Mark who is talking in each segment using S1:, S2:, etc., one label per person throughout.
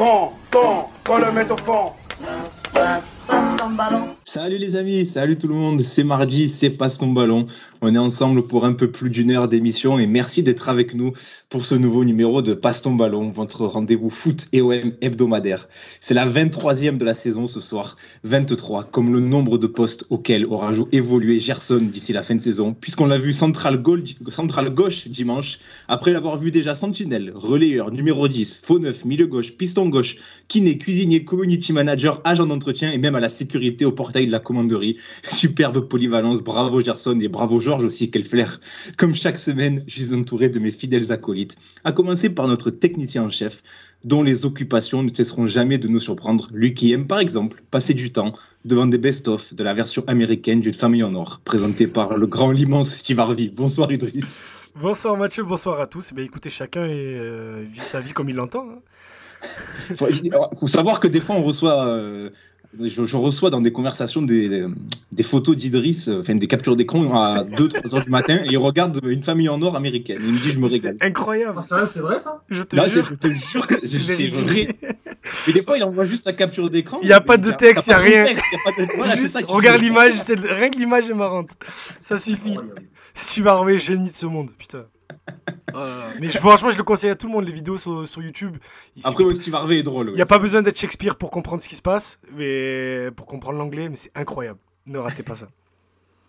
S1: Ton, ton, qu'on le mette au fond.
S2: Salut les amis, salut tout le monde, c'est mardi, c'est Passe ton ballon. On est ensemble pour un peu plus d'une heure d'émission et merci d'être avec nous pour ce nouveau numéro de Passe ton ballon, votre rendez-vous foot et OM hebdomadaire. C'est la 23e de la saison ce soir, 23, comme le nombre de postes auxquels aura évolué Gerson d'ici la fin de saison, puisqu'on l'a vu central, gauche dimanche, après l'avoir vu déjà sentinelle, relayeur, numéro 10, faux neuf, milieu gauche, piston gauche, kiné, cuisinier, community manager, agent d'entretien et même à la sécurité au portail de la commanderie. Superbe polyvalence, bravo Gerson et bravo Georges aussi, quel flair. Comme chaque semaine, je suis entouré de mes fidèles acolytes, à commencer par notre technicien en chef, dont les occupations ne cesseront jamais de nous surprendre. Lui qui aime par exemple passer du temps devant des best-of de la version américaine d'une famille en or, présentée par le grand, l'immense Steve Harvey. Bonsoir Idriss.
S3: Bonsoir Mathieu, bonsoir à tous. Eh écoutez, chacun euh, vit sa vie comme il l'entend. Il
S2: hein. faut, faut, savoir que des fois on reçoit euh, je, reçois dans des conversations des, des photos d'Idriss, euh, enfin des captures d'écran à 2-3 heures du matin, et il regarde une famille en or américaine. Il me dit, je me régale.
S3: C'est incroyable.
S4: Ah, c'est vrai ça?
S3: Je te jure.
S2: Je te jure que c'est vrai. Mais des fois, il envoie juste sa capture d'écran.
S3: Il n'y a pas de texte, il n'y a, rien. regarde l'image, rien que l'image est marrante. Ça suffit. Si tu vas arriver génie de ce monde, putain. mais franchement, je le conseille à tout le monde, les vidéos sur, YouTube.
S2: Après, aussi, Steve Harvey est drôle.
S3: Il n'y a pas besoin d'être Shakespeare pour comprendre ce qui se passe, mais pour comprendre l'anglais, mais c'est incroyable. Ne ratez pas ça.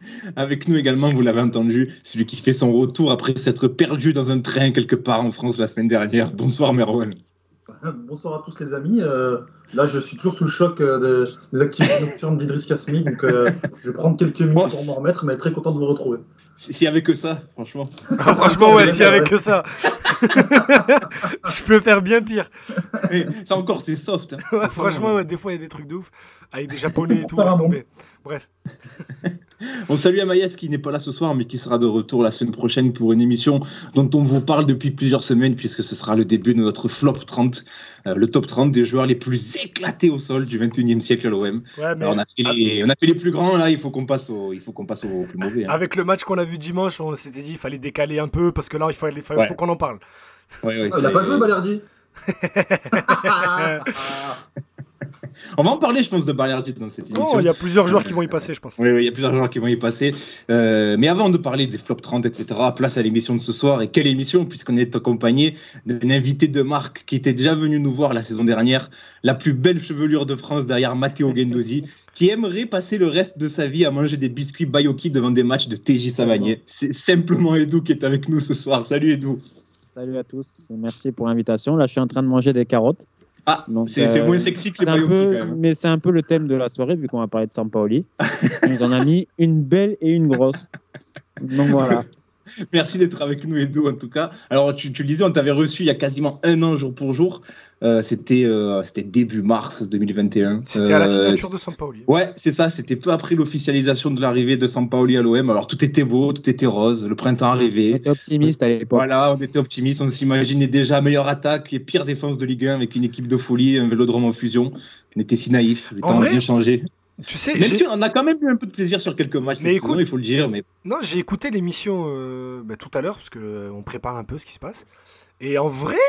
S2: Avec nous également, vous l'avez entendu, celui qui fait son retour après s'être perdu dans un train quelque part en France la semaine dernière. Bonsoir Merwan.
S4: Bonsoir à tous les amis. Euh, là, je suis toujours sous le choc euh, des activités nocturnes d'Idriss Kasmi, donc euh, je vais prendre quelques minutes pour m'en remettre, mais très content de vous retrouver.
S2: S'il y avait que ça, franchement.
S3: Ah, franchement, ouais, s'il y avait que ça. je peux faire bien pire.
S2: ça encore, c'est soft.
S3: Hein. franchement, ouais, des fois, il y a des trucs de ouf. Avec des japonais et tout, Bref.
S2: On salue Amaïs qui n'est pas là ce soir, mais qui sera de retour la semaine prochaine pour une émission dont on vous parle depuis plusieurs semaines, puisque ce sera le début de notre flop 30, euh, le top 30 des joueurs les plus éclatés au sol du 21e siècle à l'OM. on, a fait les, on a fait les plus grands, là, il faut qu'on passe, au, il faut qu'on passe au plus mauvais. Hein.
S3: Avec le match qu'on a vu dimanche, on s'était dit qu'il fallait décaler un peu, parce que là, il faut, faut qu'on en parle.
S4: il n'a pas joué, Balerdi
S2: On va en parler, je pense, de Balerdi dans cette émission.
S3: il y a plusieurs joueurs qui vont y passer, je pense.
S2: Oui, il y a plusieurs joueurs qui vont y passer. Euh, mais avant de parler des flop 30, etc., place à l'émission de ce soir. Et quelle émission, puisqu'on est accompagné d'un invité de marque qui était déjà venu nous voir la saison dernière, la plus belle chevelure de France derrière Matteo Gendosi, qui aimerait passer le reste de sa vie à manger des biscuits Bayoki devant des matchs de TJ Savanier. C'est simplement Edou qui est avec nous ce soir. Salut Edou.
S5: Salut à tous, merci pour l'invitation. Là, je suis en train de manger des carottes.
S2: Ah, c'est euh, moins sexy que les
S5: peu, Mais c'est un peu le thème de la soirée, vu qu'on va parler de Sampaoli. On nous en a mis une belle et une grosse. Donc voilà.
S2: Merci d'être avec nous, Edo, en tout cas. Alors, tu, tu le disais, on t'avait reçu il y a quasiment un an, jour pour jour. Euh, c'était euh, c'était début mars 2021.
S3: C'était à la signature de Sampaoli.
S2: Ouais, c'est ça. C'était peu après l'officialisation de l'arrivée de Sampaoli à l'OM. Alors, tout était beau, tout était rose. Le printemps arrivait.
S5: On était optimiste à l'époque.
S2: Voilà, on était optimiste. On s'imaginait déjà meilleure attaque et pire défense de Ligue 1 avec une équipe de folie, un vélodrome en fusion. On était si naïfs. Le temps a bien changé.
S3: Tu sais,
S2: Même si on a quand même eu un peu de plaisir sur quelques matchs mais écoute, il faut le dire. Mais...
S3: Non, j'ai écouté l'émission euh, bah, tout à l'heure, parce qu'on euh, prépare un peu ce qui se passe. Et en vrai,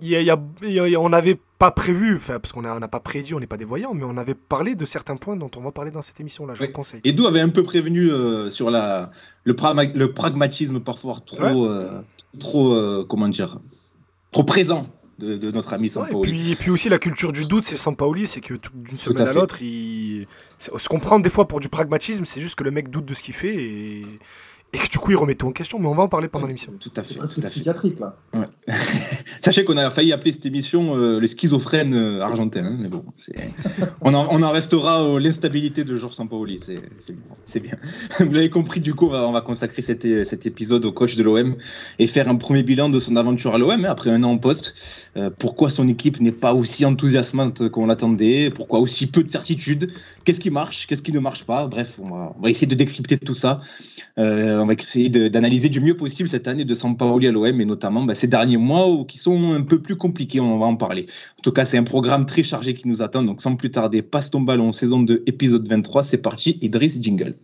S3: y a, y a, on n'avait pas prévu, parce qu'on n'a pas prédit, on n'est pas des voyants, mais on avait parlé de certains points dont on va parler dans cette émission-là, je vous conseille.
S2: Et d'où avait un peu prévenu euh, sur la, le, le, pragmatisme parfois trop, trop comment dire, trop présent de, notre ami Sampaoli.
S3: et, puis, et puis aussi la culture du doute, c'est Sampaoli, c'est que d'une semaine à, l'autre, il... ce qu'on prend des fois pour du pragmatisme, c'est juste que le mec doute de ce qu'il fait et, et que du coup il remet tout en question, mais on va en parler pendant l'émission.
S2: Tout à fait.
S4: C'est psychiatrique là.
S2: Sachez qu'on a failli appeler cette émission euh, les schizophrènes euh, argentins, hein, mais bon, on en, on, en, restera à l'instabilité de Georges Sampaoli, c'est bien. Vous l'avez compris, du coup, on va, consacrer cet, cet, épisode au coach de l'OM et faire un premier bilan de son aventure à l'OM hein, après un an en poste. Euh, pourquoi son équipe n'est pas aussi enthousiasmante qu'on l'attendait? Pourquoi aussi peu de certitudes? Qu'est-ce qui marche? Qu'est-ce qui ne marche pas? Bref, on va, essayer de décrypter tout ça. Euh, on va essayer d'analyser du mieux possible cette année de Sampaoli à l'OM et notamment bah, ces derniers mois qui sont un peu plus compliqués, on va en parler. En tout cas, c'est un programme très chargé qui nous attend, donc sans plus tarder, passe ton ballon, saison 2, épisode 23, c'est parti, Idriss Jingle.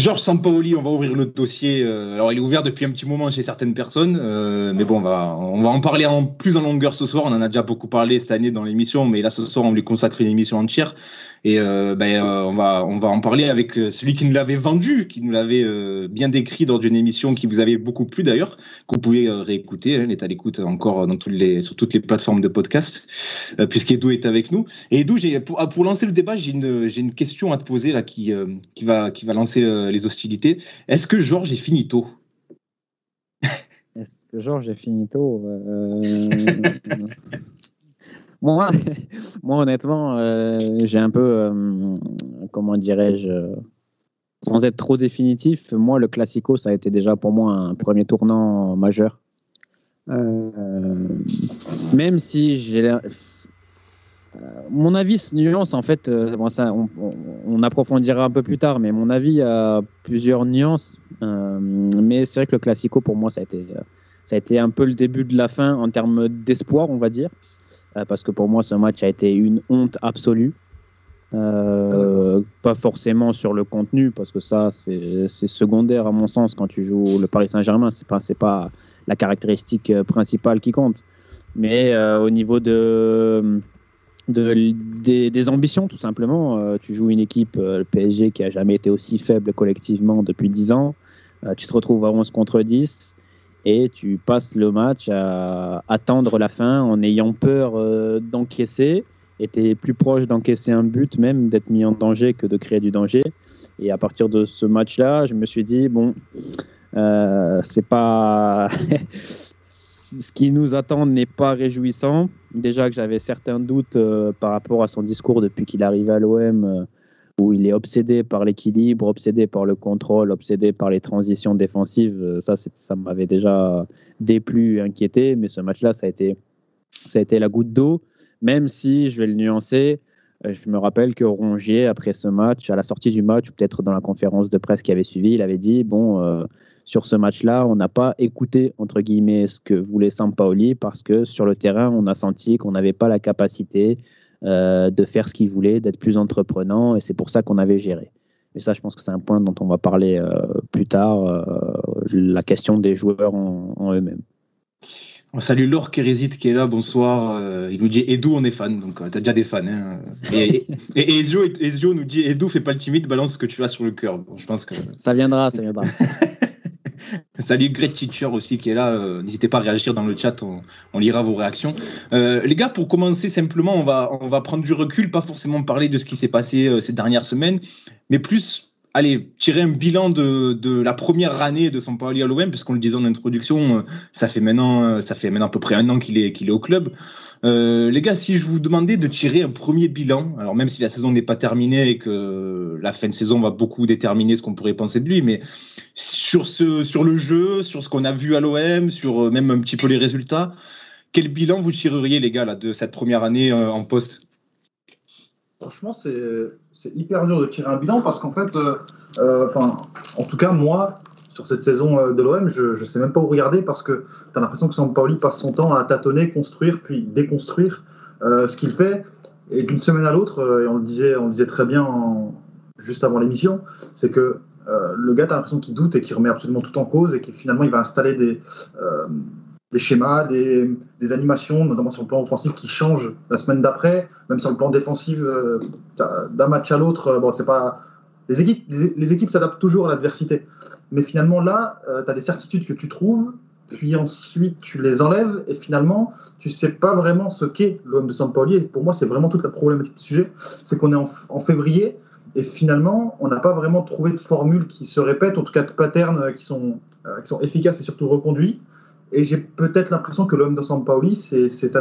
S2: Georges Sampaoli, on va ouvrir le dossier. euh, alors, il est ouvert depuis un petit moment chez certaines personnes, euh, mais bon, on va, on va en parler en plus en longueur ce soir. On en a déjà beaucoup parlé cette année dans l'émission, mais là, ce soir, on lui consacre une émission entière. Et euh, ben, euh, on, va, on va en parler avec euh, celui qui nous l'avait vendu, qui nous l'avait euh, bien décrit dans une émission qui vous avait beaucoup plu d'ailleurs, que vous pouvez réécouter. hein, il est à l'écoute encore dans toutes les, sur toutes les plateformes de podcast, euh, puisqu'Edo est avec nous. Et Edo, pour, ah, pour lancer le débat, j'ai une, question à te poser là, qui, qui, va, qui va lancer les hostilités. Est-ce que Georges est finito?
S5: Est-ce que Georges est finito? moi, moi, honnêtement, euh, j'ai un peu, euh, comment dirais-je, sans être trop définitif, moi, le Classico, ça a été déjà pour moi un premier tournant majeur. Euh, même si j'ai mon avis nuance en fait, bon, ça, on, on- on approfondira un peu plus tard, mais mon avis a plusieurs nuances. Mais c'est vrai que le Classico pour moi ça a été, ça a été un peu le début de la fin en termes d'espoir, on va dire, parce que pour moi ce match a été une honte absolue. Euh, pas forcément sur le contenu, parce que ça c'est secondaire à mon sens quand tu joues le Paris Saint-Germain, c'est pas pas la caractéristique euh, principale qui compte, mais euh, au niveau de de, des, ambitions, tout simplement. Euh, tu joues une équipe, euh, le PSG, qui a jamais été aussi faible collectivement depuis 10 ans. Euh, tu te retrouves à 11 contre 10 et tu passes le match à attendre la fin en ayant peur euh, d'encaisser. Et tu es plus proche d'encaisser un but, même d'être mis en danger que de créer du danger. Et à partir de ce match-là, je me suis dit, bon, euh, c'est pas. ce qui nous attend n'est pas réjouissant. Déjà que j'avais certains doutes euh, par rapport à son discours depuis qu'il est arrivé à l'OM, où il est obsédé par l'équilibre, obsédé par le contrôle, obsédé par les transitions défensives. Euh, ça, ça m'avait déjà déplu inquiété, mais ce match-là, ça a été, ça a été la goutte d'eau. Même si, je vais le nuancer, euh, je me rappelle que Rongier, après ce match, à la sortie du match, ou peut-être dans la conférence de presse qui avait suivi, il avait dit bon, euh, sur ce match-là, on n'a pas écouté entre guillemets ce que voulait Sampaoli parce que sur le terrain, on a senti qu'on n'avait pas la capacité euh, de faire ce qu'il voulait, d'être plus entreprenant, et c'est pour ça qu'on avait géré. Et ça, je pense que c'est un point dont on va parler euh, plus tard, euh, la question des joueurs en, en eux-mêmes.
S2: On salue Laure Kérésite qui est là, bonsoir. Il nous dit Edu, on est fan, donc t'as déjà des fans. Hein. Et, et, et Ezio, Ezio nous dit Edu, fais pas le timide, balance ce que tu as sur le cœur. Bon, je pense que.
S5: Ça viendra, ça viendra.
S2: Salut Greg Teacher aussi qui est là. euh, N'hésitez pas à réagir dans le chat, on, lira vos réactions. Euh, les gars, pour commencer simplement, on va, on va prendre du recul, pas forcément parler de ce qui s'est passé euh, ces dernières semaines, mais plus, allez, tirer un bilan de, de la première année de Sampaoli à l'OM, parce qu'on le disait en introduction, ça fait maintenant, ça fait maintenant à peu près un an qu'il est, qu'il est au club. Euh, les gars, si je vous demandais de tirer un premier bilan, alors même si la saison n'est pas terminée et que la fin de saison va beaucoup déterminer ce qu'on pourrait penser de lui, mais sur, ce, sur le jeu, sur ce qu'on a vu à l'OM, sur euh, même un petit peu les résultats, quel bilan vous tireriez, les gars, là, de cette première année euh, en poste?
S4: Franchement, c'est hyper dur de tirer un bilan parce qu'en fait, en tout cas, moi, sur cette saison euh, de l'OM, je ne sais même pas où regarder parce que tu as l'impression que Sampaoli passe son temps à tâtonner, construire, puis déconstruire euh, ce qu'il fait. Et d'une semaine à l'autre, euh, et on le disait, on le disait très bien en- juste avant l'émission, c'est que le gars, tu as l'impression qu'il doute et qu'il remet absolument tout en cause et que finalement, il va installer des, schémas, des, des animations, notamment sur le plan offensif, qui changent la semaine d'après, même sur le plan défensif, d'un match à l'autre, bon, c'est pas. Les équipes, les, équipes s'adaptent toujours à l'adversité. Mais finalement, là, tu as des certitudes que tu trouves, puis ensuite tu les enlèves, et finalement, tu sais pas vraiment ce qu'est l'homme de Sampaoli. Et pour moi, c'est vraiment toute la problématique du sujet. C'est qu'on est en, février, et finalement, on n'a pas vraiment trouvé de formule qui se répète, en tout cas de patterns euh, qui sont, euh, qui sont efficaces et surtout reconduits. Et j'ai peut-être l'impression que l'homme de Sampaoli, c'est cette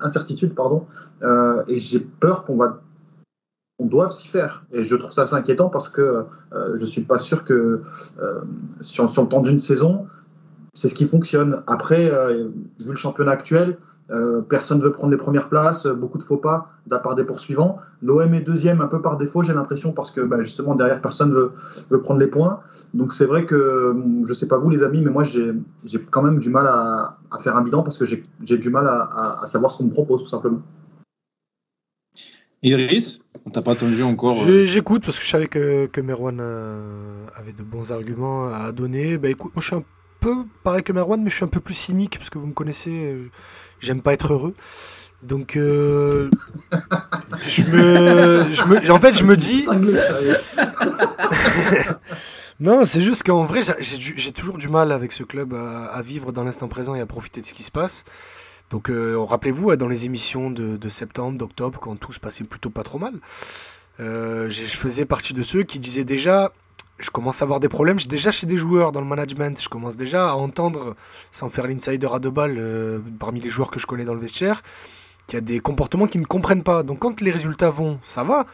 S4: incertitude, pardon. Euh, et j'ai peur qu'on va, on doive s'y faire. Et je trouve ça assez inquiétant parce que euh, je suis pas sûr que euh, sur, sur le temps d'une saison, c'est ce qui fonctionne. Après, euh, vu le championnat actuel, personne ne veut prendre les premières places, beaucoup de faux pas de la part des poursuivants. L'OM est deuxième un peu par défaut, j'ai l'impression, parce que bah, justement derrière personne veut, veut prendre les points. Donc c'est vrai que je sais pas vous les amis, mais moi j'ai quand même du mal à, à faire un bilan parce que j'ai du mal à- à savoir ce qu'on me propose tout simplement.
S2: Idriss, on t'a pas attendu encore.
S3: J'ai- J'écoute parce que je savais que, que Merwan euh, avait de bons arguments à donner. Bah écoute, moi je suis un peu pareil que Merwan, mais je suis un peu plus cynique parce que vous me connaissez, euh, j'aime pas être heureux. Donc euh, je me, je me, en fait je me dis, non c'est juste qu'en vrai j'ai- toujours du mal avec ce club à, à vivre dans l'instant présent et à profiter de ce qui se passe. Donc euh, rappelez-vous ouais, dans les émissions de, septembre, d'octobre, quand tout se passait plutôt pas trop mal, euh, je faisais partie de ceux qui disaient déjà, je commence à avoir des problèmes, j'ai déjà chez des joueurs dans le management, je commence déjà à entendre, sans faire l'insider à deux balles, euh, parmi les joueurs que je connais dans le vestiaire, qu'il y a des comportements qu'ils ne comprennent pas. Donc quand les résultats vont, ça va,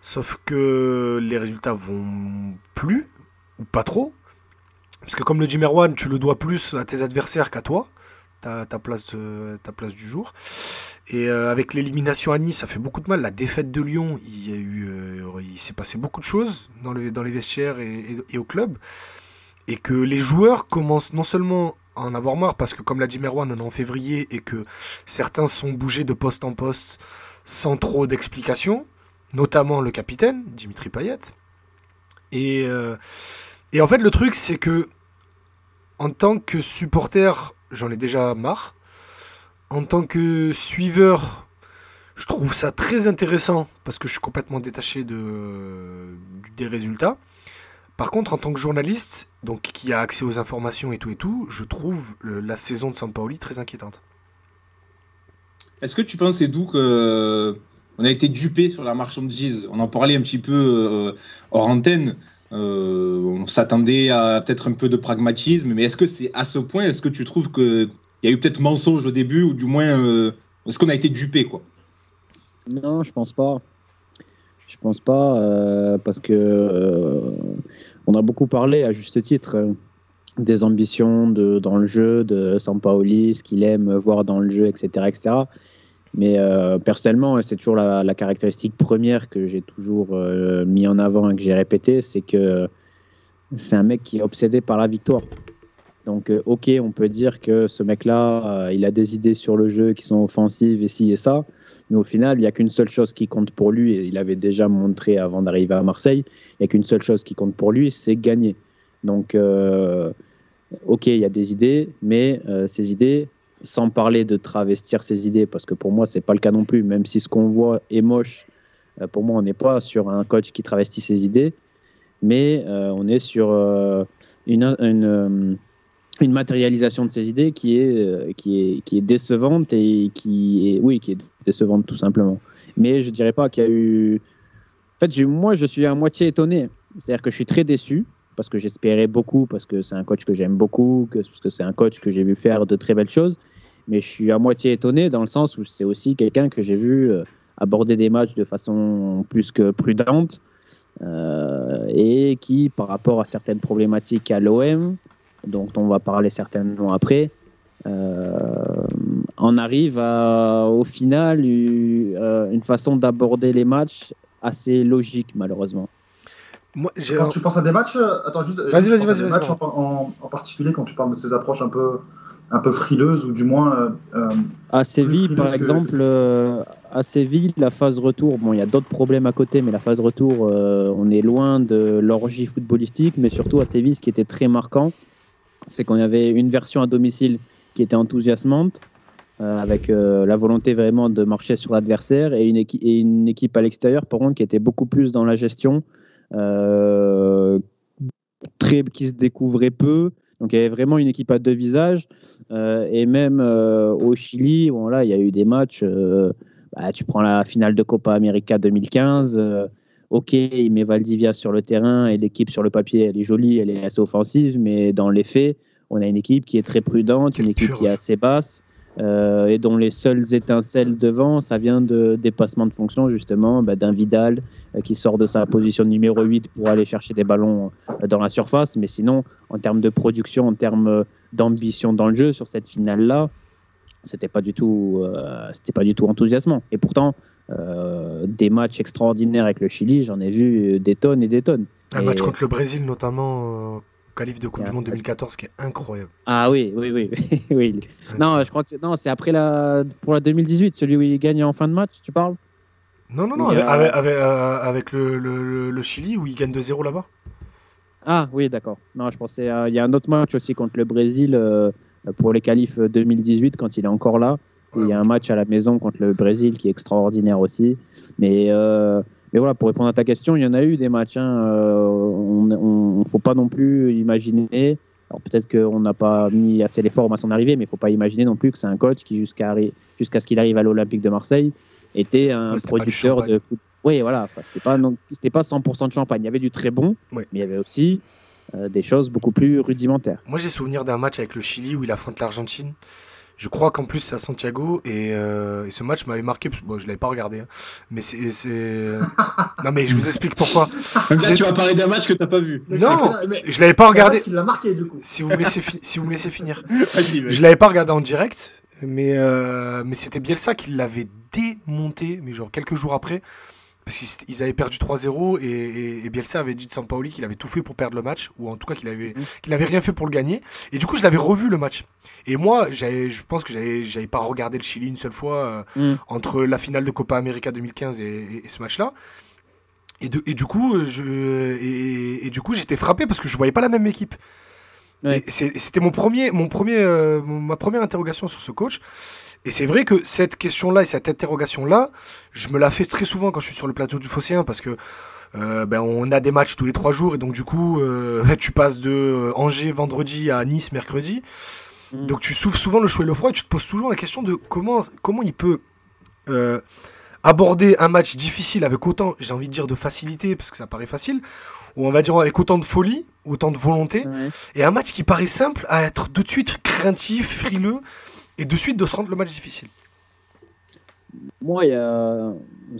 S3: sauf que les résultats vont plus, ou pas trop, parce que comme le dit Merwan, tu le dois plus à tes adversaires qu'à toi. Ta, place, de- ta place du jour. Et euh, avec l'élimination à Nice, ça fait beaucoup de mal. La défaite de Lyon, il a eu, euh, il s'est passé beaucoup de choses dans, le, dans les vestiaires et, au club. Et que les joueurs commencent non seulement à en avoir marre, parce que comme l'a dit Merwan, on est en février et que certains sont bougés de poste en poste sans trop d'explications, notamment le capitaine, Dimitri Payet. Et, euh, et en fait, le truc, c'est que en tant que supporter, j'en ai déjà marre. En tant que suiveur, je trouve ça très intéressant parce que je suis complètement détaché de, des résultats. Par contre, en tant que journaliste, donc qui a accès aux informations et tout et tout, je trouve la saison de Sampaoli très inquiétante.
S2: Est-ce que tu penses, Edou, que euh, a été dupé sur la marchandise? On en parlait un petit peu euh, hors antenne. Euh, on s'attendait à peut-être un peu de pragmatisme, mais est-ce que c'est à ce point Est-ce que tu trouves qu'il y a eu peut-être mensonge au début, ou du moins, euh, est-ce qu'on a été dupé quoi?
S5: Non, je pense pas. Je pense pas euh, parce que on a beaucoup parlé à juste titre euh, des ambitions dans le jeu de Sampaoli, ce qu'il aime voir dans le jeu, etc., etc. Mais euh, personnellement, c'est toujours la, caractéristique première que j'ai toujours euh, mis en avant et que j'ai répété, c'est que c'est un mec qui est obsédé par la victoire. Donc, euh, ok, on peut dire que ce mec-là, il a des idées sur le jeu qui sont offensives et ci et ça. Mais au final, il n'y a qu'une seule chose qui compte pour lui, et il avait déjà montré avant d'arriver à Marseille, il n'y a qu'une seule chose qui compte pour lui, c'est gagner. Donc, ok, il y a des idées, mais ces idées, sans parler de travestir ces idées, parce que pour moi, c'est pas le cas non plus, même si ce qu'on voit est moche, euh, pour moi, on n'est pas sur un coach qui travestit ses idées, mais euh, on est sur euh, une, une, une matérialisation de ces idées qui est, qui est, qui est décevante et qui est, oui, qui est décevante tout simplement. Mais je dirais pas qu'il y a eu. En fait, moi, je suis à moitié étonné. C'est-à-dire que je suis très déçu parce que j'espérais beaucoup, parce que c'est un coach que j'aime beaucoup, parce que c'est un coach que j'ai vu faire de très belles choses. Mais je suis à moitié étonné dans le sens où c'est aussi quelqu'un que j'ai vu euh, aborder des matchs de façon plus que prudente euh, et qui, par rapport à certaines problématiques à l'OM, dont on va parler certainement après, euh, on arrive au final eu, euh, une façon d'aborder les matchs assez logique malheureusement.
S3: Moi,
S4: Quand tu penses à des matchs, euh, attends juste.
S3: Vas-y, vas-y, vas-y,
S4: matchs en, en- en particulier quand tu parles de ces approches un peu, un peu frileuses ou du moins. euh, euh,
S5: À Séville, par
S4: que-
S5: exemple, euh, à Séville, la phase retour, bon, il y a d'autres problèmes à côté, mais la phase retour, euh, on est loin de l'orgie footballistique, mais surtout à Séville, ce qui était très marquant, c'est qu'on avait une version à domicile qui était enthousiasmante, euh, avec euh, la volonté vraiment de marcher sur l'adversaire, et, une équi- et une équipe à l'extérieur, par contre, qui était beaucoup plus dans la gestion, euh, très, qui se découvrait peu. Donc il y avait vraiment une équipe à deux visages. Euh, et même euh, au Chili, bon, là, il y a eu des matchs. euh, bah, tu prends la finale de Copa América 2015. euh, ok, il met Valdivia sur le terrain et l'équipe sur le papier, elle est jolie, elle est assez offensive, mais dans les faits, on a une équipe qui est très prudente, une équipe qui est assez basse. Euh, et dont les seules étincelles devant, ça vient de dépassement de fonction justement bah, d'un Vidal euh, qui sort de sa position numéro 8 pour aller chercher des ballons euh, dans la surface. Mais sinon, en termes de production, en termes d'ambition dans le jeu sur cette finale-là, c'était pas du tout, c'était pas du tout enthousiasmant. Et pourtant, des matchs extraordinaires avec le Chili, j'en ai vu des tonnes et des tonnes.
S3: un
S5: Et-
S3: match contre le Brésil, notamment, qualif de Coupe du Monde
S5: après-
S3: 2014, qui est incroyable.
S5: Ah oui, oui, oui, oui. Non, je crois que non, c'est après la pour la 2018, celui où il gagne en fin de match, tu parles?
S3: Non, non, non,
S5: Il
S3: avec, euh, avec le, le, Chili où ils gagnent 2-0 là-bas.
S5: Ah oui, d'accord. Non, je pensais. à- Il y a un autre match aussi contre le Brésil euh, pour les qualifs 2018 quand il est encore là. Il y a un match à la maison contre le Brésil qui est extraordinaire aussi. Mais, euh, mais voilà, pour répondre à ta question, il y en a eu des matchs. Hein, euh, on ne faut pas non plus imaginer. Alors peut-être qu'on n'a pas mis assez les formes à son arrivée, mais il ne faut pas imaginer non plus que c'est un coach qui, jusqu'à jusqu'à ce qu'il arrive à l'Olympique de Marseille, était un
S3: Ouais,
S5: producteur de foot. Oui, voilà. Enfin, c'était pas, non- pas 100% de champagne. Il y avait du très bon, mais il y avait aussi euh, des choses beaucoup plus rudimentaires.
S3: Moi, j'ai souvenir d'un match avec le Chili où il affronte l'Argentine. Je crois qu'en plus, c'est à Santiago. Et, euh, et ce match m'avait marqué. parce que, Bon, je l'avais pas regardé. hein. mais c'est. c'est- non, mais je vous explique pourquoi.
S2: Là, tu vas parler d'un match que t'as pas vu.
S3: Non,
S4: mais
S3: Je l'avais pas regardé.
S4: qui l'a marqué du coup.
S3: Si vous me laissez, fi- si vous me laissez finir. Je l'avais pas regardé en direct, mais, euh, mais c'était Bielsa qui l'avait démonté, mais genre quelques jours après, parce qu'ils ils avaient perdu 3-0 et, et- et Bielsa avait dit de Sampaoli qu'il avait tout fait pour perdre le match, ou en tout cas qu'il avait,
S5: Mhm.
S3: qu'il avait rien fait pour le gagner. Et du coup, je l'avais revu le match. Et moi, je pense que j'avais pas regardé le Chili une seule fois euh,
S5: Mhm.
S3: entre la finale de Copa América 2015 et, ce match-là. Et, de- et du coup, je, et, et du coup, j'étais frappé parce que je voyais pas la même équipe.
S5: Ouais.
S3: C'était mon premier, mon premier, euh, ma première interrogation sur ce coach. Et c'est vrai que cette question-là et cette interrogation-là, je me la fais très souvent quand je suis sur le plateau du Phocéen parce que euh, ben, on a des matchs tous les trois jours et donc du coup, euh, tu passes de euh, Angers vendredi à Nice mercredi.
S5: Mm.
S3: Donc tu souffles souvent le chaud et le froid et tu te poses toujours la question de comment, comment il peut euh, aborder un match difficile avec autant, j'ai envie de dire de facilité parce que ça paraît facile, ou on va dire avec autant de folie, autant de volonté, et un match qui paraît simple à être de suite craintif, frileux, et de suite de se rendre le match difficile.
S5: Moi, là,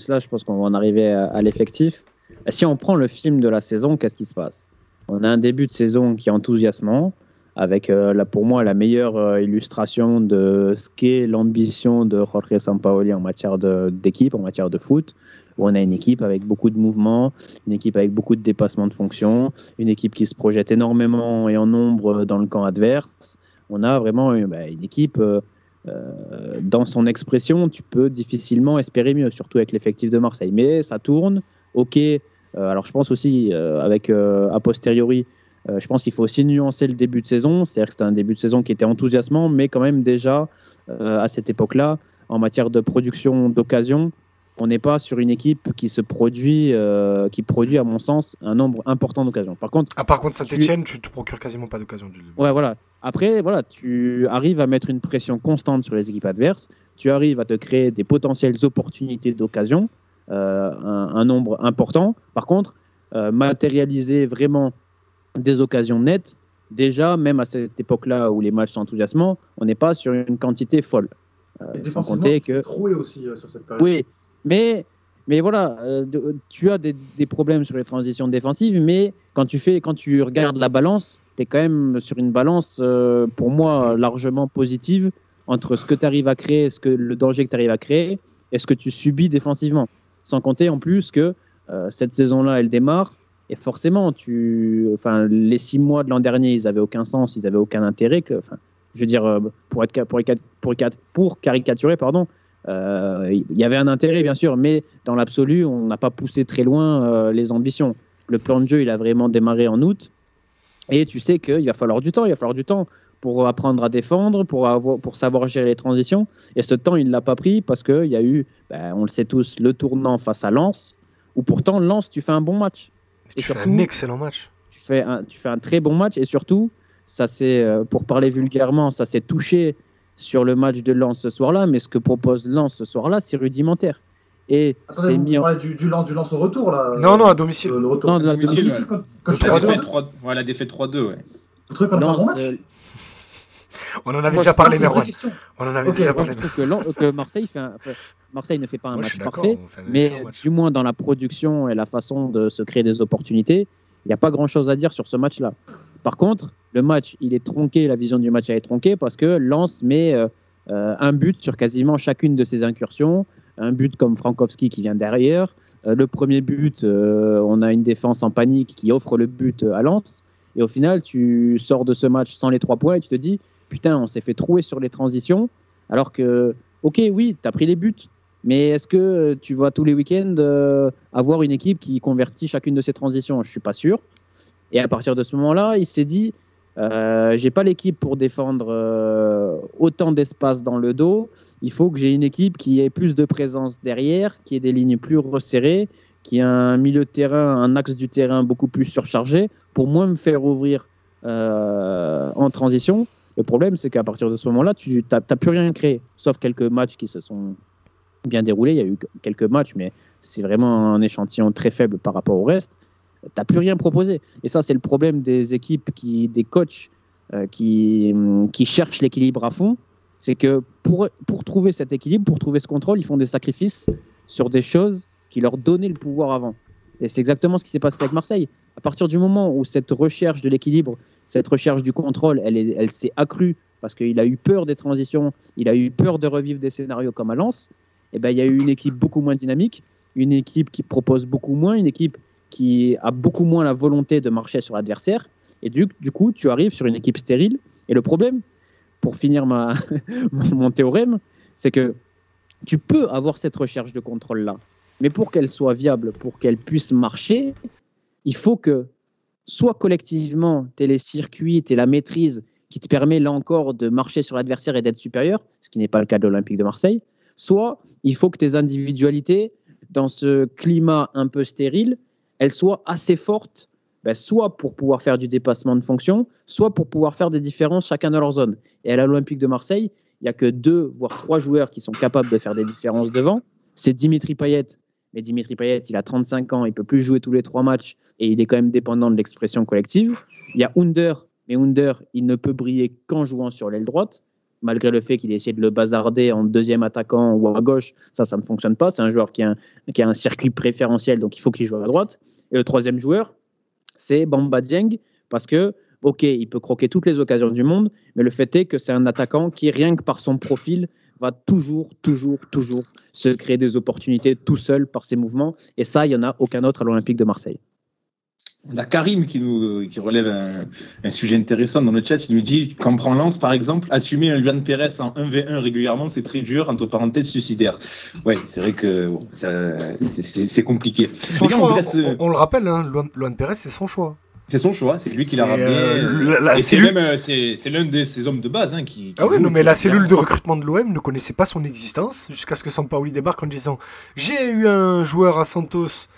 S5: je pense qu'on va en arriver à, l'effectif. Si on prend le film de la saison, qu'est-ce qui se passe? On a un début de saison qui est enthousiasmant, avec euh, pour moi la meilleure euh, illustration de ce qu'est l'ambition de Jorge Sampaoli en matière d'équipe, en matière de foot, on a une équipe avec beaucoup de mouvements, une équipe avec beaucoup de dépassements de fonctions, une équipe qui se projette énormément et en nombre dans le camp adverse. On a vraiment bah, une équipe euh, euh, dans son expression, tu peux difficilement espérer mieux, surtout avec l'effectif de Marseille. Mais ça tourne, ok. Euh, alors je pense aussi, avec a posteriori, euh, je pense qu'il faut aussi nuancer le début de saison. C'est-à-dire que c'était un début de saison qui était enthousiasmant, mais quand même déjà, euh, à cette époque-là, en matière de production d'occasion, on n'est pas sur une équipe qui se produit, euh, qui produit, à mon sens, un nombre important d'occasions. Par contre,
S3: Ah, par contre, Saint-Etienne, tu te procures quasiment pas d'occasion. du-
S5: Ouais, voilà. Après, voilà, tu arrives à mettre une pression constante sur les équipes adverses. Tu arrives à te créer des potentielles opportunités d'occasion, euh, un, un nombre important. Par contre, euh, matérialiser vraiment des occasions nettes, déjà, même à cette époque-là où les matchs sont enthousiasmants, on n'est pas sur une quantité folle. Euh, sans compter que
S4: troué aussi euh, sur cette période.
S5: oui, mais, mais voilà, tu as des, des problèmes sur les transitions défensives, mais quand tu, fais, quand tu regardes la balance, tu es quand même sur une balance, euh, pour moi, largement positive entre ce que tu arrives à créer, ce que, le danger que tu arrives à créer et ce que tu subis défensivement. Sans compter en plus que euh, cette saison-là, elle démarre. Et forcément, tu, enfin, les six mois de l'an dernier, ils n'avaient aucun sens, ils n'avaient aucun intérêt. Enfin, je veux dire, euh, pour, être, pour, pour, pour caricaturer, pardon, il y avait un intérêt, bien sûr, mais dans l'absolu, on n'a pas poussé très loin les ambitions. Le plan de jeu, il a vraiment démarré en août. Et tu sais qu'il va falloir du temps. Il va falloir du temps pour apprendre à défendre, pour, avoir, pour savoir gérer les transitions. Et ce temps, il ne l'a pas pris parce qu'il y a eu, ben, on le sait tous, le tournant face à Lens, où pourtant, Lens, tu fais un bon match. Et
S3: Tu fais un excellent match.
S5: Tu fais un, tu fais un très bon match et surtout, ça c'est, euh, pour parler vulgairement, ça s'est touché sur le match de Lens ce soir-là, mais ce que propose Lens ce soir-là, c'est rudimentaire. Et
S4: vous
S5: mis en...
S4: du, du lance, du lance au retour là.
S3: Non,
S4: euh,
S3: non, à domicile.
S4: le, le retour.
S5: Non, de la
S2: domicile,
S4: domicile, quand, quand
S5: Le
S4: tu
S2: La défaite
S4: deux,
S2: 3 ouais, la défaite 3-2, ouais.
S4: le truc, on a fait un bon
S5: Lens,
S4: match.
S5: euh,
S3: On en avait
S5: Moi,
S3: déjà parlé,
S4: vraie
S3: Merwan. On en avait déjà
S5: moi,
S3: parlé.
S5: je trouve que, Marseille, fait un- enfin, Marseille ne fait pas un
S3: Moi,
S5: match parfait, mais
S3: match.
S5: du moins dans la production et la façon de se créer des opportunités, il n'y a pas grand-chose à dire sur ce match-là. Par contre, le match, il est tronqué, la vision du match elle est tronquée parce que Lens met euh, euh, un but sur quasiment chacune de ses incursions, un but comme Frankowski qui vient derrière. Euh, le premier but, euh, on a une défense en panique qui offre le but à Lens. Et au final, tu sors de ce match sans les trois points et tu te dis, putain, on s'est fait trouer sur les transitions. Alors que, ok, oui, tu as pris les buts, Mais est-ce que tu vas tous les week-ends euh, avoir une équipe qui convertit chacune de ces transitions? Je suis pas sûr. Et à partir de ce moment-là, il s'est dit euh, j'ai pas l'équipe pour défendre euh, autant d'espace dans le dos. Il faut que j'ai une équipe qui ait plus de présence derrière, qui ait des lignes plus resserrées, qui ait un milieu de terrain, un axe du terrain beaucoup plus surchargé pour moins me faire ouvrir euh, en transition. Le problème, c'est qu'à partir de ce moment-là, tu n'as plus rien créé, sauf quelques matchs qui se sont bien déroulés. Il y a eu quelques matchs, mais c'est vraiment un échantillon très faible par rapport au reste t'as plus rien proposé. Et ça, c'est le problème des équipes, qui, des coachs euh, qui, qui cherchent l'équilibre à fond. C'est que pour, pour trouver cet équilibre, pour trouver ce contrôle, ils font des sacrifices sur des choses qui leur donnaient le pouvoir avant. Et c'est exactement ce qui s'est passé avec Marseille. À partir du moment où cette recherche de l'équilibre, cette recherche du contrôle, elle, elle s'est accrue parce qu'il a eu peur des transitions, il a eu peur de revivre des scénarios comme à Lens, et eh ben, il y a eu une équipe beaucoup moins dynamique, une équipe qui propose beaucoup moins, une équipe qui a beaucoup moins la volonté de marcher sur l'adversaire. Et du, du, coup, tu arrives sur une équipe stérile. Et le problème, pour finir ma, mon théorème, c'est que tu peux avoir cette recherche de contrôle-là. Mais pour qu'elle soit viable, pour qu'elle puisse marcher, il faut que soit collectivement, tu aies les circuits, tu aies la maîtrise qui te permet là encore de marcher sur l'adversaire et d'être supérieur, ce qui n'est pas le cas de l'Olympique de Marseille, soit il faut que tes individualités, dans ce climat un peu stérile, elle soit assez forte, ben, soit pour pouvoir faire du dépassement de fonction, soit pour pouvoir faire des différences chacun dans leur zone. Et à l'Olympique de Marseille, il n'y a que deux, voire trois joueurs qui sont capables de faire des différences devant. C'est Dimitri Payet. Mais Dimitri Payet, il a 35 ans, il peut plus jouer tous les trois matchs et il est quand même dépendant de l'expression collective. Il y a Under, mais Under, il ne peut briller qu'en jouant sur l'aile droite malgré le fait qu'il ait essayé de le bazarder en deuxième attaquant ou à gauche, ça, ça ne fonctionne pas. C'est un joueur qui a un, circuit préférentiel, donc il faut qu'il joue à droite. Et le troisième joueur, c'est Bamba Dieng, parce que, ok, il peut croquer toutes les occasions du monde, mais le fait est que c'est un attaquant qui, rien que par son profil, va toujours, toujours, toujours se créer des opportunités tout seul par ses mouvements. Et ça, il n'y en a aucun autre à l'Olympique de Marseille.
S2: On a Karim qui, nous, qui relève un, sujet intéressant dans le chat. Il nous dit quand on prend Lance, par exemple, assumer un Luan Pérez en 1v1 régulièrement, c'est très dur, entre parenthèses, suicidaire. Ouais, c'est vrai que c'est compliqué.
S3: Hein. on, le rappelle, hein, Luan, Pérez, c'est son choix.
S2: C'est son choix, c'est lui qui l'a ramené. Euh, c'est l'un de ses hommes de base hein, qui,
S3: Ah oui, non, mais la cellule de recrutement de l'OM ne connaissait pas son existence jusqu'à ce que Sampaoli débarque en disant J'ai eu un joueur à Santos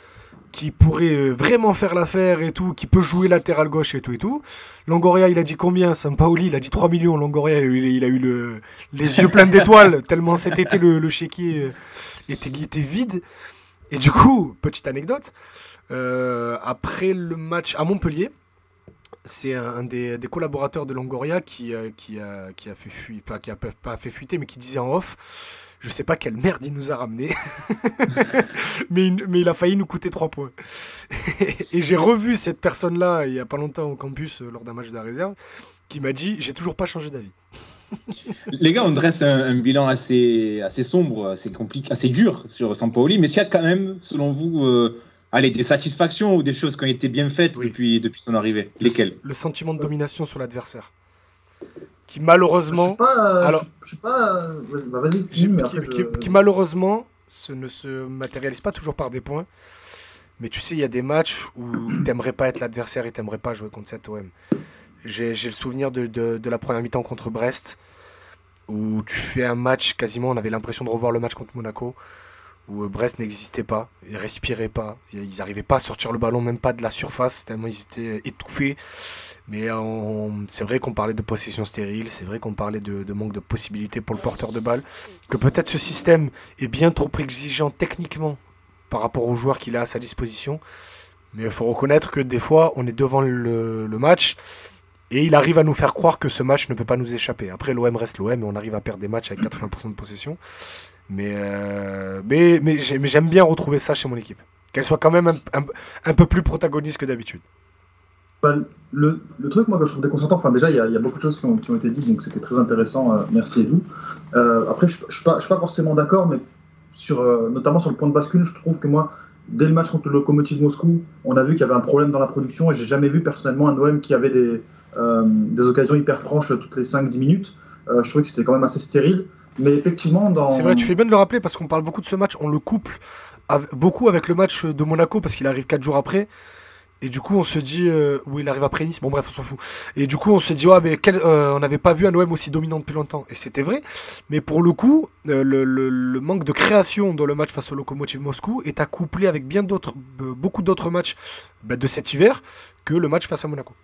S3: qui pourrait euh, vraiment faire l'affaire et tout, qui peut jouer latéral gauche et tout et tout. Longoria, il a dit combien? Sampaoli, il a dit 3 millions. Longoria, il, a eu le, les yeux pleins d'étoiles, tellement cet été le, le chéquier euh, était, était vide. Et du coup, petite anecdote, euh, après le match à Montpellier, c'est un des, des, collaborateurs de Longoria qui, qui, a, qui a fait fuiter, qui a pas fait fuiter, mais qui disait en off je sais pas quelle merde il nous a ramené, mais, mais il a failli nous coûter 3 points. et j'ai revu cette personne-là il y a pas longtemps au campus euh, lors d'un match de la réserve, qui m'a dit j'ai toujours pas changé d'avis.
S2: Les gars, on dresse un, bilan assez, assez sombre, assez compliqué, assez dur sur Sampaoli, mais s'il y a quand même, selon vous, euh, allez, des satisfactions ou des choses qui ont été bien faites depuis, depuis son arrivée, lesquelles?
S3: Le sentiment de domination sur l'adversaire qui malheureusement.
S4: alors, je suis pas. Vas-y,
S3: qui, malheureusement ce ne se matérialise pas toujours par des points. Mais tu sais, il y a des matchs où t'aimerais pas être l'adversaire et t'aimerais pas jouer contre cette OM. J'ai le souvenir de, de, la première mi-temps contre Brest, où tu fais un match, quasiment, on avait l'impression de revoir le match contre Monaco, où euh, Brest n'existait pas, ils respiraient pas, ils n'arrivaient pas à sortir le ballon, même pas de la surface, tellement ils étaient étouffés. Mais c'est vrai qu'on parlait de possession stérile, c'est vrai qu'on parlait de, manque de possibilités pour le porteur de balle, que peut-être ce système est bien trop exigeant techniquement par rapport aux joueurs qu'il a à sa disposition. Mais il faut reconnaître que des fois, on est devant le, match et il arrive à nous faire croire que ce match ne peut pas nous échapper. Après, l'OM reste l'OM et on arrive à perdre des matchs avec 80% de possession. Mais, euh, mais, mais j'aime bien retrouver ça chez mon équipe. Qu'elle soit quand même un peu plus protagoniste que d'habitude.
S4: Bah, le, truc, moi, que je trouve déconcertant, enfin, déjà, il y, a beaucoup de choses qui ont, été dites, donc c'était très intéressant. Euh, merci, Edou. Euh, après, je ne suis, pas forcément d'accord, mais sur, euh, notamment sur le point de bascule, je trouve que moi, dès le match contre le Lokomotiv Moscou, on a vu qu'il y avait un problème dans la production et j'ai jamais vu personnellement un OM qui avait des, occasions hyper franches toutes les 5-10 minutes. Je trouvais que c'était quand même assez stérile. Mais effectivement, dans.
S3: C'est vrai, tu fais bien de le rappeler parce qu'on parle beaucoup de ce match, on le couple av- beaucoup avec le match de Monaco parce qu'il arrive 4 jours après. Et du coup, on se dit. euh, où il arrive après Nice. Bon, bref, on s'en fout. Et du coup, on se dit, ouais, mais euh, on n'avait pas vu un OM aussi dominant depuis longtemps. Et c'était vrai. Mais pour le coup, euh, le, manque de création dans le match face au Lokomotiv Moscou est à coupler avec bien d'autres, beaucoup d'autres matchs bah, de cet hiver que le match face à Monaco.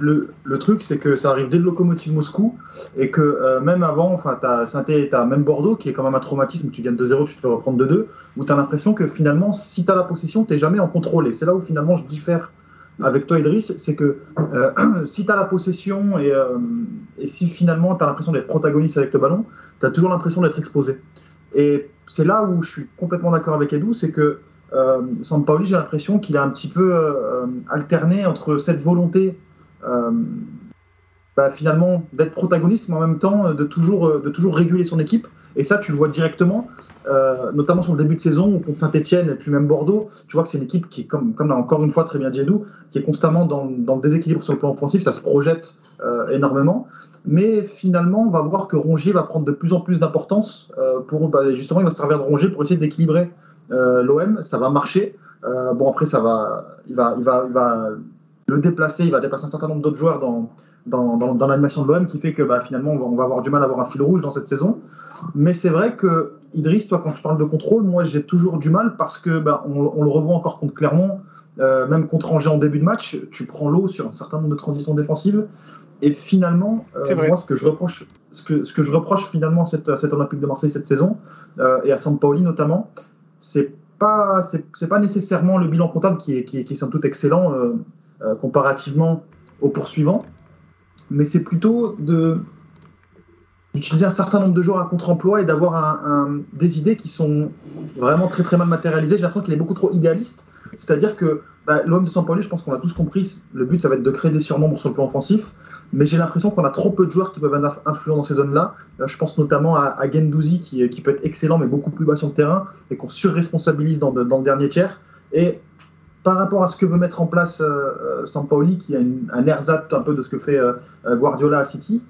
S4: Le, truc, c'est que ça arrive dès le locomotive Moscou et que euh, même avant, enfin, t'as Saint-Étienne, t'as même Bordeaux qui est quand même un traumatisme. Tu gagnes 2-0, tu te fais reprendre 2-2, où t'as l'impression que finalement, si t'as la possession, t'es jamais en contrôle. Et c'est là où finalement je diffère avec toi, Idriss, c'est que euh, si t'as la possession et, euh, et si finalement t'as l'impression d'être protagoniste avec le ballon, t'as toujours l'impression d'être exposé. Et c'est là où je suis complètement d'accord avec Edou, c'est que euh, Sampaoli, j'ai l'impression qu'il a un petit peu alterné entre cette volonté bah, finalement d'être protagoniste, mais en même temps euh, de toujours, euh, réguler son équipe. Et ça, tu le vois directement, euh, notamment sur le début de saison, contre Saint-Etienne et puis même Bordeaux. Tu vois que c'est une équipe qui, comme, comme l'a encore une fois très bien dit Edou, qui est constamment dans, le déséquilibre sur le plan offensif. Ça se projette euh, énormément. Mais finalement, on va voir que Rongier va prendre de plus en plus d'importance. euh, pour bah, Justement, il va se servir de Rongier pour essayer d'équilibrer euh, l'OM. Ça va marcher. Euh, bon, après, ça va, il, va, il, va, il va le déplacer. Il va déplacer un certain nombre d'autres joueurs dans, dans, dans, dans l'animation de l'OM qui fait que bah, finalement, on va, on va avoir du mal à avoir un fil rouge dans cette saison. Mais c'est vrai que, Idriss, toi, quand tu parles de contrôle, moi, j'ai toujours du mal parce que bah, on, on le revoit encore contre Clermont, euh, même contre Angers en début de match. Tu prends l'eau sur un certain nombre de transitions défensives. Et finalement, euh, moi, ce que je reproche, ce que, ce que je reproche finalement à cette, cette Olympique de Marseille cette saison, euh, et à Sampaoli notamment, c'est pas, c'est, c'est pas nécessairement le bilan comptable qui est, qui est, qui est somme toute excellent euh, euh, comparativement aux poursuivants, mais c'est plutôt d'utiliser un certain nombre de joueurs à contre-emploi et d'avoir des idées qui sont vraiment très très mal matérialisées. J'ai l'impression qu'il est beaucoup trop idéaliste. C'est-à-dire que bah, l'OM de Sampaoli, je pense qu'on a tous compris, le but ça va être de créer des surnombres sur le plan offensif, mais j'ai l'impression qu'on a trop peu de joueurs qui peuvent être influents dans ces zones-là. Euh, je pense notamment à, à Gendouzi qui, qui peut être excellent mais beaucoup plus bas sur le terrain et qu'on surresponsabilise dans, dans le dernier tiers. Et par rapport à ce que veut mettre en place euh, euh, qui a un ersatz un peu de ce que fait euh, euh, Guardiola à City,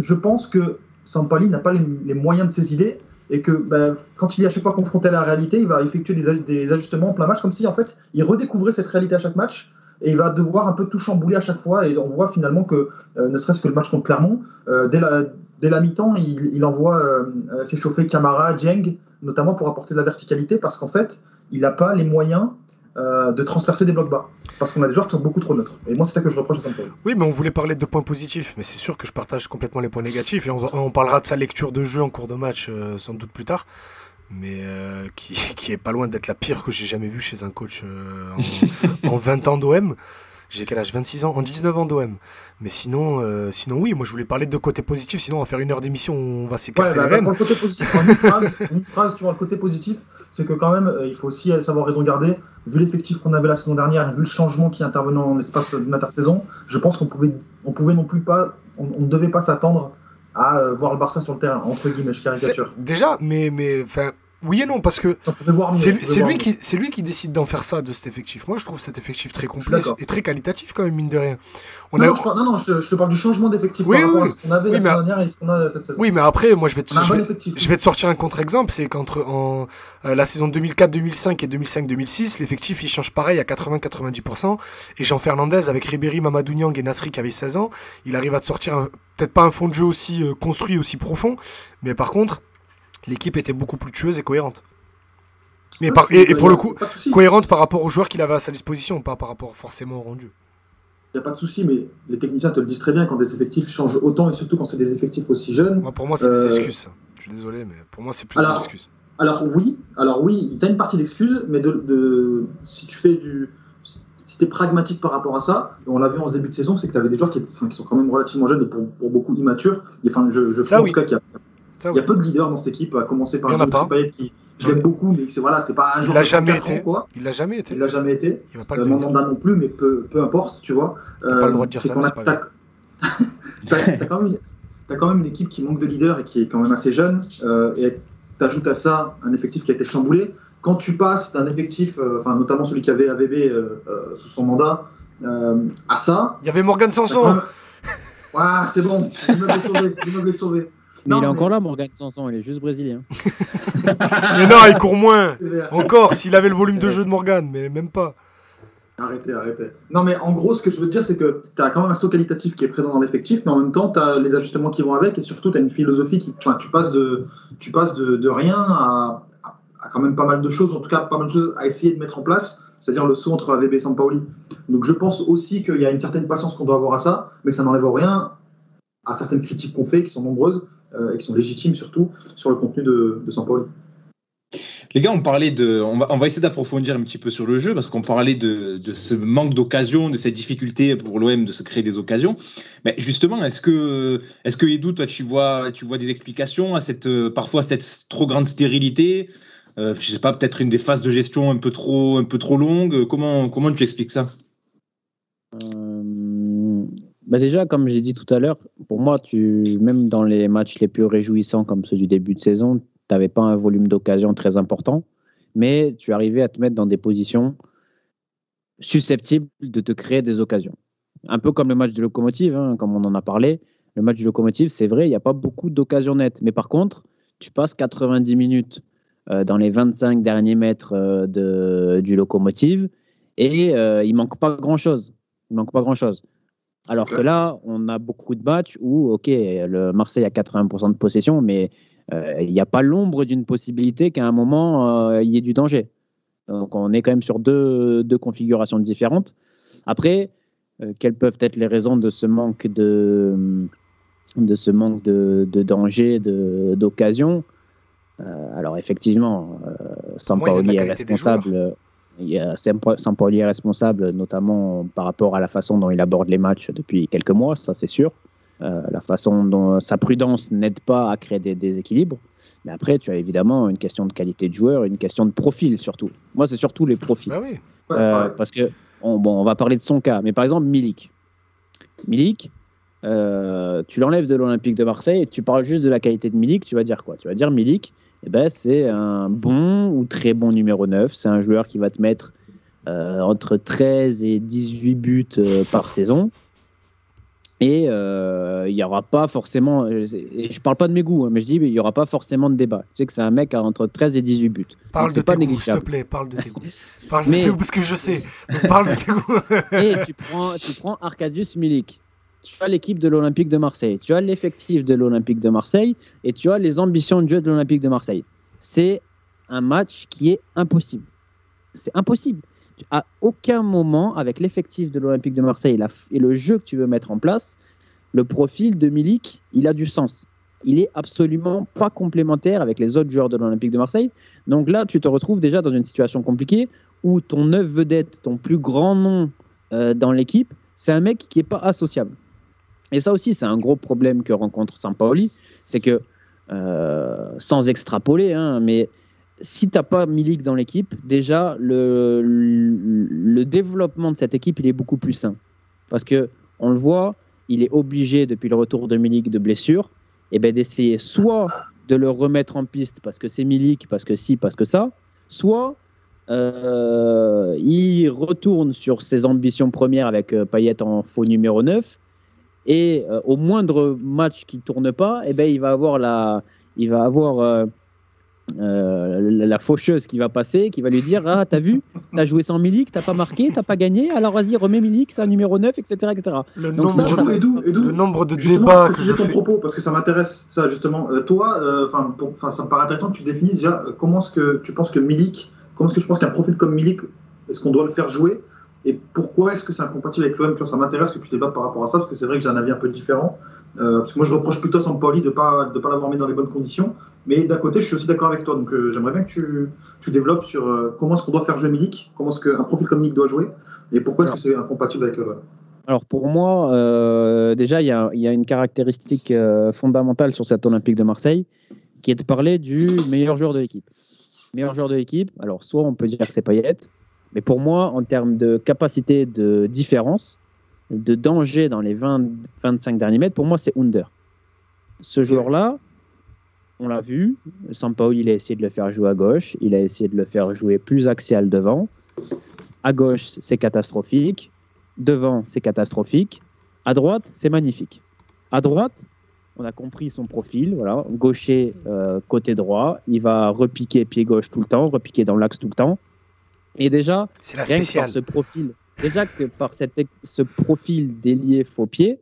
S4: je pense que Sampaoli n'a pas les, moyens de ses idées et que ben, quand il est à chaque fois confronté à la réalité, il va effectuer des, aj- des ajustements en plein match, comme si en fait il redécouvrait cette réalité à chaque match et il va devoir un peu tout chambouler à chaque fois. Et on voit finalement que, ne serait-ce que le match contre Clermont, dès la, mi-temps, il, il envoie s'échauffer Camara, Dieng, notamment pour apporter de la verticalité, parce qu'en fait, il n'a pas les moyens euh, de transpercer des blocs bas. Parce qu'on a des joueurs qui sont beaucoup trop neutres. Et moi, c'est ça que je reproche à Sampaoli.
S3: Oui, mais on voulait parler de points positifs, mais c'est sûr que je partage complètement les points négatifs et on, va- on parlera de sa lecture de jeu en cours de match euh, sans doute plus tard, mais euh, qui, qui est pas loin d'être la pire que j'ai jamais vue chez un coach euh, en, en 20 ans d'OM. J'ai quel âge? 26 ans En 19 ans d'OM. Mais sinon, euh, sinon oui, moi je voulais parler de côté positif, sinon on va faire une heure d'émission, on va
S4: Ouais,
S3: s'écarter
S4: bah,
S3: les
S4: bah, pour le côté positif, une phrase, une phrase, tu vois, le côté positif, c'est que quand même, euh, il faut aussi savoir raison garder. Vu l'effectif qu'on avait la saison dernière, et vu le changement qui est intervenu en l'espace d'une intersaison, je pense qu'on pouvait, on pouvait non plus pas, on, ne devait pas s'attendre à euh, voir le Barça sur le terrain, entre guillemets, je caricature.
S3: Déjà, mais mais enfin oui et non parce que C'est lui, qui, lui qui décide d'en faire ça de cet effectif. Moi, je trouve cet effectif très complet
S4: d'accord.
S3: et très qualitatif quand même mine de rien. On
S4: Non,
S3: a-
S4: non, je, parle- non, non, je, je te parle du changement d'effectif
S3: Oui,
S4: par rapport
S3: oui,
S4: à ce qu'on avait
S3: oui,
S4: la
S3: mais-
S4: dernière et ce qu'on a cette saison.
S3: Oui, mais après, moi, je vais te, je vais,
S4: effectif.
S3: je vais te sortir un contre-exemple. C'est qu'entre en, euh, la saison 2004-2005 et 2005-2006, l'effectif il change pareil à 80-90%. Et Jean Fernandez avec Ribéry, Mamadou Niang et Nasri qui avaient 16 ans, il arrive à te sortir peut-être pas un fond de jeu aussi euh, construit, aussi profond, mais par contre, l'équipe était beaucoup plus tueuse et cohérente. Mais
S4: Ouais,
S3: par,
S4: c'est-
S3: et, et pour
S4: y a-
S3: le coup, cohérente par rapport aux joueurs qu'il avait à sa disposition, pas par rapport forcément au rendu.
S4: Il n'y a pas de souci, mais les techniciens te le disent très bien quand des effectifs changent autant et surtout quand c'est des effectifs aussi jeunes.
S3: Moi, pour moi, c'est des
S4: Euh,
S3: excuses. ça. Je suis désolé, mais pour moi, c'est plus
S4: Alors,
S3: des excuses.
S4: Alors oui, alors oui, tu as une partie d'excuses, mais de, de- si tu fais du, si t'es pragmatique par rapport à ça, on l'a vu en début de saison, c'est que tu avais des joueurs qui, enfin, qui sont quand même relativement jeunes et pour, pour beaucoup immatures. Et, Enfin, je,
S3: Ça, oui.
S4: cas qu'il y a, il y a peu de leaders dans cette équipe, à commencer par
S3: Il pas.
S4: Payet qui, je l'aime beaucoup, mais c'est voilà, c'est pas un
S3: Il
S4: joueur
S3: l'a jamais
S4: 34 ans,
S3: été.
S4: quoi.
S3: Il l'a jamais été.
S4: Il l'a jamais été.
S3: Il va pas
S4: Euh,
S3: le.
S4: Mandanda non plus, mais peu, peu importe, tu vois.
S3: T'as pas le droit de dire
S4: c'est
S3: ça,
S4: t'as- quand même une- t'as quand même une équipe qui manque de leader et qui est quand même assez jeune. euh, et t'ajoutes à ça un effectif qui a été chamboulé. Quand tu passes d'un effectif, euh, enfin notamment celui qui avait AVB euh, euh, sous son mandat, euh, à ça,
S3: Il y avait Morgan Sanson.
S4: même- Ah, c'est bon, l'immeuble est sauvé. L'immeuble est sauvé.
S5: Mais
S4: Non,
S5: il est
S4: mais-
S5: encore là, Morgan Sanson, il est juste brésilien.
S3: Mais non, il court moins. Encore, s'il avait le volume de jeu de Morgan, mais même pas.
S4: Arrêtez, arrêtez. Non, mais en gros, ce que je veux te dire, c'est que tu as quand même un saut qualitatif qui est présent dans l'effectif, mais en même temps, tu as les ajustements qui vont avec, et surtout, tu as une philosophie qui. Tu, vois, tu passes, de, tu passes de, de rien à quand même pas mal de choses, en tout cas, pas mal de choses à essayer de mettre en place, c'est-à-dire le saut entre AVB et Sampaoli. Donc, je pense aussi qu'il y a une certaine patience qu'on doit avoir à ça, mais ça n'enlève rien à certaines critiques qu'on fait, qui sont nombreuses, euh, et qui sont légitimes surtout, sur le contenu de, de Sampaoli.
S2: Les gars, on parlait de. On va, on va essayer d'approfondir un petit peu sur le jeu parce qu'on parlait de, de ce manque d'occasion, de cette difficulté pour l'OM de se créer des occasions. Mais justement, est-ce que, est-ce que Edou, toi, tu vois, tu vois des explications à cette, euh, parfois cette trop grande stérilité? Euh, Je sais pas, peut-être une des phases de gestion un peu trop, un peu trop longue. Comment, comment tu expliques ça?
S5: Euh, bah déjà, comme j'ai dit tout à l'heure, pour moi, tu, même dans les matchs les plus réjouissants comme ceux du début de saison, tu n'avais pas un volume d'occasion très important, mais tu arrivais à te mettre dans des positions susceptibles de te créer des occasions. Un peu comme le match de locomotive, hein, comme on en a parlé. Le match de locomotive, c'est vrai, il n'y a pas beaucoup d'occasions nettes. Mais par contre, tu passes 90 minutes euh, dans les 25 derniers mètres euh, de, du locomotive et euh, il manque pas grand-chose. Il manque pas grand-chose. Alors que là, on a beaucoup de matchs où, OK, le Marseille a 80% de possession, mais euh, il n'y a pas l'ombre d'une possibilité qu'à un moment, euh, il y ait du danger. Donc, on est quand même sur deux, deux configurations différentes. Après, euh, quelles peuvent être les raisons de ce manque de, de, ce manque de, de danger, d'occasion? Alors, effectivement, Sampaoli est responsable. Euh, Il y a Sampa- Sampaoli est responsable, notamment par rapport à la façon dont il aborde les matchs depuis quelques mois, ça c'est sûr. Euh, la façon dont sa prudence n'aide pas à créer des déséquilibres. Mais après, tu as évidemment une question de qualité de joueur, une question de profil surtout. Moi, c'est surtout les profils.
S3: Bah oui.
S4: Ouais,
S5: Euh, parce que, on, bon, on va parler de son cas, mais par exemple, Milik. Milik, euh, tu l'enlèves de l'Olympique de Marseille et tu parles juste de la qualité de Milik, tu vas dire quoi? Tu vas dire Milik, eh ben, c'est un bon ou très bon numéro 9. C'est un joueur qui va te mettre euh, entre 13 et 18 buts euh, par saison. Et euh, il n'y aura pas forcément, et je parle pas de mes goûts, hein, mais je dis il n'y aura pas forcément de débat. Tu sais que c'est un mec à entre 13 et 18 buts.
S3: Parle de
S5: pas
S3: tes goûts, s'il te plaît. Parle de tes goûts. Parle
S5: Mais-
S3: de tes goûts, parce que je sais. Donc, parle de tes goûts.
S5: Et tu prends, tu prends Arkadiusz Milik. Tu as l'équipe de l'Olympique de Marseille, tu as l'effectif de l'Olympique de Marseille et tu as les ambitions de jeu de l'Olympique de Marseille. C'est un match qui est impossible. C'est impossible. À aucun moment, avec l'effectif de l'Olympique de Marseille et, le jeu que tu veux mettre en place, le profil de Milik, il a du sens. Il est absolument pas complémentaire avec les autres joueurs de l'Olympique de Marseille. Donc là, tu te retrouves déjà dans une situation compliquée où ton neuf vedette, ton plus grand nom euh, dans l'équipe, c'est un mec qui n'est pas associable. Et ça aussi, c'est un gros problème que rencontre Sampaoli, c'est que, euh, sans extrapoler, hein, mais si tu n'as pas Milik dans l'équipe, déjà, le, développement de cette équipe, il est beaucoup plus sain. Parce que on le voit, il est obligé, depuis le retour de Milik de blessure, et ben, d'essayer soit de le remettre en piste parce que c'est Milik, parce que si, parce que ça, soit euh, il retourne sur ses ambitions premières avec euh, Payet en faux numéro 9 et euh, au moindre match qui tourne pas, eh ben, il va avoir la, il va avoir euh, euh, la, la faucheuse qui va passer, qui va lui dire ah t'as vu, t'as joué sans Milik, t'as pas marqué, t'as pas gagné, alors vas-y remets Milik, c'est un numéro 9, etc., etc.
S3: Le
S5: Donc ça,
S3: nombre,
S5: ça-
S3: de,
S4: Edou, Edou,
S3: le nombre de débats que
S4: ton
S3: fais.
S4: propos parce que ça m'intéresse, ça justement. Euh, toi, enfin, ça me paraît intéressant que tu définisses déjà comment est-ce que tu penses que Milik, comment est-ce que je pense qu'un profil comme Milik, est-ce qu'on doit le faire jouer? Et pourquoi est-ce que c'est incompatible avec l'OM ça m'intéresse que tu débattes par rapport à ça parce que c'est vrai que j'ai un avis un peu différent. Euh, parce que moi, je reproche plutôt à Sampaoli de pas de pas l'avoir mis dans les bonnes conditions, mais d'un côté, je suis aussi d'accord avec toi. Donc, euh, j'aimerais bien que tu, tu développes sur euh, comment est-ce qu'on doit faire jouer Milik, comment est-ce qu'un profil comme Milik doit jouer? Et pourquoi est-ce que c'est incompatible avec l'OM.
S5: Alors pour moi, déjà, il y y a une caractéristique fondamentale sur cet Olympique de Marseille, qui est de parler du meilleur joueur de l'équipe. Meilleur joueur de l'équipe, alors soit on peut dire que c'est Payet, mais pour moi, en termes de capacité de différence, de danger dans les 20-25 derniers mètres, pour moi, c'est Under. Ce joueur-là, on l'a vu, Sampaoli, il a essayé de le faire jouer à gauche, il a essayé de le faire jouer plus axial devant. À gauche, c'est catastrophique. Devant, c'est catastrophique. À droite, c'est magnifique. À droite, on a compris son profil. Voilà, gaucher, euh, côté droit. Il va repiquer pied gauche tout le temps, repiquer dans l'axe tout le temps. Et déjà,
S3: la
S5: rien que par ce profil, déjà que par cette, ce profil délié faux pied,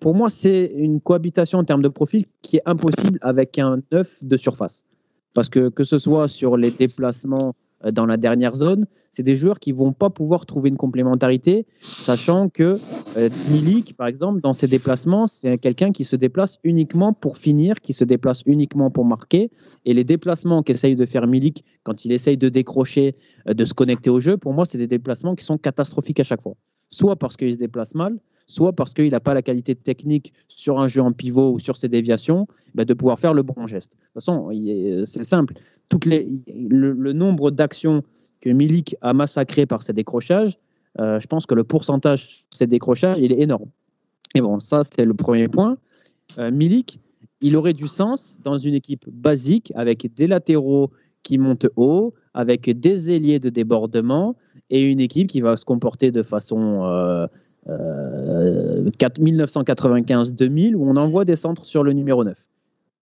S5: pour moi, c'est une cohabitation en termes de profil qui est impossible avec un 9 de surface. Parce que que ce soit sur les déplacements dans la dernière zone, c'est des joueurs qui vont pas pouvoir trouver une complémentarité, sachant que euh, Milik, par exemple, dans ses déplacements, c'est quelqu'un qui se déplace uniquement pour finir, qui se déplace uniquement pour marquer. Et les déplacements qu'essaye de faire Milik quand il essaye de décrocher, euh, de se connecter au jeu, pour moi, c'est des déplacements qui sont catastrophiques à chaque fois. Soit parce qu'il se déplace mal, soit parce qu'il n'a pas la qualité technique sur un jeu en pivot ou sur ses déviations bah, de pouvoir faire le bon geste. De toute façon, est- c'est simple. Toutes les, le, nombre d'actions que Milik a massacré par ses décrochages, euh, je pense que le pourcentage de ces décrochages, il est énorme. Et bon, ça, c'est le premier point. Euh, Milik, il aurait du sens dans une équipe basique avec des latéraux qui montent haut, avec des ailiers de débordement et une équipe qui va se comporter de façon euh, euh, 4- 1995-2000 où on envoie des centres sur le numéro 9.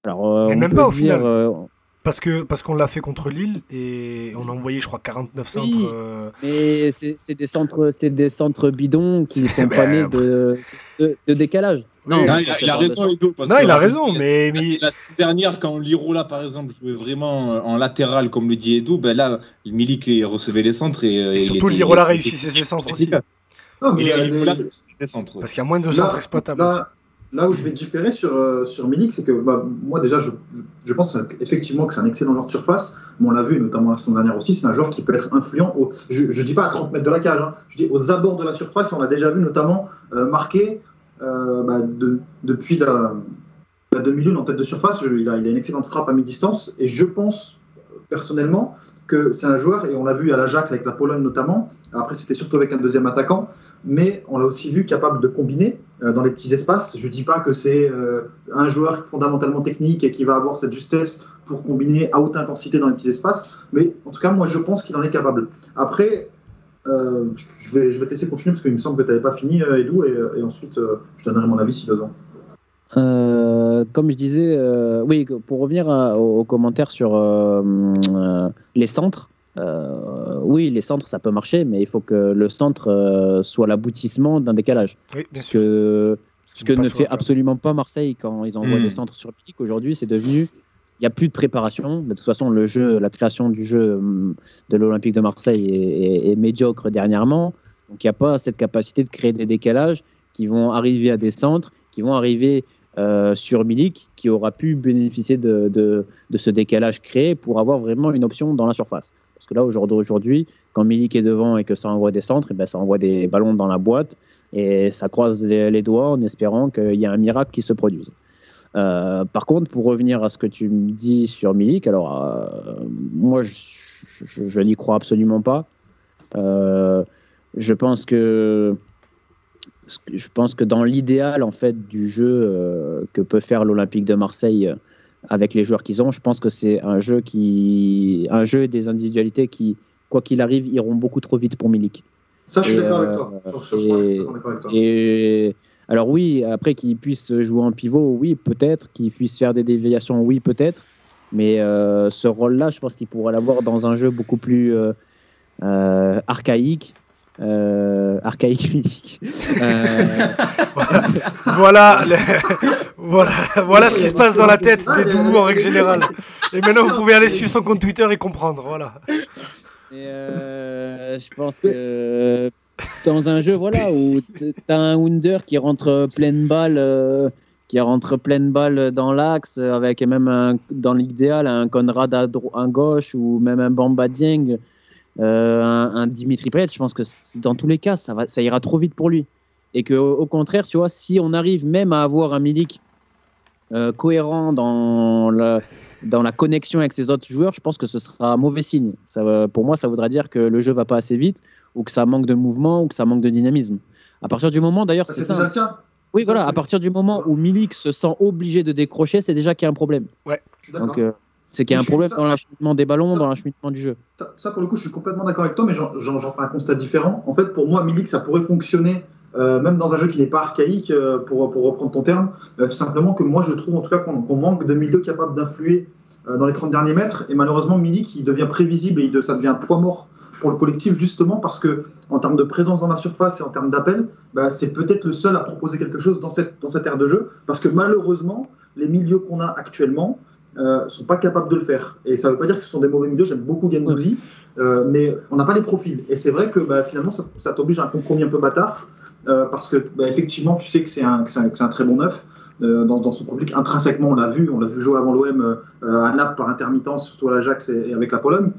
S5: Alors, euh,
S3: Et
S5: on
S3: même
S5: peut
S3: pas au
S5: dire,
S3: final.
S5: euh,
S3: Parce que parce qu'on l'a fait contre Lille et on a envoyé, je crois, 49 centres.
S5: Oui.
S3: euh,
S5: Mais c'est des centres, c'est des centres bidons qui sont pas
S3: Ben,
S5: nés de, de, de décalage.
S3: Oui.
S2: Non,
S3: Non,
S2: il, a, il a raison, Edo. parce
S3: Non,
S2: que
S3: il a
S2: la-
S3: raison, mais, mais
S2: La semaine dernière, quand Lirola, par exemple, jouait vraiment euh, en latéral, comme le dit Edo, ben là, Milik il recevait les centres et, euh,
S3: surtout,
S2: était-
S3: Lirola réussissait ses centres aussi.
S4: Non, mais
S2: Il
S4: il y a
S2: est-
S3: parce qu'il y a moins de
S4: Là-
S3: centres exploitables. aussi.
S4: Là, là où je vais différer sur, euh, sur Milik, c'est que bah, moi déjà, je, je pense effectivement que c'est un excellent joueur de surface, mais on l'a vu notamment la saison dernière aussi, c'est un joueur qui peut être influent, au- je ne dis pas à 30 mètres de la cage, hein, je dis aux abords de la surface, on l'a déjà vu notamment euh, marqué euh, bah, de- depuis la, la demi-lune en tête de surface, je- il, a, il a une excellente frappe à mi-distance, et je pense personnellement que c'est un joueur, et on l'a vu à l'Ajax avec la Pologne notamment, après c'était surtout avec un deuxième attaquant, mais on l'a aussi vu capable de combiner euh, dans les petits espaces. Je ne dis pas que c'est euh, un joueur fondamentalement technique et qui va avoir cette justesse pour combiner à haute intensité dans les petits espaces, mais en tout cas, moi je pense qu'il en est capable. Après, euh, je, vais, te laisser continuer parce qu'il me semble que tu n'avais pas fini, Edou, et, ensuite je donnerai mon avis si besoin.
S5: Comme je disais, oui, pour revenir aux, commentaires sur les centres, euh, oui, les centres, ça peut marcher, mais il faut que le centre euh, soit l'aboutissement d'un décalage.
S3: Oui, bien
S5: Ce
S3: sûr.
S5: que, ce que
S3: n'est
S5: ne fait absolument pas Marseille quand ils envoient
S2: Hmm.
S5: des centres sur pique. Aujourd'hui, c'est devenu. Il n'y a plus de préparation. De toute façon, le jeu, la création du jeu hum, de l'Olympique de Marseille est, est- est médiocre dernièrement. Donc, il n'y a pas cette capacité de créer des décalages qui vont arriver à des centres, qui vont arriver euh, sur Milik, qui aura pu bénéficier de, de- de ce décalage créé pour avoir vraiment une option dans la surface. Parce que là, aujourd'hui, quand Milik est devant et que ça envoie des centres, eh ben, ça envoie des ballons dans la boîte et ça croise les, doigts en espérant qu'il y a un miracle qui se produise. Euh, par contre, pour revenir à ce que tu me dis sur Milik, alors euh, moi, je, n'y crois absolument pas. Euh, je pense que je pense que dans l'idéal en fait du jeu que peut faire l'Olympique de Marseille avec les joueurs qu'ils ont, je pense que c'est un jeu qui un jeu des individualités qui quoi qu'il arrive iront beaucoup trop vite pour Milik.
S4: Ça, je suis d'accord avec toi. Sur, sur ce point, je suis totalement d'accord avec toi.
S5: Et alors oui, après qu'il puisse jouer en pivot, oui, peut-être. Qu'il puisse faire des déviations, oui, peut-être. Mais euh, ce rôle-là, je pense qu'il pourrait l'avoir dans un jeu beaucoup plus euh, euh, archaïque. Euh, archaïque mythique. Euh,
S3: Voilà, le- voilà, voilà ce qui se passe dans la tête des doux en règle générale. Et maintenant, vous pouvez aller suivre son compte Twitter et comprendre. Voilà.
S5: et, euh, je pense que dans un jeu voilà, où t'as un Wunder qui rentre pleine balle, euh, qui rentre pleine balle dans l'axe, avec même un, dans l'idéal un Conrad à gauche ou même un Bamba Dieng, euh, un, un Dimitri Payet, je pense que dans tous les cas, ça, va, ça ira trop vite pour lui. Et que au au contraire, tu vois, si on arrive même à avoir un Milik euh, cohérent dans la, dans la connexion avec ses autres joueurs, je pense que ce sera un mauvais signe. Ça, va- pour moi, ça voudra dire que le jeu va pas assez vite, ou que ça manque de mouvement, ou que ça manque de dynamisme. À partir du moment, d'ailleurs, c'est ça.
S4: déjà le cas.
S5: Oui, voilà, à partir du moment où Milik se sent obligé de décrocher, c'est déjà qu'il y a un problème.
S4: Je suis d'accord.
S5: C'est qu'il y a un problème
S4: ça-
S5: dans l'acheminement des ballons,
S4: ça-
S5: dans l'acheminement du jeu.
S4: Ça, ça, pour le coup, je suis complètement d'accord avec toi, mais j'en fais un constat différent. En fait, pour moi, Milik, ça pourrait fonctionner euh, même dans un jeu qui n'est pas archaïque, euh, pour, pour reprendre ton terme. Euh, c'est simplement que moi, je trouve en tout cas qu'on manque de milieu capable d'influer dans les 30 derniers mètres. Et malheureusement, Milik, il devient prévisible et il ça devient un poids mort pour le collectif, justement parce que en termes de présence dans la surface et en termes d'appel, bah, c'est peut-être le seul à proposer quelque chose dans cette, dans cette ère de jeu. Parce que malheureusement, les milieux qu'on a actuellement euh, sont pas capables de le faire. Et ça veut pas dire que ce sont des mauvais milieux. J'aime beaucoup Gendouzi, euh, mais on n'a pas les profils. Et c'est vrai que bah, finalement, ça, ça t'oblige à un compromis un peu bâtard. euh, parce que bah, effectivement, tu sais que c'est un, un, un très bon neuf. euh, dans, dans son public, intrinsèquement, on l'a vu, on l'a vu jouer avant l'OM à Naples par intermittence, surtout à l'Ajax et, et avec la Pologne.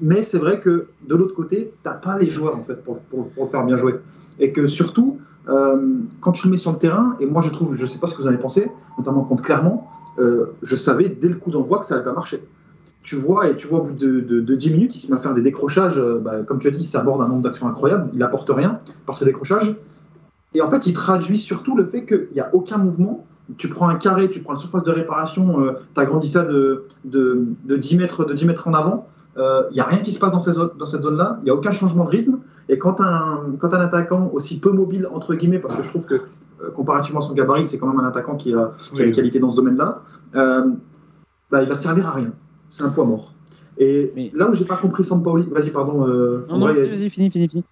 S4: Mais c'est vrai que de l'autre côté, t'as pas les joueurs en fait pour, pour, pour le faire bien jouer. Et que surtout, quand tu le mets sur le terrain, et moi je trouve, je sais pas ce que vous en avez pensé, notamment contre Clermont, euh, je savais dès le coup d'envoi que ça allait pas marcher. Tu vois, et tu vois au bout de, de, de 10 minutes, il se met à faire des décrochages, euh, bah, comme tu as dit, il s'aborde un nombre d'actions incroyable, il apporte rien par ses décrochages. Et en fait, il traduit surtout le fait qu'il n'y a aucun mouvement. Tu prends un carré, tu prends la surface de réparation, euh, tu agrandis ça de, de, de, 10 mètres, de 10 mètres en avant. Il n'y a rien qui se passe dans, ces zones- dans cette zone-là. Il n'y a aucun changement de rythme. Et quand un, quand un attaquant aussi peu mobile, entre guillemets, parce que je trouve que euh, comparativement à son gabarit, c'est quand même un attaquant qui a, qui a
S3: Oui,
S4: des qualités dans ce domaine-là, euh, bah, il va te servir à rien. C'est un poids mort. Et
S5: Mais-
S4: là où j'ai pas compris Sampaoli, vas-y, pardon. euh,
S5: Non, non,
S4: André,
S5: vas-y, fini, fini, fini.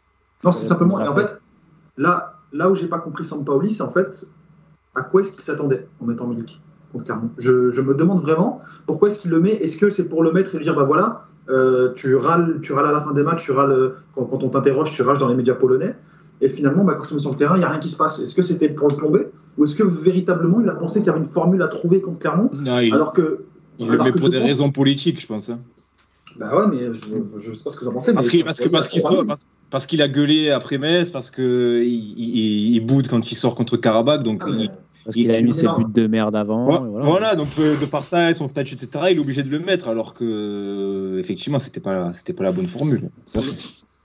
S4: non, c'est
S5: Euh,
S4: simplement. En fait, là, là où j'ai pas compris Sampaoli, c'est en fait à quoi est-ce qu'il s'attendait en mettant Milik contre Clermont? Je, je me demande vraiment pourquoi est-ce qu'il le met. Est-ce que c'est pour le mettre et lui dire bah voilà, euh, tu râles, tu râles à la fin des matchs, tu râles quand, quand on t'interroge, tu râles dans les médias polonais. Et finalement, bah, quand je mets sur le terrain, il n'y a rien qui se passe. Est-ce que c'était pour le plomber Ou est-ce que véritablement il a pensé qu'il y avait une formule à trouver contre Clermont
S2: Non, il,
S4: Alors que.
S2: il le
S4: alors
S2: met
S4: que
S2: pour des
S4: pense-
S2: raisons politiques, je pense. hein.
S4: Bah ouais, mais je ne sais pas ce que vous en pensez.
S2: Parce qu'il
S4: ça
S2: parce que,
S4: pourrait
S2: parce
S4: être
S2: qu'il
S4: probable.
S2: sort- parce, parce qu'il a gueulé après Metz, parce qu'il il, il, il boude quand il sort contre Karabakh. Donc,
S4: Ah,
S2: il-
S5: Parce qu'il a mis ses buts de merde avant.
S2: voilà, donc euh, de par ça, son statut, etc., il est obligé de le mettre, alors que euh, effectivement, c'était pas, c'était pas la bonne formule. Ça,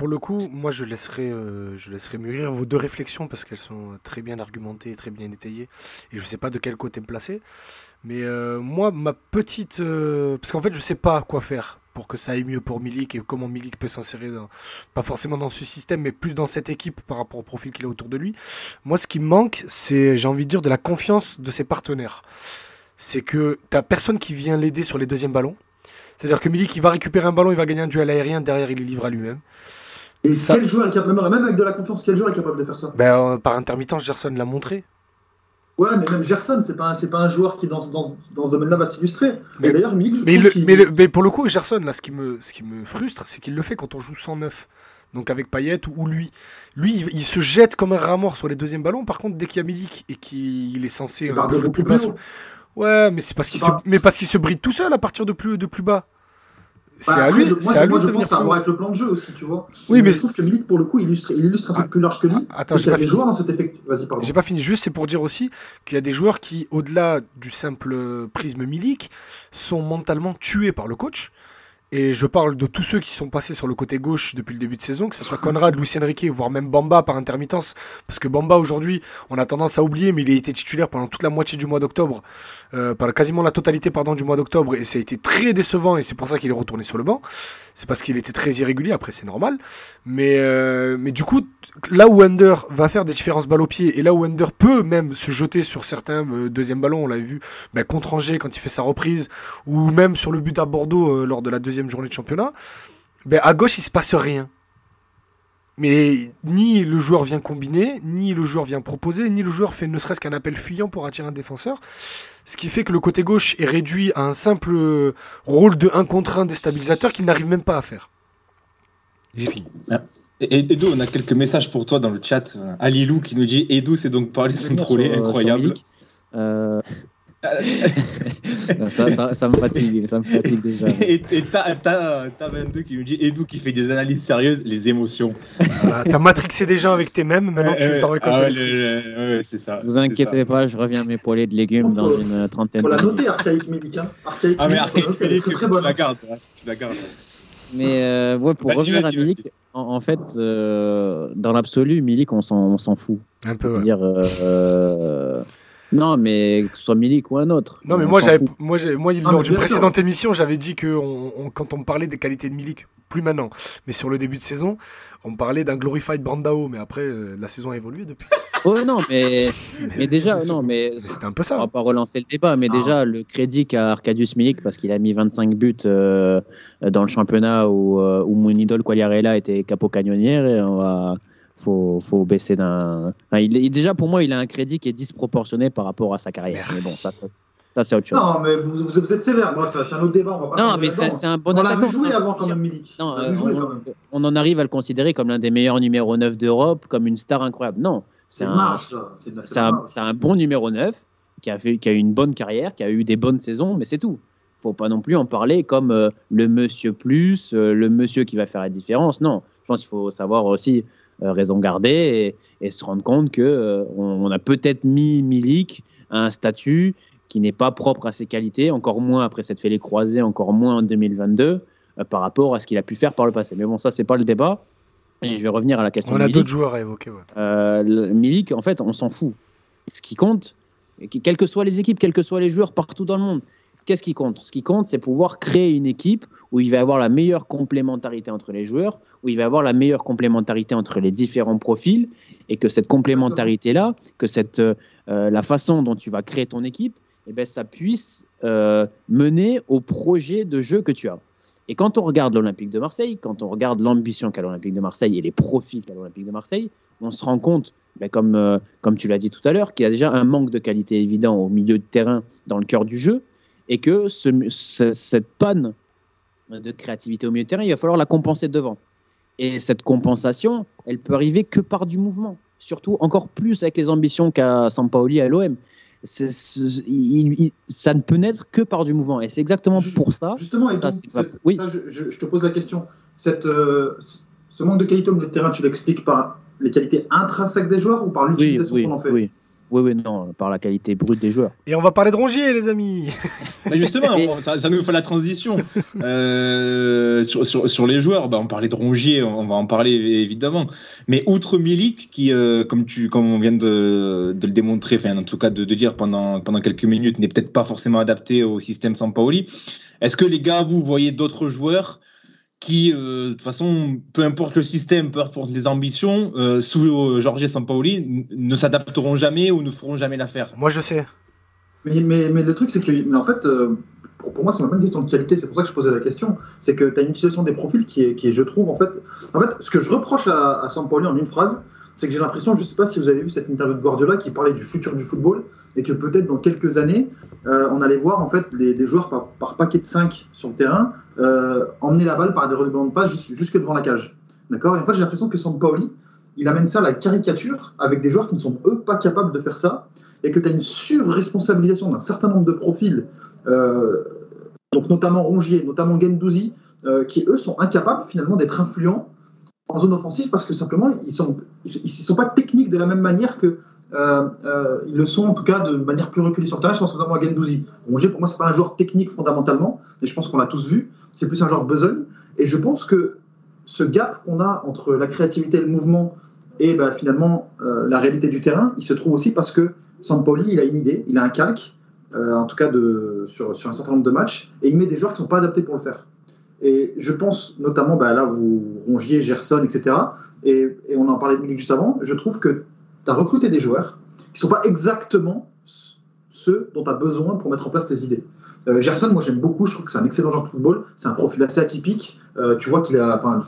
S3: Pour le coup, moi je laisserai, euh, je laisserai mûrir vos deux réflexions parce qu'elles sont très bien argumentées très bien détaillées. Et je sais pas de quel côté me placer. Mais euh, moi, ma petite. euh, parce qu'en fait, je sais pas quoi faire pour que ça aille mieux pour Milik et comment Milik peut s'insérer. Pas forcément dans ce système, mais plus dans cette équipe par rapport au profil qu'il a autour de lui. Moi, ce qui me manque, c'est, j'ai envie de dire, de la confiance de ses partenaires. C'est que t'as personne qui vient l'aider sur les deuxièmes ballons. C'est-à-dire que Milik, il va récupérer un ballon, il va gagner un duel aérien, derrière, il est livré à lui-même.
S4: Et
S3: Ça-
S4: quel joueur est capable, même avec de la confiance, quel joueur est capable de faire ça?
S3: Ben, euh, par intermittence, Gerson l'a montré.
S4: Ouais, mais même Gerson, c'est pas, un- pas un joueur qui, dans, ce- dans, dans ce domaine-là, va s'illustrer.
S3: Mais-
S4: d'ailleurs,
S3: Mais, mais, le- mais pour le coup, Gerson, là, ce qui me, ce qui me frustre, c'est qu'il le fait quand on joue 109. Donc avec Payet ou, ou lui. Lui, il, il se jette comme un rat mort sur les deuxièmes ballons. Par contre, dès qu'il y a Milik et qu'il est censé
S4: de
S3: jouer plus bas. sur-. Ouais, mais c'est parce qu'il se, mais parce qu'il se bride tout seul à partir de plus, de plus bas. C'est
S4: Bah,
S3: à
S4: après,
S3: lui,
S4: je- moi,
S3: c'est
S4: je-
S3: à
S4: moi, je pense que ça a à avec le plan de jeu aussi, tu vois.
S3: Oui, mais-
S4: je trouve que Milik, pour le coup, il illustre, il illustre un truc plus large que lui.
S3: Ah, Attends,
S4: C'est
S3: j'ai pas fini.
S4: joueurs dans cet. Vas-y, pardon.
S3: J'ai pas fini. Juste, c'est pour dire aussi qu'il y a des joueurs qui, au-delà du simple prisme Milik, sont mentalement tués par le coach. Et je parle de tous ceux qui sont passés sur le côté gauche depuis le début de saison, que ce soit Conrad, Luis Enrique, voire même Bamba par intermittence. Parce que Bamba, aujourd'hui, on a tendance à oublier, mais il a été titulaire pendant toute la moitié du mois d'octobre, euh, quasiment la totalité pardon, du mois d'octobre, et ça a été très décevant, et c'est pour ça qu'il est retourné sur le banc. C'est parce qu'il était très irrégulier, après c'est normal. Mais, euh, mais du coup, là où Under va faire des différences balles au pied, et là où Under peut même se jeter sur certains euh, deuxièmes ballons, on l'a vu bah, contre Angers quand il fait sa reprise, ou même sur le but à Bordeaux euh, lors de la deuxième journée de championnat, ben, à gauche il se passe rien. Mais ni le joueur vient combiner, ni le joueur vient proposer, ni le joueur fait ne serait-ce qu'un appel fuyant pour attirer un défenseur. Ce qui fait que le côté gauche est réduit à un simple rôle de 1 contre 1 déstabilisateur qu'il n'arrive même pas à faire. J'ai fini.
S2: Et, et- Edo, on a quelques messages pour toi dans le chat. Alilou qui nous dit Edo, c'est donc parler
S5: Sur- sur
S2: incroyable.
S5: Euh, ça, ça, ça me fatigue, ça me fatigue déjà.
S2: et t'as t'as- t'as 22 qui nous dit Edo qui fait des analyses sérieuses, les émotions.
S3: Voilà, T'as matrixé des gens avec tes mêmes, maintenant tu t'en récoltes.
S2: ah ouais, ouais, c'est ça.
S5: Vous inquiétez pas, je reviens m'épauler de légumes dans une trentaine
S4: Faut la
S5: de
S4: noter, Archaïque Milik. Hein. Archaïque.
S2: Ah mais
S4: très, très
S2: tu la gardes. hein, Tu la gardes.
S5: Mais euh, ouais, pour
S2: Vas-y,
S5: revenir à. Milik, en, en fait, euh, dans l'absolu, Milik, on s'en fout.
S3: Un peu,
S5: Je veux
S3: ouais.
S5: dire, euh, Non, mais que ce soit Milik ou un autre.
S3: Non, mais
S5: on
S3: moi, j'avais, moi, moi, lors d'une précédente émission, j'avais dit que on- on- quand on me parlait des qualités de Milik, plus maintenant, mais sur le début de saison, on me parlait d'un glorified Brandao, mais après, euh, la saison a évolué depuis.
S5: Ouais, non, mais, mais déjà, non, mais
S3: Mais c'était un peu
S5: on
S3: ça.
S5: va pas relancer le débat, mais
S4: Ah.
S5: déjà, le crédit qu'a Arcadius Milik, parce qu'il a mis 25 buts euh, dans le championnat où, euh, où mon idole Quagliarella était capo canonnière, et on va. Faut, faut baisser d'un. Enfin, il est- déjà, pour moi, il a un crédit qui est disproportionné par rapport à sa carrière.
S3: Merci.
S5: Mais bon, ça, ça, ça, c'est autre chose.
S4: Non, mais vous, vous- vous êtes sévère. Moi, ça- c'est un autre débat. On va pas
S5: Non, mais c'est un bon
S4: On
S5: attaquant.
S4: vu jouer
S5: Non,
S4: avant quand même, Milik.
S5: Non,
S4: On
S5: euh, on, on en arrive à le considérer comme l'un des meilleurs numéro 9 d'Europe, comme une star incroyable. Non,
S4: C'est
S5: un.
S4: C'est
S5: un, c'est un bon numéro 9 qui a, fait, qui a eu une bonne carrière, qui a eu des bonnes saisons, mais c'est tout. faut pas non plus en parler comme euh, le monsieur plus, euh, le monsieur qui va faire la différence. Non, je pense qu'il faut savoir aussi euh, raison garder et, et se rendre compte que euh, on, on a peut-être mis Milik à un statut qui n'est pas propre à ses qualités, encore moins après s'être fait les croiser, encore moins en 2022 euh, par rapport à ce qu'il a pu faire par le passé. Mais bon, ça c'est pas le débat. Et je vais revenir à la question.
S3: On a d'autres joueurs à évoquer. Ouais.
S5: Euh, Milik, en fait, on s'en fout. Ce qui compte, quelles que soient les équipes, quels que soient les joueurs partout dans le monde, qu'est-ce qui compte? Ce qui compte, c'est pouvoir créer une équipe où il va y avoir la meilleure complémentarité entre les joueurs, où il va y avoir la meilleure complémentarité entre les différents profils, et que cette complémentarité-là, que cette, euh, la façon dont tu vas créer ton équipe, eh ben, ça puisse euh, mener au projet de jeu que tu as. Et quand on regarde l'Olympique de Marseille, quand on regarde l'ambition qu'a l'Olympique de Marseille et les profils qu'a l'Olympique de Marseille, on se rend compte, ben, comme, euh, comme tu l'as dit tout à l'heure, qu'il y a déjà un manque de qualité évident au milieu de terrain, dans le cœur du jeu, et que ce- ce- cette panne de créativité au milieu de terrain, il va falloir la compenser devant. Et cette compensation, elle peut arriver que par du mouvement, surtout encore plus avec les ambitions qu'a Sampaoli à l'OM. Il- il- ça ne peut naître que par du mouvement. Et c'est exactement pour ça.
S4: Justement, et
S5: Ça,
S4: donc,
S5: c'est pas-
S4: cette-
S5: oui.
S4: ça, je, te pose la question. Cette, euh, ce manque de qualité au milieu de terrain, tu l'expliques par les qualités intrinsèques des joueurs ou par
S5: Oui,
S4: l'utilisation
S5: oui,
S4: qu'on en fait?
S5: Oui. Oui, non, par la qualité brute des joueurs.
S3: Et on va parler de Rongier, les amis.
S2: Justement, on- ça, ça nous fait la transition. Euh, sur, sur, sur les joueurs, bah, on parlait de Rongier, on va en parler évidemment. Mais outre Milik, qui, euh, comme, tu, comme on vient de, de le démontrer, enfin, en tout cas de, de dire pendant, pendant quelques minutes, n'est peut-être pas forcément adapté au système Sampaoli, est-ce que les gars, vous voyez d'autres joueurs qui, euh, de toute façon, peu importe le système, peu importe les ambitions, euh, sous euh, Jorge Sampaoli, ne s'adapteront jamais ou ne feront jamais l'affaire
S3: Moi, je sais.
S4: Mais, mais, mais le truc, c'est que, mais en fait, euh, pour, pour moi, c'est même pas une question de qualité, c'est pour ça que je posais la question. C'est que tu as une utilisation des profils qui est, qui est, je trouve, en fait. En fait, ce que je reproche à, à Sampaoli en une phrase, c'est que j'ai l'impression, je ne sais pas si vous avez vu cette interview de Guardiola qui parlait du futur du football et que peut-être dans quelques années, euh, on allait voir en fait les, joueurs par, par paquet de 5 sur le terrain euh, emmener la balle par des redébordements de passe jus- jusque devant la cage. D'accord? Et en fait, j'ai l'impression que Sampaoli, il amène ça à la caricature avec des joueurs qui ne sont eux pas capables de faire ça et que tu as une surresponsabilisation d'un certain nombre de profils, euh, donc notamment Rongier, notamment Gendouzi, qui eux sont incapables finalement d'être influents en zone offensive parce que simplement ils ils sont pas techniques de la même manière que euh, euh, ils le sont en tout cas de manière plus reculée sur le terrain. Je pense notamment à Gendouzi. Rongier pour moi c'est pas un joueur technique fondamentalement, et je pense qu'on l'a tous vu. C'est plus un joueur besogne. Et je pense que ce gap qu'on a entre la créativité le mouvement et bah, finalement euh, la réalité du terrain, il se trouve aussi parce que Sampoli, il a une idée, il a un calque, en tout cas de, sur, un certain nombre de matchs, et il met des joueurs qui ne sont pas adaptés pour le faire. Et je pense notamment, bah, là, vous, Rongier, Gerson, etc., et, et on en parlait de Milik juste avant, je trouve que tu as recruté des joueurs qui sont pas exactement ceux dont tu as besoin pour mettre en place tes idées. Euh, Gerson, moi j'aime beaucoup, je trouve que c'est un excellent joueur de football, c'est un profil assez atypique, euh, tu vois qu'il a, enfin,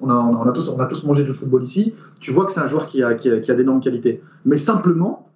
S4: on a, on, a tous, on a tous mangé du football ici, tu vois que c'est un joueur qui a, qui a, qui a d'énormes qualités. Mais simplement,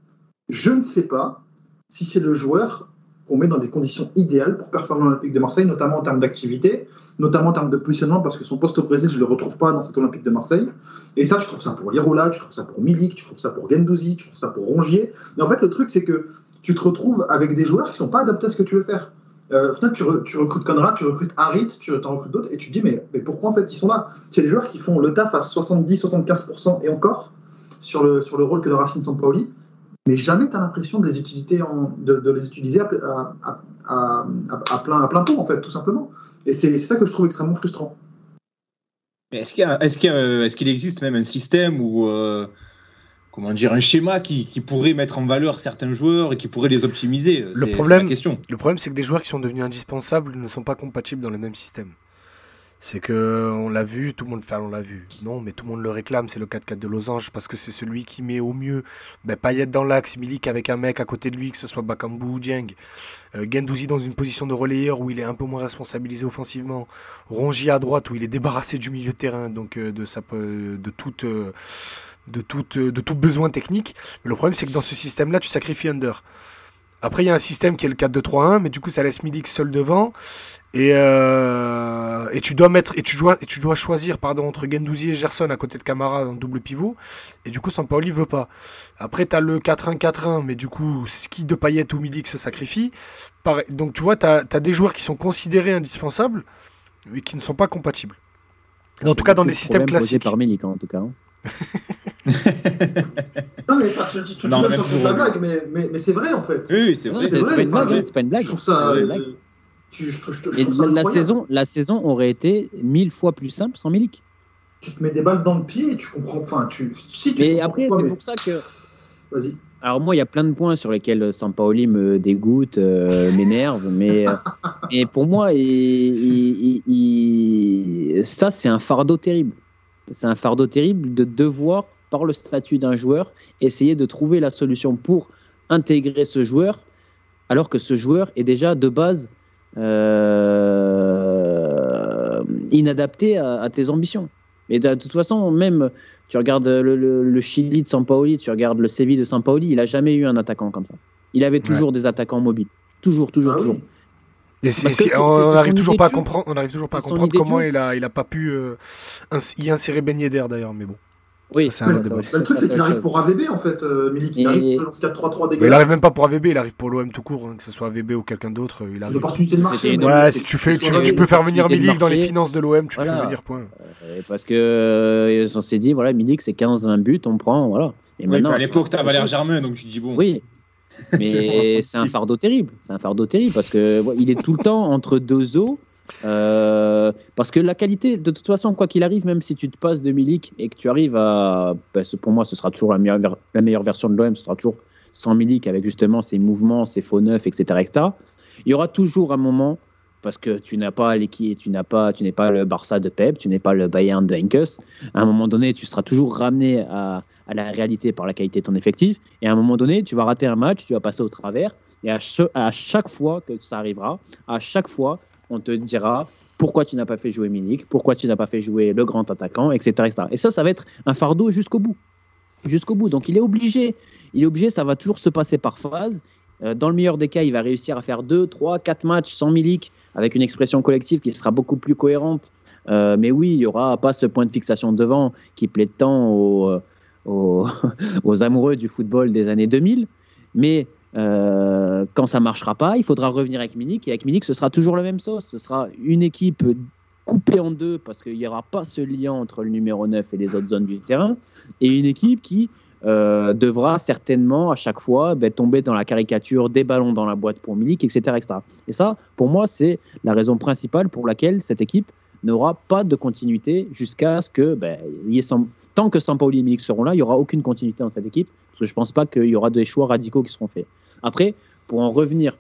S4: je ne sais pas si c'est le joueur qu'on met dans des conditions idéales pour performer l'Olympique de Marseille, notamment en termes d'activité, notamment en termes de positionnement, parce que son poste au Brésil, je ne le retrouve pas dans cet Olympique de Marseille. Et ça, tu trouves ça pour Lirola, tu trouves ça pour Milik, tu trouves ça pour Gendouzi, tu trouves ça pour Rongier. Mais en fait, le truc, c'est que tu te retrouves avec des joueurs qui ne sont pas adaptés à ce que tu veux faire. Euh, tu, re, tu, recrutes Conrad, tu recrutes Harit, tu en recrutes d'autres, et tu te dis, mais, mais, pourquoi en fait ils sont là? C'est des joueurs qui font le taf à 70-75% et encore sur le, sur le rôle que leur Racine Sampaoli, mais jamais tu as l'impression de les utiliser, en, de, de, les utiliser à, à, à, à, plein, à plein temps, en fait, tout simplement. Et c'est ça que je trouve extrêmement frustrant.
S2: Est-ce qu'il est qu est qu existe même un système où, euh, comment dire, un schéma qui, qui, pourrait mettre en valeur certains joueurs et qui pourrait les optimiser?
S3: Le problème, la question. Le problème, c'est que des joueurs qui sont devenus indispensables ne sont pas compatibles dans le même système. C'est que on l'a vu, tout le monde, fait, on l'a vu. Non, mais tout le monde le réclame. C'est le 4-4 de Losange parce que c'est celui qui met au mieux ben, Payet dans l'axe, Milik avec un mec à côté de lui, que ce soit Bakambu ou Dieng. Euh, Gendouzi dans une position de relayeur où il est un peu moins responsabilisé offensivement. Rongi à droite où il est débarrassé du milieu de terrain, donc euh, de, sa, de toute. Euh, de, toute, de tout besoin technique. Le problème, c'est que dans ce système-là, tu sacrifies Under. Après, il y a un système qui est le 4-2-3-1, mais du coup, ça laisse Milik seul devant. Et, euh, et tu dois mettre et tu dois et tu dois choisir pardon entre Gendouzi et Gerson à côté de Camara dans le double pivot et du coup Sampaoli veut pas. Après tu as le 4-1-4-1 mais du coup ski de Payet ou Milik se sacrifie. Donc tu vois tu as, des joueurs qui sont considérés indispensables mais qui ne sont pas compatibles. En tout cas dans des systèmes classiques.
S5: par Milik en tout cas. Hein.
S4: non mais tu, tu, tu non, sur la blague mais, mais, mais c'est vrai en fait.
S2: Oui, c'est vrai.
S5: C'est pas, une blague, c'est pas une
S4: Je
S5: la, saison, la saison aurait été mille fois plus simple sans Milik.
S4: Tu te mets des balles dans le pied et tu comprends. Enfin, tu,
S5: si tu mais après, c'est pour ça que.
S4: Vas-y.
S5: Alors moi, il y a plein de points sur lesquels Sampaoli me dégoûte, euh, m'énerve, mais, euh, pour moi, ça c'est un fardeau terrible. C'est un fardeau terrible de devoir, par le statut d'un joueur, essayer de trouver la solution pour intégrer ce joueur, alors que ce joueur est déjà de base euh, inadapté à, tes ambitions. Et de, toute façon, même tu regardes le, Chili de Sampaoli, tu regardes le Séville de Sampaoli, il a jamais eu un attaquant comme ça. Il avait toujours des attaquants mobiles. Toujours, toujours, ah toujours.
S3: on n'arrive toujours, pas à comprendre, on arrive toujours pas à comprendre comment il a, il a pas pu euh, y insérer Ben Yedder d'ailleurs, mais bon.
S5: Oui,
S4: c'est un Le truc, c'est qu'il arrive pour AVB en fait, euh, Milik. Il arrive ce 4-3-3 dégueulasse.
S3: Il arrive même pas pour AVB, il arrive pour l'OM tout court, hein, que ce soit AVB ou quelqu'un d'autre. Il
S4: arrive. l'opportunité de marché.
S3: Ouais, si tu, fais, tu, tu peux faire venir Milik dans les finances de l'OM, tu peux venir, point.
S5: Euh, parce que euh, on s'est dit, voilà, Milik, c'est 15-20 buts, on prend, voilà.
S2: Et maintenant, à l'époque, tu as Valère Germain, donc tu dis bon.
S5: Oui, mais c'est un fardeau terrible. C'est un fardeau terrible parce que il est tout le temps entre deux eaux. Euh, parce que la qualité, de toute façon, quoi qu'il arrive, même si tu te passes de Milik et que tu arrives à. Ben, pour moi, ce sera toujours la meilleure, version de l'OM, ce sera toujours sans Milik avec justement ses mouvements, ses faux neufs, etc., etc. Il y aura toujours un moment, parce que tu n'as pas l'équipe, tu n'as pas, tu n'es pas le Barça de Pep, tu n'es pas le Bayern de Henkes. À un moment donné, tu seras toujours ramené à, la réalité par la qualité de ton effectif. Et à un moment donné, tu vas rater un match, tu vas passer au travers. Et à chaque fois que ça arrivera, à chaque fois, on te dira pourquoi tu n'as pas fait jouer Milik, pourquoi tu n'as pas fait jouer le grand attaquant, etc.. Et ça, ça va être un fardeau jusqu'au bout. Jusqu'au bout. Donc il est obligé. Il est obligé, ça va toujours se passer par phase. Euh, dans le meilleur des cas, il va réussir à faire 2, 3, 4 matchs sans Milik avec une expression collective qui sera beaucoup plus cohérente. Euh, mais oui, il n'y aura pas ce point de fixation devant qui plaît tant aux, aux, aux amoureux du football des années 2000. Mais euh, quand ça marchera pas, il faudra revenir avec Minik et avec Minik, ce sera toujours la même sauce. Ce sera une équipe coupée en deux parce qu'il n'y aura pas ce lien entre le numéro 9 et les autres zones du terrain et une équipe qui euh, devra certainement à chaque fois ben, tomber dans la caricature des ballons dans la boîte pour Milik, etc., etc. Et ça, pour moi, c'est la raison principale pour laquelle cette équipe n'aura pas de continuité jusqu'à ce que, ben, tant que Sampaoli et Milik seront là, il n'y aura aucune continuité dans cette équipe, parce que je ne pense pas qu'il y aura des choix radicaux qui seront faits. Après, pour en revenir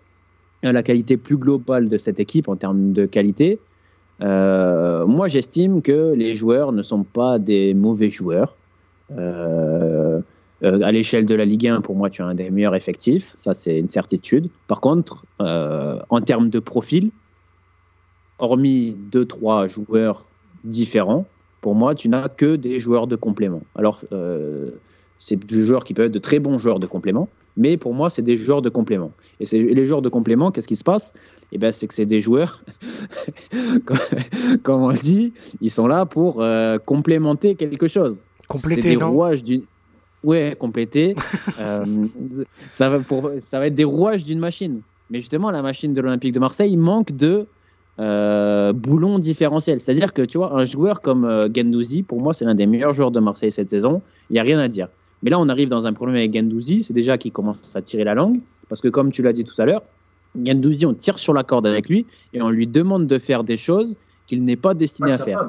S5: à la qualité plus globale de cette équipe en termes de qualité, euh, moi j'estime que les joueurs ne sont pas des mauvais joueurs. Euh, euh, à l'échelle de la Ligue 1, pour moi, tu as un des meilleurs effectifs, ça c'est une certitude. Par contre, en termes de profil, hormis deux, trois joueurs différents, pour moi, tu n'as que des joueurs de complément. Alors, euh, c'est des joueurs qui peuvent être de très bons joueurs de complément, mais pour moi, c'est des joueurs de complément. Et les joueurs de complément, qu'est-ce qui se passe? Eh ben, c'est que c'est des joueurs, comme on le dit, ils sont là pour euh, complémenter quelque chose.
S3: Compléter, des rouages
S5: d'une. Ouais, compléter. Euh, ça, va pour, ça va être des rouages d'une machine. Mais justement, la machine de l'Olympique de Marseille manque de euh, boulon différentiel. C'est-à-dire que tu vois, un joueur comme euh, Gendouzi, pour moi, c'est l'un des meilleurs joueurs de Marseille cette saison. Il n'y a rien à dire. Mais là, on arrive dans un problème avec Gendouzi. C'est déjà qu'il commence à tirer la langue. Parce que, comme tu l'as dit tout à l'heure, Gendouzi, on tire sur la corde avec lui et on lui demande de faire des choses qu'il n'est pas destiné à faire.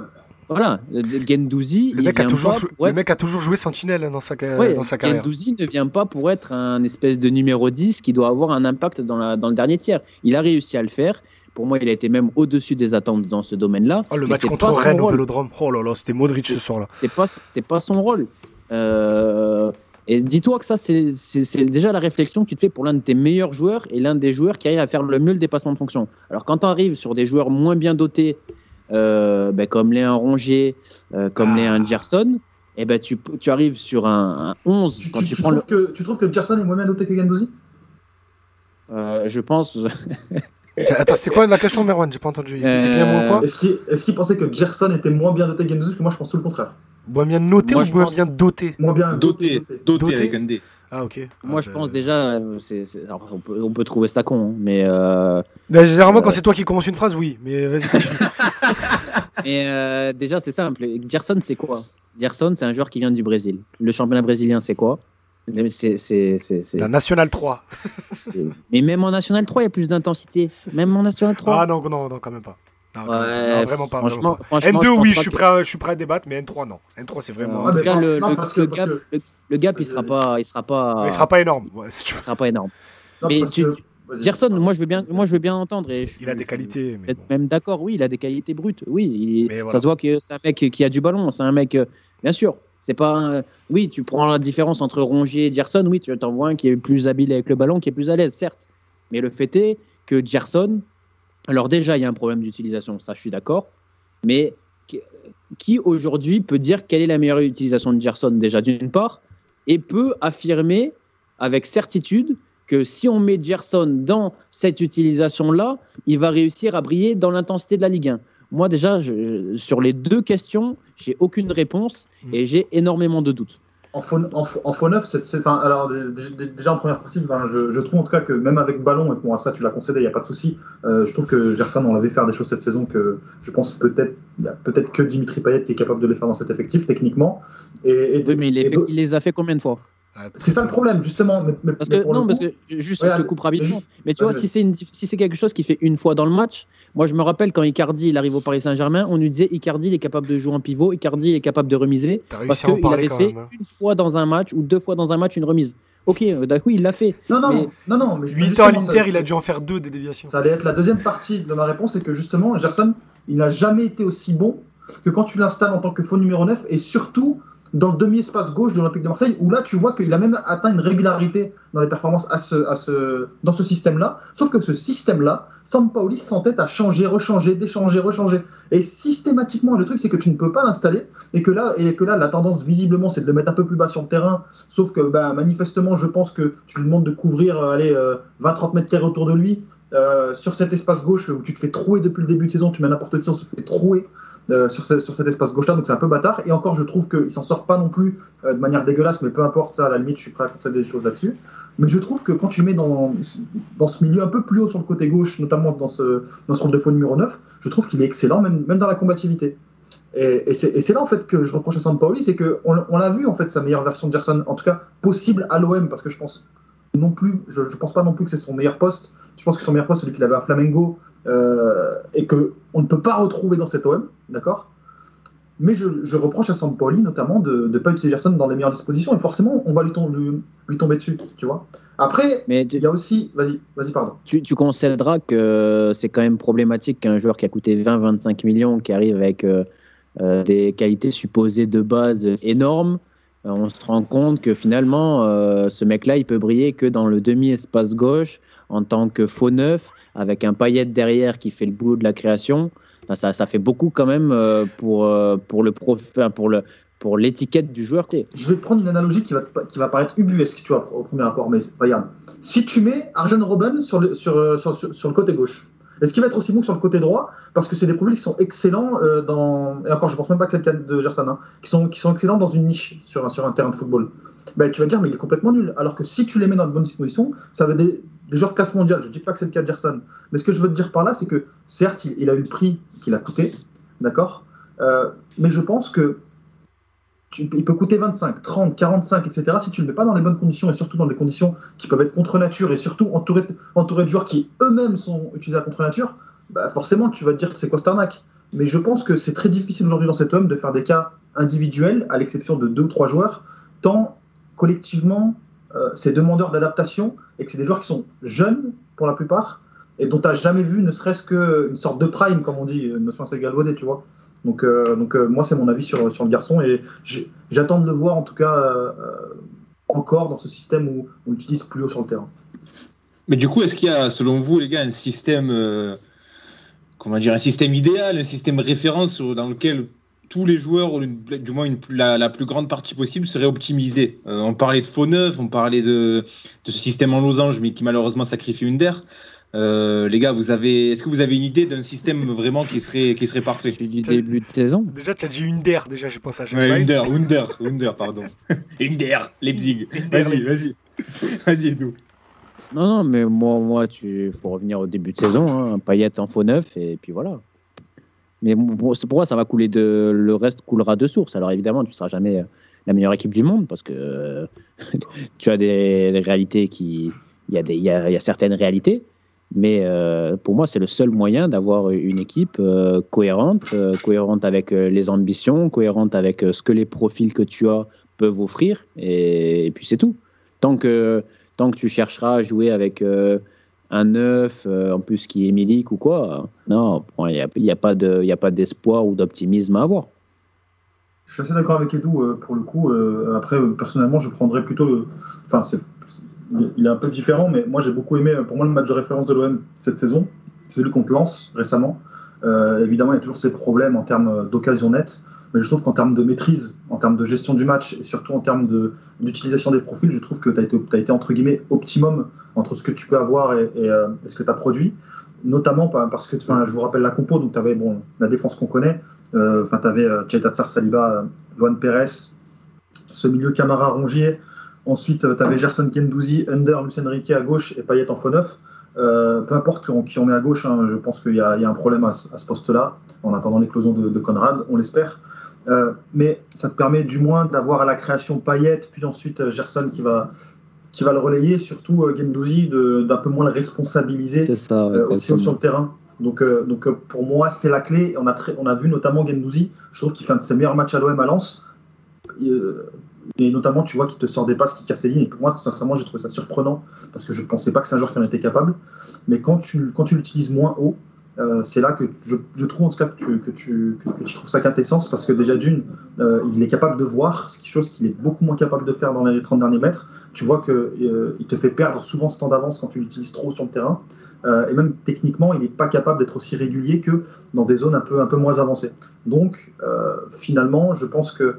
S5: Voilà, Gendouzi,
S3: le,
S5: il
S3: mec a
S5: vient
S3: toujours
S5: pas
S3: joué,
S5: pour
S3: le
S5: être-
S3: mec a toujours joué sentinelle dans sa,
S5: Ouais,
S3: dans sa carrière.
S5: Gendouzi ne vient pas pour être un espèce de numéro 10 qui doit avoir un impact dans, la, dans le dernier tiers. Il a réussi à le faire. Pour moi, il a été même au-dessus des attentes dans ce domaine-là.
S3: Oh, le match contre Rennes au. Vélodrome. Oh là là, c'était Modric ce soir-là.
S5: C'est pas, c'est pas son rôle. Euh, et dis-toi que ça, c'est, c'est, c'est déjà la réflexion que tu te fais pour l'un de tes meilleurs joueurs et l'un des joueurs qui arrive à faire le mieux le dépassement de fonction. Alors quand tu arrives sur des joueurs moins bien dotés, euh, ben, comme les un Rongier, euh, comme
S3: Ah.
S5: les un Gerson, et ben, tu, tu arrives sur un, un 11.
S4: Tu,
S5: quand
S4: tu-
S5: tu
S4: tu
S5: prends le,
S4: trouves que, tu trouves que Gerson est moins bien noté que Gendouzi
S5: euh, je pense.
S3: Attends, c'est quoi la question, Merwan J'ai pas entendu. Il bien moins quoi?
S4: Est-ce qu'il est pensait que Gerson était moins bien noté que Gendouzi Parce que moi, je pense tout le contraire?
S3: Moins bien noté
S5: Moi,
S3: ou
S5: je
S3: moins
S5: pense-
S3: bien doté?
S4: Moins bien
S2: Doté,
S4: doté.
S2: doté
S3: Doté
S2: avec.
S3: Ah, ok.
S5: Moi,
S3: Ah,
S5: je
S3: bah,
S5: pense déjà, euh, alors, on, peut, on peut trouver ça con, hein, mais, euh,
S3: bah, généralement, quand
S5: Euh.
S3: c'est toi qui commence une phrase, oui. Mais vas-y, continue.
S5: mais euh, déjà, c'est simple. Gerson, c'est quoi? Gerson, c'est un joueur qui vient du Brésil. Le championnat brésilien, c'est quoi? C'est,
S3: La Nationale 3.
S5: c'est- Mais même en National 3, il y a plus d'intensité. Même en National 3.
S3: Ah non, non, non, quand même pas. Non.
S5: Ouais,
S3: vraiment pas.
S5: franchement,
S3: vraiment pas.
S5: franchement,
S3: N2,
S5: je pense
S3: oui, je suis, prêt à, je suis prêt à débattre, mais N3, non. N3, c'est vraiment.
S5: En tout cas, le,
S4: non,
S5: le-
S4: parce que-
S5: le
S4: parce
S5: gap,
S4: que-
S5: le, le gap, il sera pas, il sera pas,
S3: il sera pas énorme. Ouais, si tu
S5: il sera pas énorme.
S4: Non,
S5: Mais tu-
S4: que-.
S5: Gerson, moi, je veux bien, moi, je veux bien entendre. Et je-
S3: Il a des qualités. Mais
S5: peut-être
S3: bon.
S5: même d'accord, oui, il a des qualités brutes. Oui, il- ça se voit que c'est un mec qui a du ballon. C'est un mec, euh, bien sûr. C'est pas, oui, tu prends la différence entre Rongier et Gerson. Oui, tu t'en vois un qui est plus habile avec le ballon, qui est plus à l'aise, certes. Mais le fait est que Gerson, alors déjà, il y a un problème d'utilisation, ça, je suis d'accord. Mais qui, qui aujourd'hui peut dire quelle est la meilleure utilisation de Gerson déjà d'une part et peut affirmer avec certitude que si on met Gerson dans cette utilisation-là, il va réussir à briller dans l'intensité de la Ligue 1. Moi, déjà, je- je- sur les deux questions, j'ai aucune réponse
S3: Mm.
S5: et j'ai énormément de doutes.
S4: En faux, en, faux- en faux neuf, c'est, c'est- enfin, alors, dé- dé- déjà en première partie, je, je trouve en tout cas que même avec ballon, et bon, ça tu l'as concédé, il n'y a pas de souci, euh, je trouve que Gerson, on l'avait faire des choses cette saison que je pense peut-être, peut-être que Dimitri Payet qui est capable de les faire dans cet effectif techniquement. Et, et-
S5: Oui, mais il les,
S4: et
S5: fait-
S4: do-
S5: il les a fait combien de fois?
S4: C'est ça le problème, justement. Mais, mais-
S5: Parce que non,
S4: coup-
S5: parce que juste
S4: Ouais,
S5: je te
S4: mais-
S5: coupe rapidement.
S4: juste-
S5: Mais tu vois, si c'est une, si c'est quelque chose qui fait une fois dans le match, moi je me rappelle quand Icardi il arrive au Paris Saint-Germain, on lui disait Icardi il est capable de jouer en pivot, Icardi il est capable de remiser
S3: T'as
S5: parce qu'il avait fait
S3: même. hein.
S5: une fois dans un match ou deux fois dans un match une remise. Ok, euh, d'accord, oui il l'a fait.
S4: Non, non,
S5: mais-
S4: non, non. Mais
S3: 8 ans à l'Inter,
S4: ça-
S3: il a dû en faire deux des déviations.
S4: Ça allait être la deuxième partie de ma réponse, c'est que justement, Gerson, il n'a jamais été aussi bon que quand tu l'installes en tant que faux numéro 9 et surtout dans le demi-espace gauche de l'Olympique de Marseille, où là tu vois qu'il a même atteint une régularité dans les performances à ce, à ce, dans ce système-là. Sauf que ce système-là, Sampaoli s'entête à changer, rechanger, déchanger, rechanger. Et systématiquement, le truc, c'est que tu ne peux pas l'installer et que là, et que là la tendance visiblement, c'est de le mettre un peu plus bas sur le terrain. Sauf que bah, manifestement, je pense que tu lui demandes de couvrir euh, allez, euh, 20-30 mètres carrés autour de lui. Euh, sur cet espace gauche où tu te fais trouer depuis le début de saison, tu mets n'importe qui, on se fait trouer euh, sur, ce- cet espace gauche-là, donc c'est un peu bâtard. Et encore, je trouve qu'il s'en sort pas non plus euh, de manière dégueulasse, mais peu importe ça, à la limite, je suis prêt à concéder des choses là-dessus. Mais je trouve que quand tu mets dans, dans ce milieu un peu plus haut sur le côté gauche, notamment dans ce, dans ce rôle de faux numéro 9, je trouve qu'il est excellent, même, même dans la combativité. Et, c'est là en fait que je reproche à Sampaoli, c'est qu'on on l'a vu en fait sa meilleure version de Gerson, en tout cas possible à l'OM, parce que je pense non plus, je, je pense pas non plus que c'est son meilleur poste. Je pense que son meilleur poste, c'est celui qu'il avait à Flamengo, et que on ne peut pas retrouver dans cet OM, d'accord? Mais je, je reproche à Sampaoli notamment de ne pas utiliser Gerson dans les meilleures dispositions, et forcément, on va lui, tom- lui- lui tomber dessus, tu vois? Après, il y a aussi, vas-y, vas-y, pardon.
S5: tu, tu concéderas que c'est quand même problématique qu'un joueur qui a coûté 20-25 millions, qui arrive avec euh, euh, des qualités supposées de base énormes, euh, on se rend compte que finalement, euh, ce mec-là, il peut briller que dans le demi-espace gauche en tant que faux neuf, avec un paillette derrière qui fait le boulot de la création. Ça, fait beaucoup quand même euh, pour, euh, pour le prof, pour le pour l'étiquette du joueur.
S4: Je vais prendre une analogie qui va, qui va paraître ubuesque, tu vois, au premier rapport, mais regarde. Si tu mets Arjen Robben sur le, euh, sur, sur- sur le côté gauche, est-ce qu'il va être aussi bon sur le côté droit? Parce que c'est des profils qui sont excellents dans. Et encore, je pense même pas que c'est le cas de Gerson, hein, qui, sont, qui sont excellents dans une niche sur, un- sur un terrain de football. Ben, tu vas dire, mais il est complètement nul. Alors que si tu les mets dans de bonnes dispositions, ça va des joueurs de classe mondiale. Je dis pas que c'est le cas de Gerson. Mais ce que je veux te dire par là, c'est que certes, il, a eu le prix qu'il a coûté, d'accord Euh, Mais je pense que il peut coûter 25, 30, 45, etc. Si tu ne le mets pas dans les bonnes conditions et surtout dans des conditions qui peuvent être contre nature et surtout entouré, de- joueurs qui eux-mêmes sont utilisés à contre nature, bah forcément tu vas te dire c'est quoi cette mais je pense que c'est très difficile aujourd'hui dans cet homme de faire des cas individuels, à l'exception de deux ou trois joueurs, tant collectivement, euh, c'est demandeur d'adaptation et que c'est des joueurs qui sont jeunes pour la plupart et dont tu n'as jamais vu ne serait-ce qu'une sorte de prime, comme on dit, une notion assez galvaudée, tu vois. Donc, euh, donc euh, moi, c'est mon avis sur, sur le garçon et j'attends de le voir en tout cas euh, encore dans ce système où on l'utilise plus haut sur le terrain.
S2: Mais du coup, est-ce qu'il y a, selon vous, les gars, un système, comment dire, un système idéal, un système référence dans lequel tous les joueurs, ou une- du moins une, la, la plus grande partie possible, seraient optimisés Euh, On parlait de faux neuf, on parlait de, de ce système en losange, mais qui malheureusement sacrifie une der. Euh, les gars, vous avez, est-ce que vous avez une idée d'un système vraiment qui serait, qui serait parfait?
S5: Du début de saison.
S3: Déjà, tu as dit une der, déjà, j'ai pensé à
S2: Ouais,
S3: Bail.
S2: Under, Under, Under, pardon. Under, Leipzig.
S3: Under,
S2: Vas-y,
S3: Leipzig.
S2: vas-y. Vas-y, Edu.
S5: Non, non, mais moi, moi, tu faut revenir au début de saison. Hein, Payet en faux neuf, et puis voilà. Mais pour moi, ça va couler de. Le reste coulera de source. Alors évidemment, tu ne seras jamais euh, la meilleure équipe du monde parce que euh, tu as des, réalités qui. Il y, a des- il y certaines réalités. Mais euh, pour moi, c'est le seul moyen d'avoir une équipe cohérente, cohérente avec les ambitions, cohérente avec ce que les profils que tu as peuvent offrir. Et, et puis c'est tout. Tant que, tant que tu chercheras à jouer avec un neuf, euh, en plus qui est Milik ou quoi, non, il n'y a, y a pas d'espoir ou d'optimisme à avoir.
S4: Je suis assez d'accord avec Edu euh, pour le coup. euh, après, personnellement, je prendrais plutôt c'est- il est un peu différent, mais moi j'ai beaucoup aimé. Pour moi, le match de référence de l'OM cette saison, c'est celui contre Lens récemment. Euh, évidemment, il y a toujours ces problèmes en termes d'occasion nette, mais je trouve qu'en termes de maîtrise, en termes de gestion du match et surtout en termes d'utilisation des profils, je trouve que tu as été, entre guillemets optimum entre ce que tu peux avoir et, euh, ce que tu as produit. Notamment par- parce que, je vous rappelle la compo, donc tu avais bon, la défense qu'on connaît, euh, tu avais Tchaïta Tsar Saliba, euh, Luan Pérez, ce milieu Camara Rongier. Ensuite, tu avais Gerson Kendouzi, Under, Lucien Riquet à gauche et Payet en faux neuf. Euh, peu importe qui on, qui on met à gauche, hein, je pense qu'il y, a il y a un problème à, ce à ce poste-là, en attendant l'éclosion de, de Conrad, on l'espère. Euh, mais ça te permet du moins d'avoir à la création Payet, puis ensuite euh, Gerson qui va, qui va le relayer, surtout Gendouzi d'un peu moins le responsabiliser
S5: ça.
S4: aussi sur le terrain. Donc, euh, donc pour moi, c'est la clé. On a, très- on a vu notamment Gendouzi, je trouve qu'il fait un de ses meilleurs matchs à l'OM à Lens. Euh, et notamment, tu vois, qu'il te sort des passes, qui casse les lignes. Et pour moi, sincèrement, j'ai trouvé ça surprenant parce que je ne pensais pas que c'est un joueur qui en était capable. Mais quand tu, quand tu l'utilises moins haut, euh, c'est là que je, je trouve en tout cas que tu, que tu, que, que tu trouves sa quintessence parce que déjà d'une, euh, il est capable de voir, ce qui chose qu'il est beaucoup moins capable de faire dans les 30 derniers mètres. Tu vois qu'il il te fait perdre souvent ce temps d'avance quand tu l'utilises trop sur le terrain. Euh, et même techniquement, il n'est pas capable d'être aussi régulier que dans des zones un peu, un peu moins avancées. Donc, euh, finalement, je pense que euh,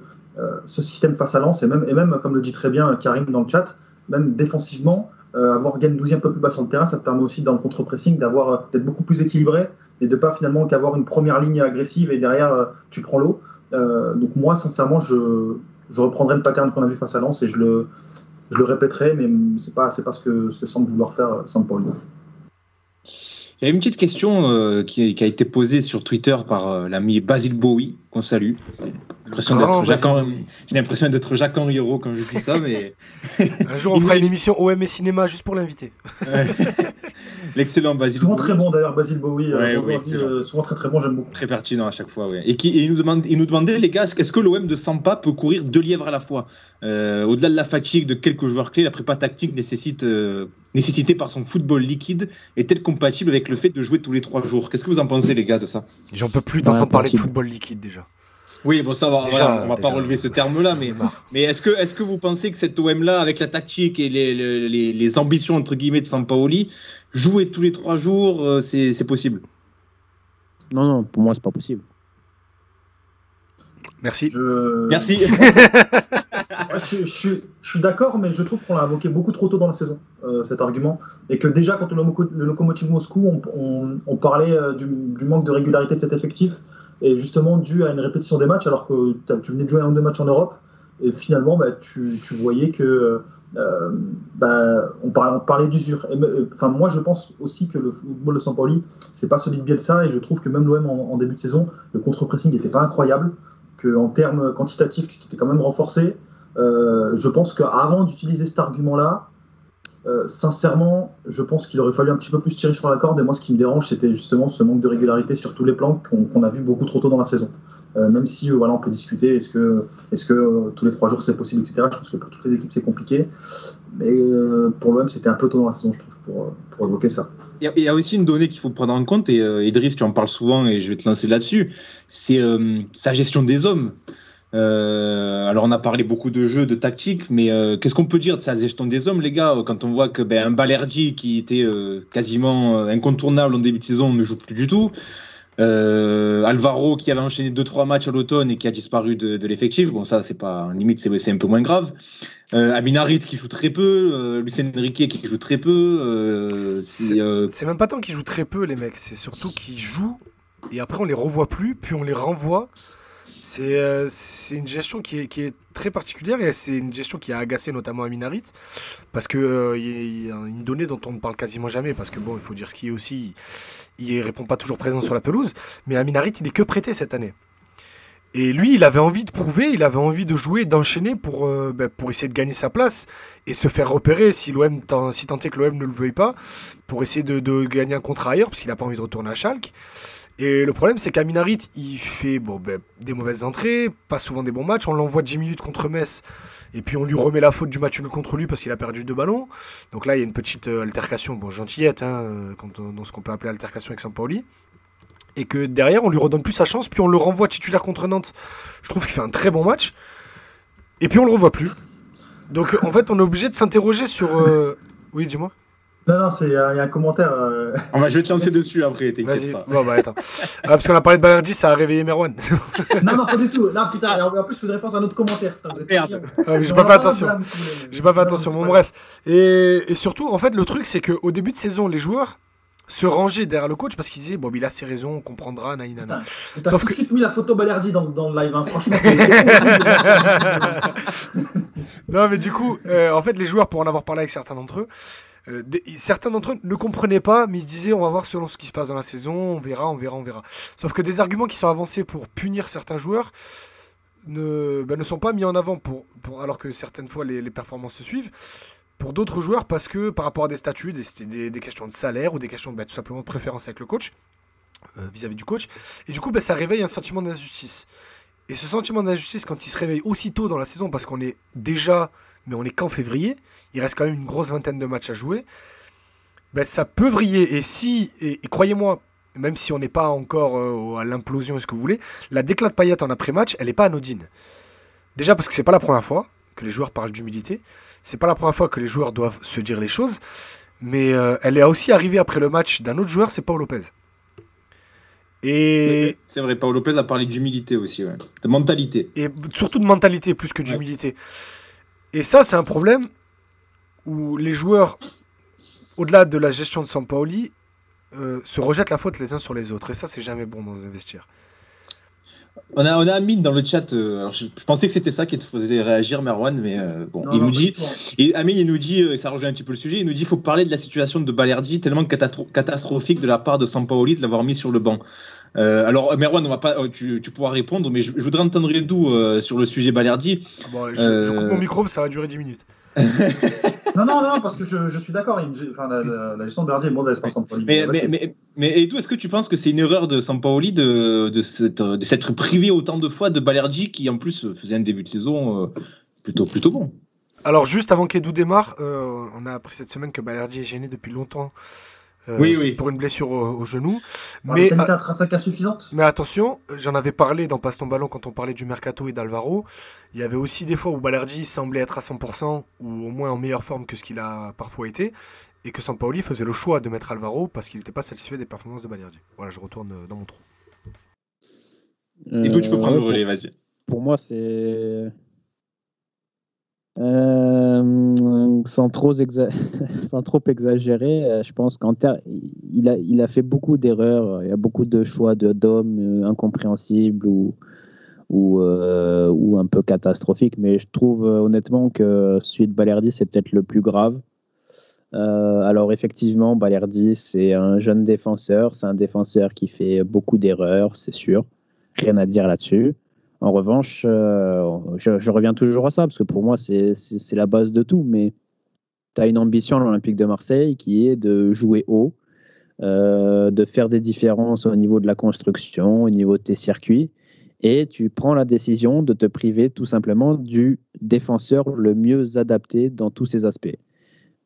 S4: ce système face à Lens, et même, comme le dit très bien Karim dans le chat, même défensivement, euh, avoir Gendouzi un peu plus bas sur le terrain, ça te permet aussi dans le contre-pressing euh, d'être beaucoup plus équilibré et de pas finalement qu'avoir une première ligne agressive et derrière euh, tu prends l'eau. Euh, donc moi, sincèrement, je, reprendrai le pattern qu'on a vu face à Lens et je le, répéterai, mais c'est pas, pas ce que, ce que semble vouloir faire euh, Sampaoli.
S2: J'avais une petite question euh, qui, a été posée sur Twitter par euh, l'ami Basile Bowie, qu'on salue. J'ai l'impression d'être Jacques Henri- Hérault quand je dis ça, mais
S3: Un jour, on fera une émission OM et cinéma juste pour l'inviter.
S2: l'excellent Basile
S4: Souvent
S2: Bowie.
S4: très bon d'ailleurs, Basile Bowie, euh,
S2: Ouais, oui,
S4: euh, souvent très très bon, j'aime beaucoup.
S2: Très pertinent à chaque fois, ouais. Et, qui, et il, nous demande, il nous demandait, les gars, est-ce que l'OM de Sampa peut courir deux lièvres à la fois? Euh, Au-delà de la fatigue de quelques joueurs clés, la prépa tactique nécessite, euh, nécessitée par son football liquide est-elle compatible avec le fait de jouer tous les trois jours? Qu'est-ce que vous en pensez, les gars, de ça?
S3: J'en peux plus
S5: Ouais,
S3: d'entendre parler de football liquide déjà.
S2: Oui, bon, ça va,
S3: Déjà,
S2: voilà, on va
S3: déjà.
S2: pas relever ce terme-là, mais, mais est-ce que, est que vous pensez que cet OM-là, avec la tactique et les, les, les- les ambitions, entre guillemets, de Sampaoli, jouer tous les trois jours, euh, c'est c'est possible?
S5: Non, non, pour moi, c'est pas possible.
S3: Merci.
S4: Je...
S2: Merci.
S4: Je, suis- d'accord, mais je trouve qu'on l'a invoqué beaucoup trop tôt dans la saison, euh, cet argument. Et que déjà, quand le, le Lokomotiv Moscou, on, parlait euh, du, manque de régularité de cet effectif, et justement dû à une répétition des matchs, alors que tu venais de jouer un ou deux matchs en Europe, et finalement, bah, tu, voyais que. euh, bah, on, parlait, parlait d'usure. Enfin, moi, je pense aussi que le football de Sampaoli, c'est pas celui de Bielsa, et je trouve que même l'OM en, en début de saison, le contre-pressing n'était pas incroyable, qu'en termes quantitatifs, tu t'étais quand même renforcé. Euh, je pense qu'avant d'utiliser cet argument-là, euh, sincèrement, je pense qu'il aurait fallu un petit peu plus tirer sur la corde. Et moi, ce qui me dérange, c'était justement ce manque de régularité sur tous les plans qu'on a vu beaucoup trop tôt dans la saison. Euh, même si, voilà, on peut discuter, est-ce que, tous les trois jours c'est possible, etc. Je pense que pour toutes les équipes c'est compliqué. Mais pour l'OM, c'était un peu tôt dans la saison, je trouve, pour, évoquer ça.
S2: Il y, a aussi une donnée qu'il faut prendre en compte, et Idriss, tu en parles souvent, et je vais te lancer là-dessus, c'est sa gestion des hommes. Euh, alors on a parlé beaucoup de jeux, de tactique, mais euh, qu'est-ce qu'on peut dire de sa gestion des hommes, les gars, quand on voit que ben, un Balerdi qui était euh, quasiment incontournable en début de saison ne joue plus du tout. Alvaro qui avait enchaîné 2-3 matchs à l'automne et qui a disparu de, l'effectif. Bon, ça, c'est pas limite, c'est un peu moins grave. Aminarit qui joue très peu, Lucien Enrique qui joue très peu.
S3: c'est même pas tant qu'ils jouent très peu, les mecs, c'est surtout qu'ils jouent et après on les revoit plus, puis on les renvoie. Euh, c'est une gestion qui est, très particulière et c'est une gestion qui a agacé notamment Aminarit parce qu'il euh, y, a une donnée dont on ne parle quasiment jamais parce que bon, il faut dire ce qui est aussi, il, répond pas toujours présent sur la pelouse, mais Aminarit il est que prêté cette année. Et lui, il avait envie de prouver, il avait envie de jouer, d'enchaîner pour, euh, ben, essayer de gagner sa place et se faire repérer si l'OM, si tant est que l'OM ne le veuille pas, pour essayer de, de gagner un contrat ailleurs parce qu'il n'a pas envie de retourner à Schalke. Et le problème, c'est qu'Aminarit, il fait bon, ben, des mauvaises entrées, pas souvent des bons matchs. On l'envoie 10 minutes contre Metz, et puis on lui remet la faute du match contre lui parce qu'il a perdu deux ballons. Donc là, il y a une petite euh, altercation, bon, gentillette, hein, quand dans ce qu'on peut appeler altercation avec Sampaoli. Et que derrière, on lui redonne plus sa chance, puis on le renvoie titulaire contre Nantes. Je trouve qu'il fait un très bon match. Et puis on le revoit plus. Donc en fait, on est obligé de s'interroger sur. Euh, oui, dis-moi.
S4: Non, non, il y, a un commentaire. Euh...
S2: On va, je vais te lancer dessus après,
S3: Vas-y. Bon, bah attends. Ah, parce qu'on a parlé de Balerdi, ça a réveillé Merwan.
S4: non, non, pas du tout. Non, putain, en plus, je voudrais faire un autre commentaire.
S3: Merde. Ah, j'ai pas fait attention. J'ai pas fait attention. Bon, bref. Et, et, surtout, en fait, le truc, c'est qu'au début de saison, les joueurs se rangeaient derrière le coach parce qu'ils disaient bon il a ses raisons on comprendra naïnana
S4: t'as tout de suite mis la photo Balerdi dans, dans le live hein, franchement
S3: non mais du coup euh, en fait les joueurs pour en avoir parlé avec certains d'entre eux euh, certains d'entre eux ne comprenaient pas, mais ils se disaient on va voir selon ce qui se passe dans la saison, on verra, on verra, on verra. Sauf que des arguments qui sont avancés pour punir certains joueurs ne, ben, ne sont pas mis en avant, pour, pour, alors que certaines fois les, performances se suivent. Pour d'autres joueurs, parce que par rapport à des statuts, des, des, questions de salaire ou des questions ben, tout simplement de préférence avec le coach, euh, vis-à-vis du coach, et du coup ben, ça réveille un sentiment d'injustice. Et ce sentiment d'injustice, quand il se réveille aussitôt dans la saison, parce qu'on est déjà mais on est qu'en février, il reste quand même une grosse vingtaine de matchs à jouer, ben, ça peut vriller. Et si, et, croyez-moi, même si on n'est pas encore euh, à l'implosion, est-ce que vous voulez, la déclat de Payet en après-match, elle n'est pas anodine. Déjà parce que c'est pas la première fois que les joueurs parlent d'humilité, c'est pas la première fois que les joueurs doivent se dire les choses, mais euh, elle est aussi arrivée après le match d'un autre joueur, c'est Paul Lopez.
S2: Et c'est vrai, Paul Lopez a parlé d'humilité aussi, de mentalité.
S3: Et surtout de mentalité plus que d'humilité. Ça, c'est un problème où les joueurs, au-delà de la gestion de Sampaoli, euh, se rejettent la faute les uns sur les autres. Et ça, c'est jamais bon dans un vestiaire.
S2: On a, on a Amine dans le chat. Euh, je, pensais que c'était ça qui te faisait réagir, Merwan, mais euh, bon, il nous dit. Et Amine, il nous dit, et ça rejoint un petit peu le sujet, il nous dit il faut parler de la situation de Balerdi, tellement catastrophique de la part de Sampaoli de l'avoir mis sur le banc. Euh, alors, Merwan, on va pas, tu, tu, pourras répondre, mais je, voudrais entendre d'où euh, sur le sujet Balerdi.
S3: Ah bon, je, coupe mon micro, ça va durer 10 minutes.
S4: non, non, non, parce que je, je suis d'accord. Enfin, la, la, gestion de Balerdi est mauvaise par Sampaoli.
S2: Mais, mais, mais, mais Edou, est-ce que tu penses que c'est une erreur de Sampaoli de, de, s'être privé autant de fois de Balerdi qui, en plus, faisait un début de saison euh, plutôt, plutôt bon?
S3: Alors juste avant qu'Edou démarre, on a appris cette semaine que Balerdi est gêné depuis longtemps
S2: euh, oui, oui.
S3: pour une blessure au, genou.
S4: mais intrinsèque insuffisante.
S3: Mais attention, j'en avais parlé dans Passe ton ballon quand on parlait du mercato et d'Alvaro. Il y avait aussi des fois où Balerdi semblait être à 100% ou au moins en meilleure forme que ce qu'il a parfois été et que Sampaoli faisait le choix de mettre Alvaro parce qu'il n'était pas satisfait des performances de Balerdi. Voilà, je retourne dans mon trou.
S2: et toi, tu peux prendre le relais, vas-y.
S5: Pour moi, c'est euh, sans, trop exagérer, euh, je pense qu'en il a, il a fait beaucoup d'erreurs. Il y a beaucoup de choix d'hommes euh, incompréhensibles ou, un peu catastrophiques. Mais je trouve honnêtement que de Balerdi, c'est peut-être le plus grave. alors effectivement, Balerdi, c'est un jeune défenseur. C'est un défenseur qui fait beaucoup d'erreurs, c'est sûr. Rien à dire là-dessus. En revanche, euh, je, reviens toujours à ça, parce que pour moi, c'est la base de tout. Mais tu as une ambition à l'Olympique de Marseille qui est de jouer haut, euh, de faire des différences au niveau de la construction, au niveau de tes circuits, et tu prends la décision de te priver tout simplement du défenseur le mieux adapté dans tous ses aspects.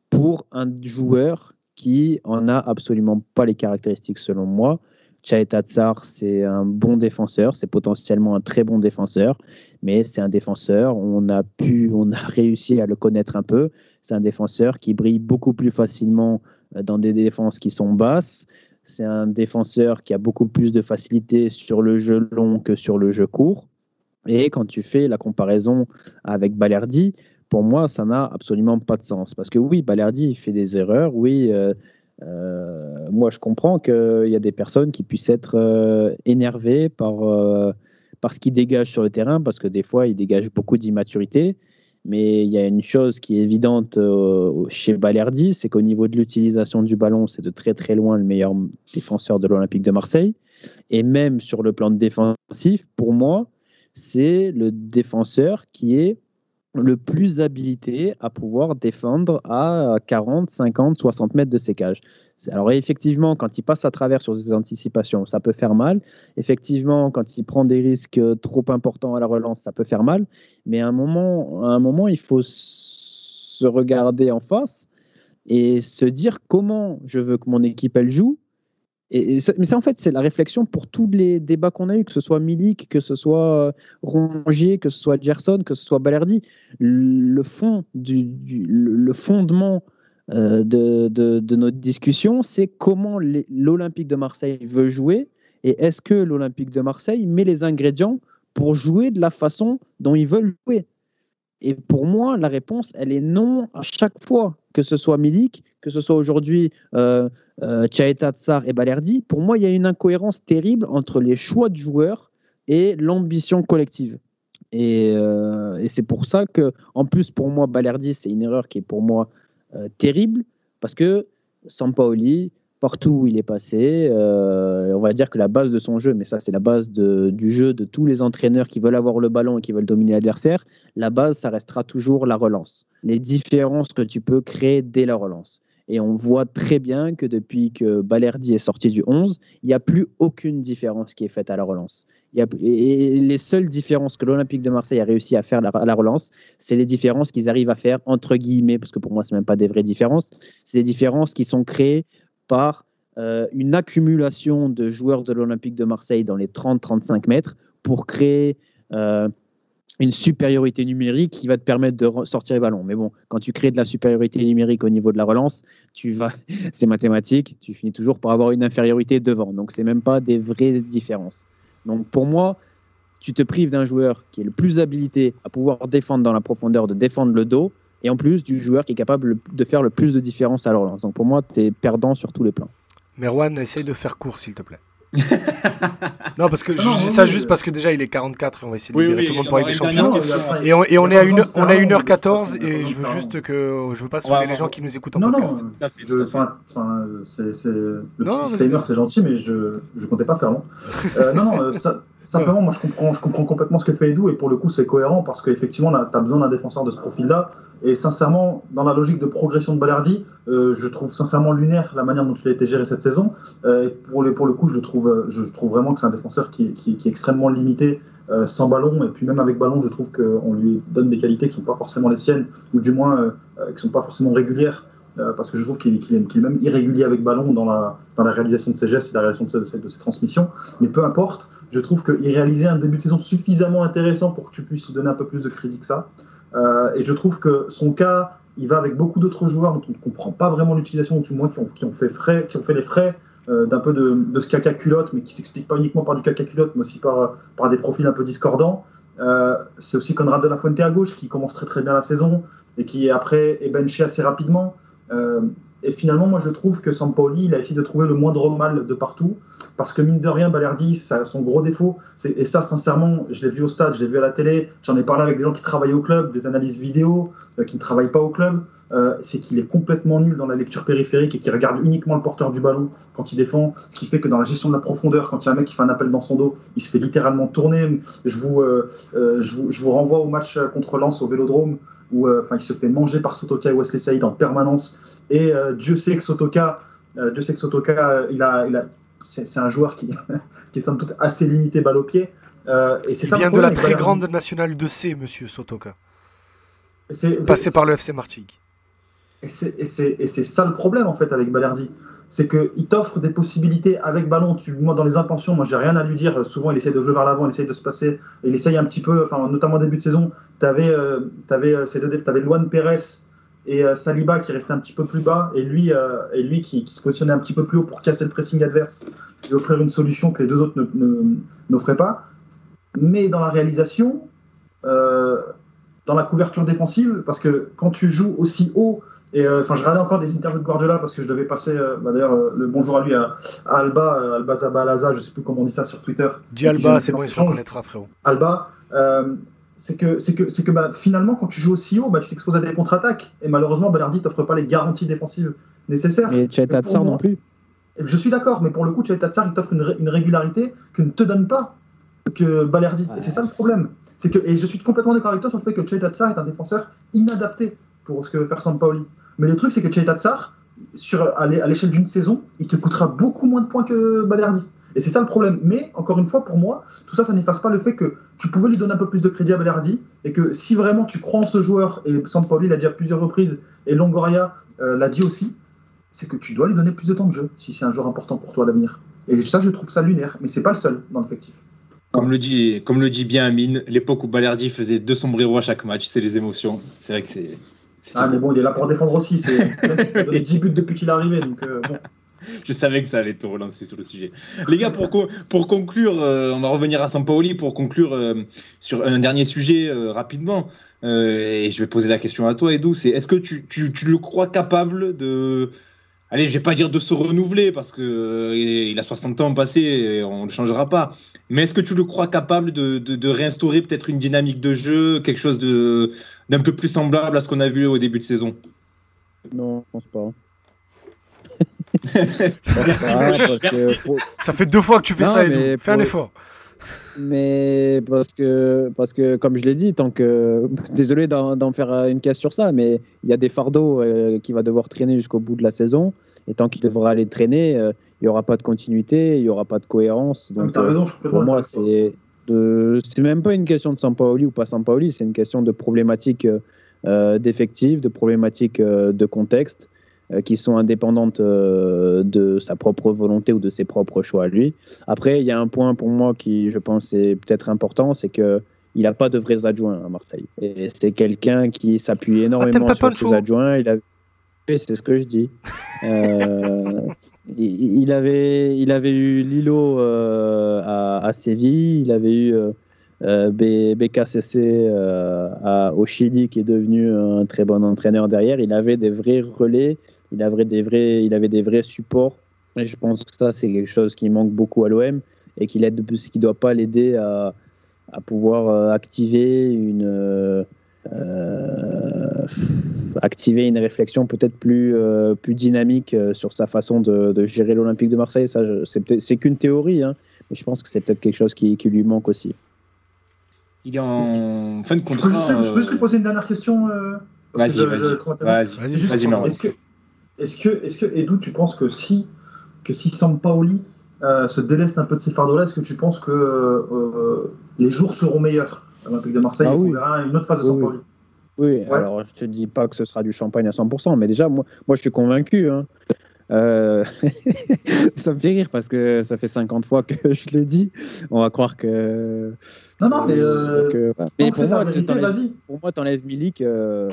S5: Pour un joueur qui en a absolument pas les caractéristiques selon moi, Tsar, c'est un bon défenseur, c'est potentiellement un très bon défenseur, mais c'est un défenseur, on a pu, on a réussi à le connaître un peu. C'est un défenseur qui brille beaucoup plus facilement euh, dans des défenses qui sont basses. C'est un défenseur qui a beaucoup plus de facilité sur le jeu long que sur le jeu court. Et quand tu fais la comparaison avec Balerdi, pour moi, ça n'a absolument pas de sens. Parce que oui, Balerdi fait des erreurs, oui, euh, euh, moi, je comprends qu'il y a des personnes qui puissent être euh, énervées par, euh, par ce qu'il dégage sur le terrain, parce que des fois, il dégage beaucoup d'immaturité. Mais il y a une chose qui est évidente chez Balerdi, c'est qu'au niveau de l'utilisation du ballon, c'est de très très loin le meilleur défenseur de l'Olympique de Marseille. Et même sur le plan défensif, pour moi, c'est le défenseur qui est le plus habilité à pouvoir défendre à 40, 50, 60 mètres de ses cages. Alors effectivement, quand il passe à travers sur ses anticipations, ça peut faire mal. Effectivement, quand il prend des risques trop importants à la relance, ça peut faire mal. Mais à un moment, un moment il faut se regarder en face et se dire comment je veux que mon équipe elle joue mais ça, en fait, c'est la réflexion pour tous les débats qu'on a eu, que ce soit Milik, que ce soit euh, Rongier, que ce soit Gerson, que ce soit Balerdi. Le, fond du, le fondement euh, de, de, notre discussion, c'est comment l'Olympique de Marseille veut jouer et est-ce que l'Olympique de Marseille met les ingrédients pour jouer de la façon dont ils veulent jouer. Et pour moi, la réponse, elle est non à chaque fois, que ce soit Milik, que ce soit aujourd'hui euh, euh, Tsar et Balerdi, pour moi, il y a une incohérence terrible entre les choix de joueurs et l'ambition collective. Et, euh, c'est pour ça que, en plus, pour moi, Balerdi, c'est une erreur qui est pour moi euh, terrible, parce que Sampaoli, partout où il est passé. on va dire que la base de son jeu, mais ça c'est la base du jeu de tous les entraîneurs qui veulent avoir le ballon et qui veulent dominer l'adversaire, la base, ça restera toujours la relance. Les différences que tu peux créer dès la relance. Et on voit très bien que depuis que Balerdi est sorti du 11, il n'y a plus aucune différence qui est faite à la relance. Et les seules différences que l'Olympique de Marseille a réussi à faire à la relance, c'est les différences qu'ils arrivent à faire entre guillemets, parce que pour moi, ce même pas des vraies différences, c'est des différences qui sont créées par euh, une accumulation de joueurs de l'Olympique de Marseille dans les 30-35 mètres pour créer euh, une supériorité numérique qui va te permettre de sortir les ballons. Mais bon, quand tu crées de la supériorité numérique au niveau de la relance, tu vas, c'est mathématique, tu finis toujours par avoir une infériorité devant. Donc c'est même pas des vraies différences. Donc pour moi, tu te prives d'un joueur qui est le plus habilité à pouvoir défendre dans la profondeur, de défendre le dos, et en plus du joueur qui est capable de faire le plus de différence à la relance. Donc pour moi, tu es perdant sur tous les plans.
S3: Merwan, essaye de faire court, s'il te plaît. non, parce que je dis ça juste parce que déjà il est 44 et on va essayer de libérer tout le monde pour être des champions. Et on, et on est à une, on a 1h14 et je veux juste que je veux pas sauver les gens qui nous écoutent en podcast.
S4: Non, enfin, c'est le petit disclaimer, c'est gentil, mais je je comptais pas faire long. Euh, non, non, euh, ça, Simplement, moi, je comprends, je comprends complètement ce que fait Edou, et pour le coup, c'est cohérent parce qu'effectivement, tu as besoin d'un défenseur de ce profil-là. Et sincèrement, dans la logique de progression de Balardi, euh, je trouve sincèrement lunaire la manière dont il a été géré cette saison. Euh, pour, le, pour le coup, je trouve, je trouve vraiment que c'est un défenseur qui, qui, qui, est extrêmement limité euh, sans ballon. Et puis, même avec ballon, je trouve qu'on lui donne des qualités qui ne sont pas forcément les siennes, ou du moins euh, qui ne sont pas forcément régulières. Euh, parce que je trouve qu'il est, même irrégulier avec ballon dans la, dans la réalisation de ses gestes et la réalisation de ses, de ses transmissions. Mais peu importe, je trouve qu'il réalisait un début de saison suffisamment intéressant pour que tu puisses donner un peu plus de crédit que ça. Euh, et je trouve que son cas, il va avec beaucoup d'autres joueurs dont on ne comprend pas vraiment l'utilisation, ou du moins qui ont, qui ont, fait, frais, qui ont fait les frais euh, d'un peu de, de, ce caca culotte, mais qui s'explique pas uniquement par du caca culotte, mais aussi par, par des profils un peu discordants. C'est aussi Conrad de la Fuente à gauche qui commence très très bien la saison et qui après est benché assez rapidement. Euh, et finalement, moi, je trouve que Sampaoli, il a essayé de trouver le moindre mal de partout. Parce que, mine de rien, Balerdi, ça, son gros défaut, et ça, sincèrement, je l'ai vu au stade, je l'ai vu à la télé, j'en ai parlé avec des gens qui travaillent au club, des analyses vidéo, euh, qui ne travaillent pas au club, euh, c'est qu'il est complètement nul dans la lecture périphérique et qu'il regarde uniquement le porteur du ballon quand il défend. Ce qui fait que dans la gestion de la profondeur, quand il y a un mec qui fait un appel dans son dos, il se fait littéralement tourner. Je vous, je vous, je vous renvoie au match contre Lens au Vélodrome où euh, enfin il se fait manger par Sotoka et Wesley Saïd en permanence. Et euh, Dieu sait que Sotoka, euh, Dieu sait que Sotoka, il a, il a, c'est un joueur qui, qui est somme toute assez limité balle au pied. Euh, et c'est
S3: Il
S4: ça
S3: vient de la très
S4: Balerdi.
S3: grande nationale de C, monsieur Sotoka. Passé par le FC Martigues.
S4: Et c'est et c'est- et c'est ça le problème en fait avec Balerdi. C'est qu'il t'offre des possibilités avec ballon. Tu, moi, dans les intentions, moi, j'ai rien à lui dire. Souvent, il essaie de jouer vers l'avant, il essaie de se passer. Il essaye un petit peu, enfin, notamment au début de saison, tu avais, euh, t'avais, euh, Luan Pérez et euh, Saliba qui restaient un petit peu plus bas, et lui, euh, et lui qui, qui se positionnait un petit peu plus haut pour casser le pressing adverse et offrir une solution que les deux autres n'offraient pas. Mais dans la réalisation, euh, dans la couverture défensive, parce que quand tu joues aussi haut, et euh, enfin, je regardais encore des interviews de Guardiola parce que je devais passer, euh, bah, d'ailleurs, euh, le bonjour à lui à, à Alba, euh, Alba Zabalaza, je sais plus comment on dit ça sur Twitter.
S3: Dis Alba, c'est bon, il se reconnaîtra, frérot.
S4: Alba, euh, c'est que, c'est que, c'est que bah, finalement, quand tu joues aussi haut, bah, tu t'exposes à des contre-attaques. Et malheureusement, Balerdi t'offre pas les garanties défensives nécessaires.
S5: Et Chet
S4: pour
S5: Hatsar
S4: moi-
S5: non plus.
S4: Je suis d'accord, mais pour le coup, Chet Tatsar, il t'offre une, ré- une régularité que ne te donne pas que Balerdi.
S5: Ouais.
S4: Et c'est ça le problème. C'est que, et je suis complètement d'accord avec toi sur le fait que Chet Tatsar est un défenseur inadapté pour ce que veut faire Sampaoli. Mais le truc, c'est que Chet Tatsar, sur, à l'échelle d'une saison, il te coûtera beaucoup moins de points que Balerdi. Et c'est ça le problème. Mais, encore une fois, pour moi, tout ça, ça n'efface pas le fait que tu pouvais lui donner un peu plus de crédit à Balerdi et que si vraiment tu crois en ce joueur, et Sampaoli l'a dit à plusieurs reprises, et Longoria euh, l'a dit aussi, c'est que tu dois lui donner plus de temps de jeu si c'est un joueur important pour toi à l'avenir. Et ça, je trouve ça lunaire, mais c'est pas le seul dans l'effectif.
S2: Comme le dit, comme le dit bien Amine, l'époque où Balerdi faisait deux sombreros à chaque match, c'est les émotions. C'est vrai que c'est.
S4: Ah, mais bon, il est là pour défendre aussi. C'est donné 10 buts depuis qu'il est arrivé. Donc, euh, bon.
S2: Je savais que ça allait te relancer sur le sujet. Les gars, pour, co- pour conclure, euh, on va revenir à Sampaoli pour conclure euh, sur un dernier sujet euh, rapidement. Et je vais poser la question à toi, Edou. C'est est-ce que tu, tu- tu le crois capable de. Allez, je vais pas dire de se renouveler parce que il a 60 ans passé et on ne le changera pas. Mais est-ce que tu le crois capable de, de- de réinstaurer peut-être une dynamique de jeu, quelque chose de d'un peu plus semblable à ce qu'on a vu au début de saison
S5: Non, je pense pas. Parce que
S3: Ça fait deux fois que tu fais
S5: Non,
S3: ça, Edou. Fais un effort.
S5: Mais parce que, parce que, comme je l'ai dit, tant que. Désolé d'en faire euh, une caisse sur ça, mais il y a des fardeaux euh, qui va devoir traîner jusqu'au bout de la saison. Et tant qu'il devra aller traîner, euh, il n'y aura pas de continuité, il n'y aura pas de cohérence.
S4: Donc, t'as
S5: euh,
S4: raison,
S5: pour moi, c'est de... c'est même pas une question de Sampaoli ou pas Sampaoli, c'est une question de problématique euh, d'effectifs, de problématiques euh, de contexte euh, qui sont indépendantes euh, de sa propre volonté ou de ses propres choix à lui. Après, il y a un point pour moi qui, je pense, est peut-être important, c'est que il n'a pas de vrais adjoints à Marseille. Et c'est quelqu'un qui s'appuie énormément
S3: pas
S5: sur ses adjoints. Il a... Oui, c'est ce que je dis. Euh, il, avait, il avait eu Lilo euh, à, Séville, il avait eu euh, euh, B- BKCC à- au Chili qui est devenu un très bon entraîneur derrière. Il avait des vrais relais, il avait des vrais, il avait des vrais supports. Et je pense que ça, c'est quelque chose qui manque beaucoup à l'OM et qui ne doit pas l'aider à, à pouvoir activer une, activer une réflexion peut-être plus, euh, plus dynamique euh, sur sa façon de, de gérer l'Olympique de Marseille. Ça, je- c'est peut-être- c'est qu'une théorie, hein, mais je pense que c'est peut-être quelque chose qui, qui lui manque aussi.
S2: Il est en fin de
S4: Je peux,
S2: contrat.
S4: juste, je peux juste
S2: euh,
S4: lui poser une dernière question euh,
S2: Vas-y,
S4: je- je-
S2: vas-y. Vas-y. Marwan.
S4: Est-ce que, est-ce que, est-ce que, Edu, tu penses que si, que si Sampaoli euh, se déleste un peu de ses fardeaux-là, est-ce que tu penses que euh, les jours seront meilleurs? l'Olympique de Marseille
S5: Ah
S4: et qu'on
S5: oui.
S4: verra une autre phase de
S5: Oui, oui. Oui, alors je te dis pas que ce sera du champagne à 100%, mais déjà, moi, moi je suis convaincu. hein. Euh, ça me fait rire parce que ça fait 50 fois que je le dis. On va croire que.
S4: Non, non, mais, euh,
S5: que- Mais pour moi,
S4: vérité,
S5: pour moi, t'enlèves Milik. euh,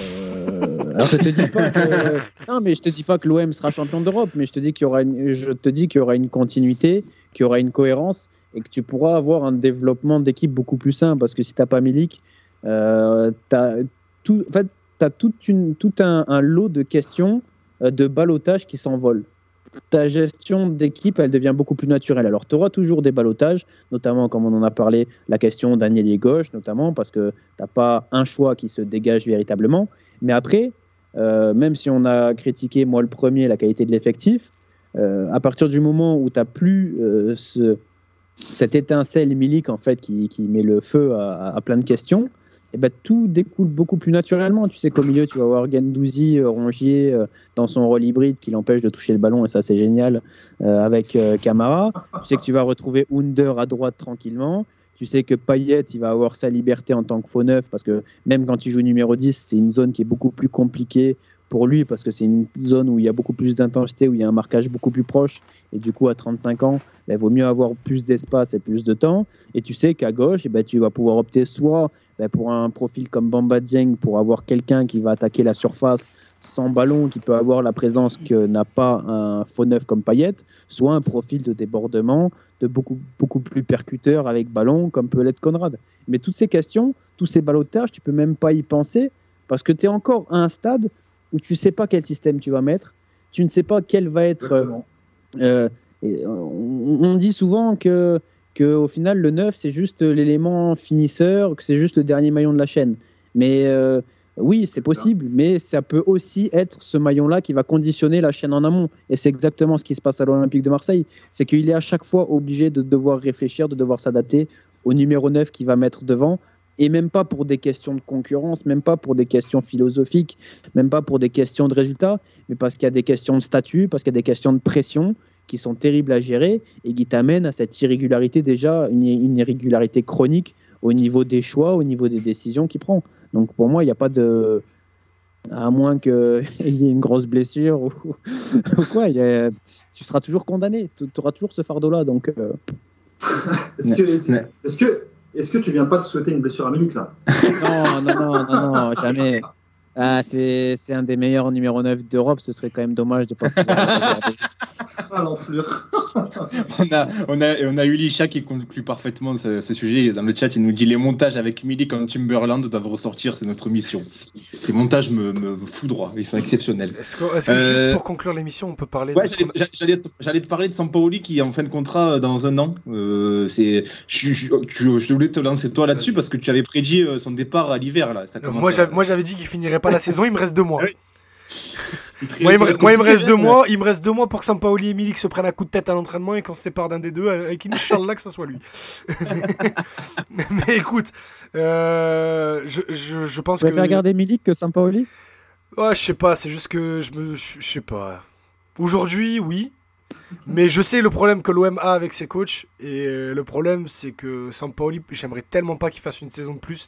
S5: Alors, je te dis pas que. Non, mais je te dis pas que l'OM sera champion d'Europe, mais je te dis qu'il y aura une... je te dis qu'il y aura une continuité, qu'il y aura une cohérence et que tu pourras avoir un développement d'équipe beaucoup plus simple. Parce que si t'as pas Milik, euh, t'as tout. En fait, t'as toute une... tout un, lot de questions euh, de balotage qui s'envolent. Ta gestion d'équipe, elle devient beaucoup plus naturelle. Alors, tu auras toujours des balotages, notamment, comme on en a parlé, la question d'un ailier gauche, notamment, parce que tu n'as pas un choix qui se dégage véritablement. Mais après, euh, même si on a critiqué, moi le premier, la qualité de l'effectif, euh, à partir du moment où tu n'as plus ce, cette étincelle milique en fait, qui, qui met le feu à, plein de questions, eh ben, tout découle beaucoup plus naturellement. Tu sais qu'au milieu, tu vas avoir Gendouzi, euh, Rongier euh, dans son rôle hybride qui l'empêche de toucher le ballon, et ça, c'est génial, euh, avec euh, Camara. Tu sais que tu vas retrouver Under à droite tranquillement. Tu sais que Payet, il va avoir sa liberté en tant que faux neuf, parce que même quand il joue numéro 10, c'est une zone qui est beaucoup plus compliquée pour lui, parce que c'est une zone où il y a beaucoup plus d'intensité, où il y a un marquage beaucoup plus proche. Et du coup, à 35 ans, ben, il vaut mieux avoir plus d'espace et plus de temps. Et tu sais qu'à gauche, eh ben, tu vas pouvoir opter soit ben, pour un profil comme Bamba Dieng, pour avoir quelqu'un qui va attaquer la surface sans ballon, qui peut avoir la présence que n'a pas un faux neuf comme Payet, soit un profil de débordement de beaucoup, beaucoup plus percuteur avec ballon, comme peut l'être Conrad. Mais toutes ces questions, tous ces ballottages, tu peux même pas y penser parce que tu es encore à un stade où tu sais pas quel système tu vas mettre, tu ne sais pas quel va être.
S4: Exactement.
S5: euh, et on, on dit souvent que, que au final le 9 c'est juste l'élément finisseur, que c'est juste le dernier maillon de la chaîne. Mais euh, oui, c'est possible, mais ça peut aussi être ce maillon-là qui va conditionner la chaîne en amont. Et c'est exactement ce qui se passe à l'Olympique de Marseille. C'est qu'il est à chaque fois obligé de devoir réfléchir, de devoir s'adapter au numéro 9 qui va mettre devant. Et même pas pour des questions de concurrence, même pas pour des questions philosophiques, même pas pour des questions de résultats, mais parce qu'il y a des questions de statut, parce qu'il y a des questions de pression qui sont terribles à gérer et qui t'amènent à cette irrégularité déjà, une, une irrégularité chronique au niveau des choix, au niveau des décisions qu'il prend. Donc pour moi, il n'y a pas de. À moins qu'il y ait une grosse blessure ou, ou quoi, il y a- tu seras toujours condamné. Tu auras toujours ce fardeau-là. Donc, euh,
S4: Est-ce que, est-ce que, est-ce que tu viens pas de souhaiter une blessure à Milik là?
S5: Non, non, non, non, non, jamais. Ah, c'est c'est un des meilleurs numéro 9 d'Europe. Ce serait quand même dommage de ne pas pouvoir.
S4: Ah l'enflure
S2: On a, on a, on a qui conclut parfaitement ce, ce sujet. Dans le chat, il nous dit les montages avec Milik en Timberland doivent ressortir, c'est notre mission. Ces montages me, me foudroient, ils sont exceptionnels.
S3: Est-ce que, est-ce que
S2: Euh,
S3: juste pour conclure l'émission, on peut parler
S2: Ouais,
S3: de
S2: j'allais- te- parler de Sampaoli qui est en fin de contrat euh, dans un an. Euh, c'est, je, je- tu- je voulais te lancer toi là-dessus parce que tu avais prédit euh, son départ à l'hiver là. Ça
S3: Euh, Moi,
S2: à-
S3: moi, j'avais dit qu'il finirait pas la saison, il me reste deux mois.
S2: Ah oui.
S3: Moi, il me, moi, il reste deux mois, il me reste deux mois pour que Sampaoli et Milik se prennent un coup de tête à l'entraînement et qu'on se sépare d'un des deux, avec Inch'Allah que ça soit lui. Mais écoute, euh, je, je, je pense
S5: Tu
S3: que.
S5: préfères regarder Milik que Sampaoli?
S3: Ouais, je sais pas, c'est juste que je me. Je sais pas. Aujourd'hui, oui. Mais je sais le problème que l'OM a avec ses coachs. Et euh, le problème, c'est que Sampaoli, j'aimerais tellement pas qu'il fasse une saison de plus.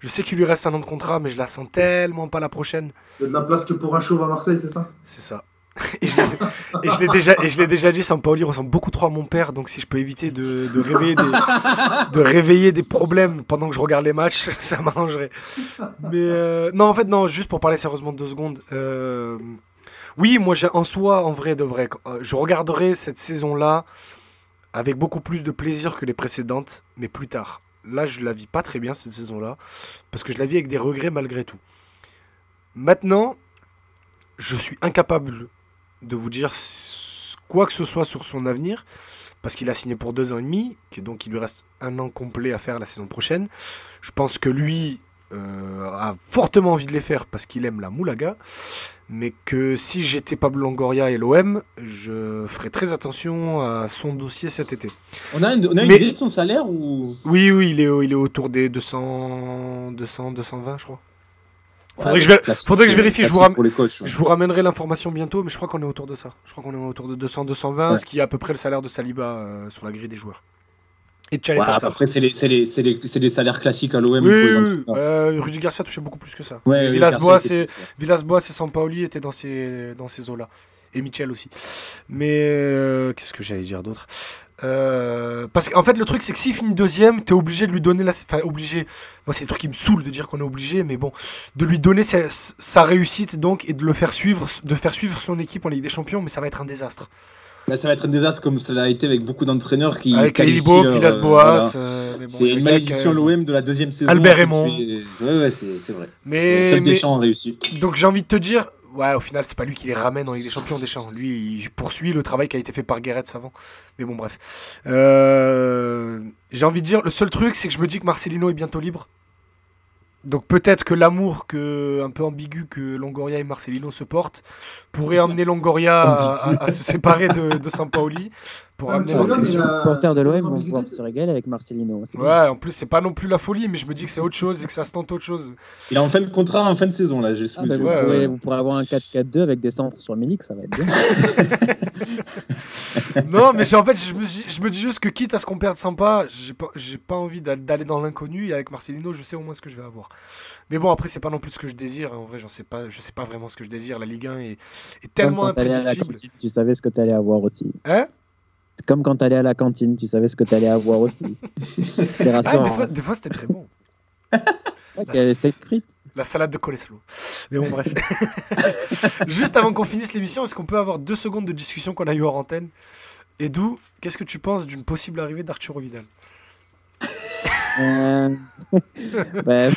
S3: Je sais qu'il lui reste un an de contrat, mais je la sens tellement pas la prochaine.
S4: Il y a de la place que pour un chauve à Marseille, c'est ça?
S3: C'est ça. Et je l'ai- et je l'ai déjà, et je l'ai déjà dit, Sampaoli ressemble beaucoup trop à mon père, donc si je peux éviter de, de réveiller des, de réveiller des problèmes pendant que je regarde les matchs, ça m'arrangerait. Mais euh, non, en fait, non, juste pour parler sérieusement de deux secondes. euh, oui, moi, en soi, en vrai, de vrai, euh, je regarderai cette saison-là avec beaucoup plus de plaisir que les précédentes, mais plus tard. Là, je la vis pas très bien cette saison-là, parce que je la vis avec des regrets malgré tout. Maintenant, je suis incapable de vous dire quoi que ce soit sur son avenir, parce qu'il a signé pour deux ans et demi, que donc il lui reste un an complet à faire la saison prochaine. Je pense que lui a fortement envie de les faire parce qu'il aime la moulaga, mais que si j'étais Pablo Longoria et l'OM, je ferais très attention à son dossier cet été.
S2: On a, une, on a une
S3: Mais-
S2: idée de son salaire ou?
S3: Oui, oui, il est, au- il est autour des 200, 200, 220, je crois. Faudrait,
S2: Ouais,
S3: que, je, vé-
S2: classique,
S3: faudrait que je vérifie, je vous, ram-
S2: coachs, ouais.
S3: je vous ramènerai l'information bientôt, mais je crois qu'on est autour de ça. Je crois qu'on est autour de 200, 220,
S2: Ouais.
S3: ce qui est à peu près le salaire de Saliba euh, sur la grille des joueurs. Et
S2: Ouais,
S3: Tchale
S2: après, c'est les, c'est les, les, les salaires classiques à l'OM.
S3: Oui, oui. Euh, Rudy Garcia touchait beaucoup plus que ça.
S2: Ouais,
S3: Villas-Boas et. Villas-Boas et Sampaoli étaient dans ces, dans ces eaux-là. Et Michel aussi. Mais euh, qu'est-ce que j'allais dire d'autre? Euh, Parce qu'en fait, le truc, c'est que s'il finit deuxième, t'es obligé de lui donner la. Enfin, obligé. Moi, c'est le truc qui me saoule de dire qu'on est obligé, mais bon, de lui donner sa, sa réussite donc et de le faire suivre, de faire suivre son équipe en Ligue des Champions, mais ça va être un désastre.
S2: Là, ça va être un désastre comme ça l'a été avec beaucoup d'entraîneurs qui.
S3: Avec Elibo,
S2: leur, euh, voilà.
S3: euh, bon,
S2: C'est une malédiction l'OM de la deuxième saison.
S3: Albert Raymond.
S2: fait- Ouais, ouais, c'est vrai.
S3: Mais,
S2: Deschamps a réussi.
S3: Donc j'ai envie de te dire, ouais, au final, c'est pas lui qui les ramène en Ligue des Champions, Deschamps. Lui, il poursuit le travail qui a été fait par Guéret avant. Mais bon, bref. Euh, j'ai envie de dire, le seul truc, c'est que je me dis que Marcelino est bientôt libre. Donc peut-être que l'amour que, un peu ambigu que Longoria et Marcelino se portent pourrait emmener Longoria à, à- à se séparer de, de Sampaoli pour
S4: Ah,
S3: amener Marcelino.
S5: Les supporters de l'OM vont pouvoir se régaler avec Marcelino.
S3: Ouais, en plus c'est pas non plus la folie, mais je me dis que c'est autre chose et que ça se tente autre chose.
S2: Il a en fin de contrat en fin de saison, là, juste
S5: Ah, bah, vous,
S3: Ouais,
S5: pourrez,
S3: ouais.
S5: vous pourrez avoir un 4-4-2 avec des centres sur Milik, ça va être bien.
S3: non, mais en fait, je me, dis- je me dis juste que quitte à ce qu'on perde sympa, j'ai pas, j'ai pas envie d'a- d'aller dans l'inconnu et avec Marcelino, je sais au moins ce que je vais avoir. Mais bon, après, c'est pas non plus ce que je désire. En vrai, j'en sais pas, je sais pas vraiment ce que je désire. La Ligue 1 est, est tellement
S5: t'allais la
S3: imprédictible.
S5: cantine, tu savais ce que tu allais avoir aussi.
S3: Hein?
S5: Comme quand tu allais à la cantine, tu savais ce que tu allais avoir aussi. C'est
S3: Ah,
S5: rassurant.
S3: des fois, des fois c'était très bon.
S5: Ouais, frites.
S3: La salade de coleslaw. Mais bon, bref. Juste avant qu'on finisse l'émission, est-ce qu'on peut avoir deux secondes de discussion qu'on a eu hors antenne? Et d'où, qu'est-ce que tu penses d'une possible arrivée d'Arturo Vidal?
S5: Euh, bah,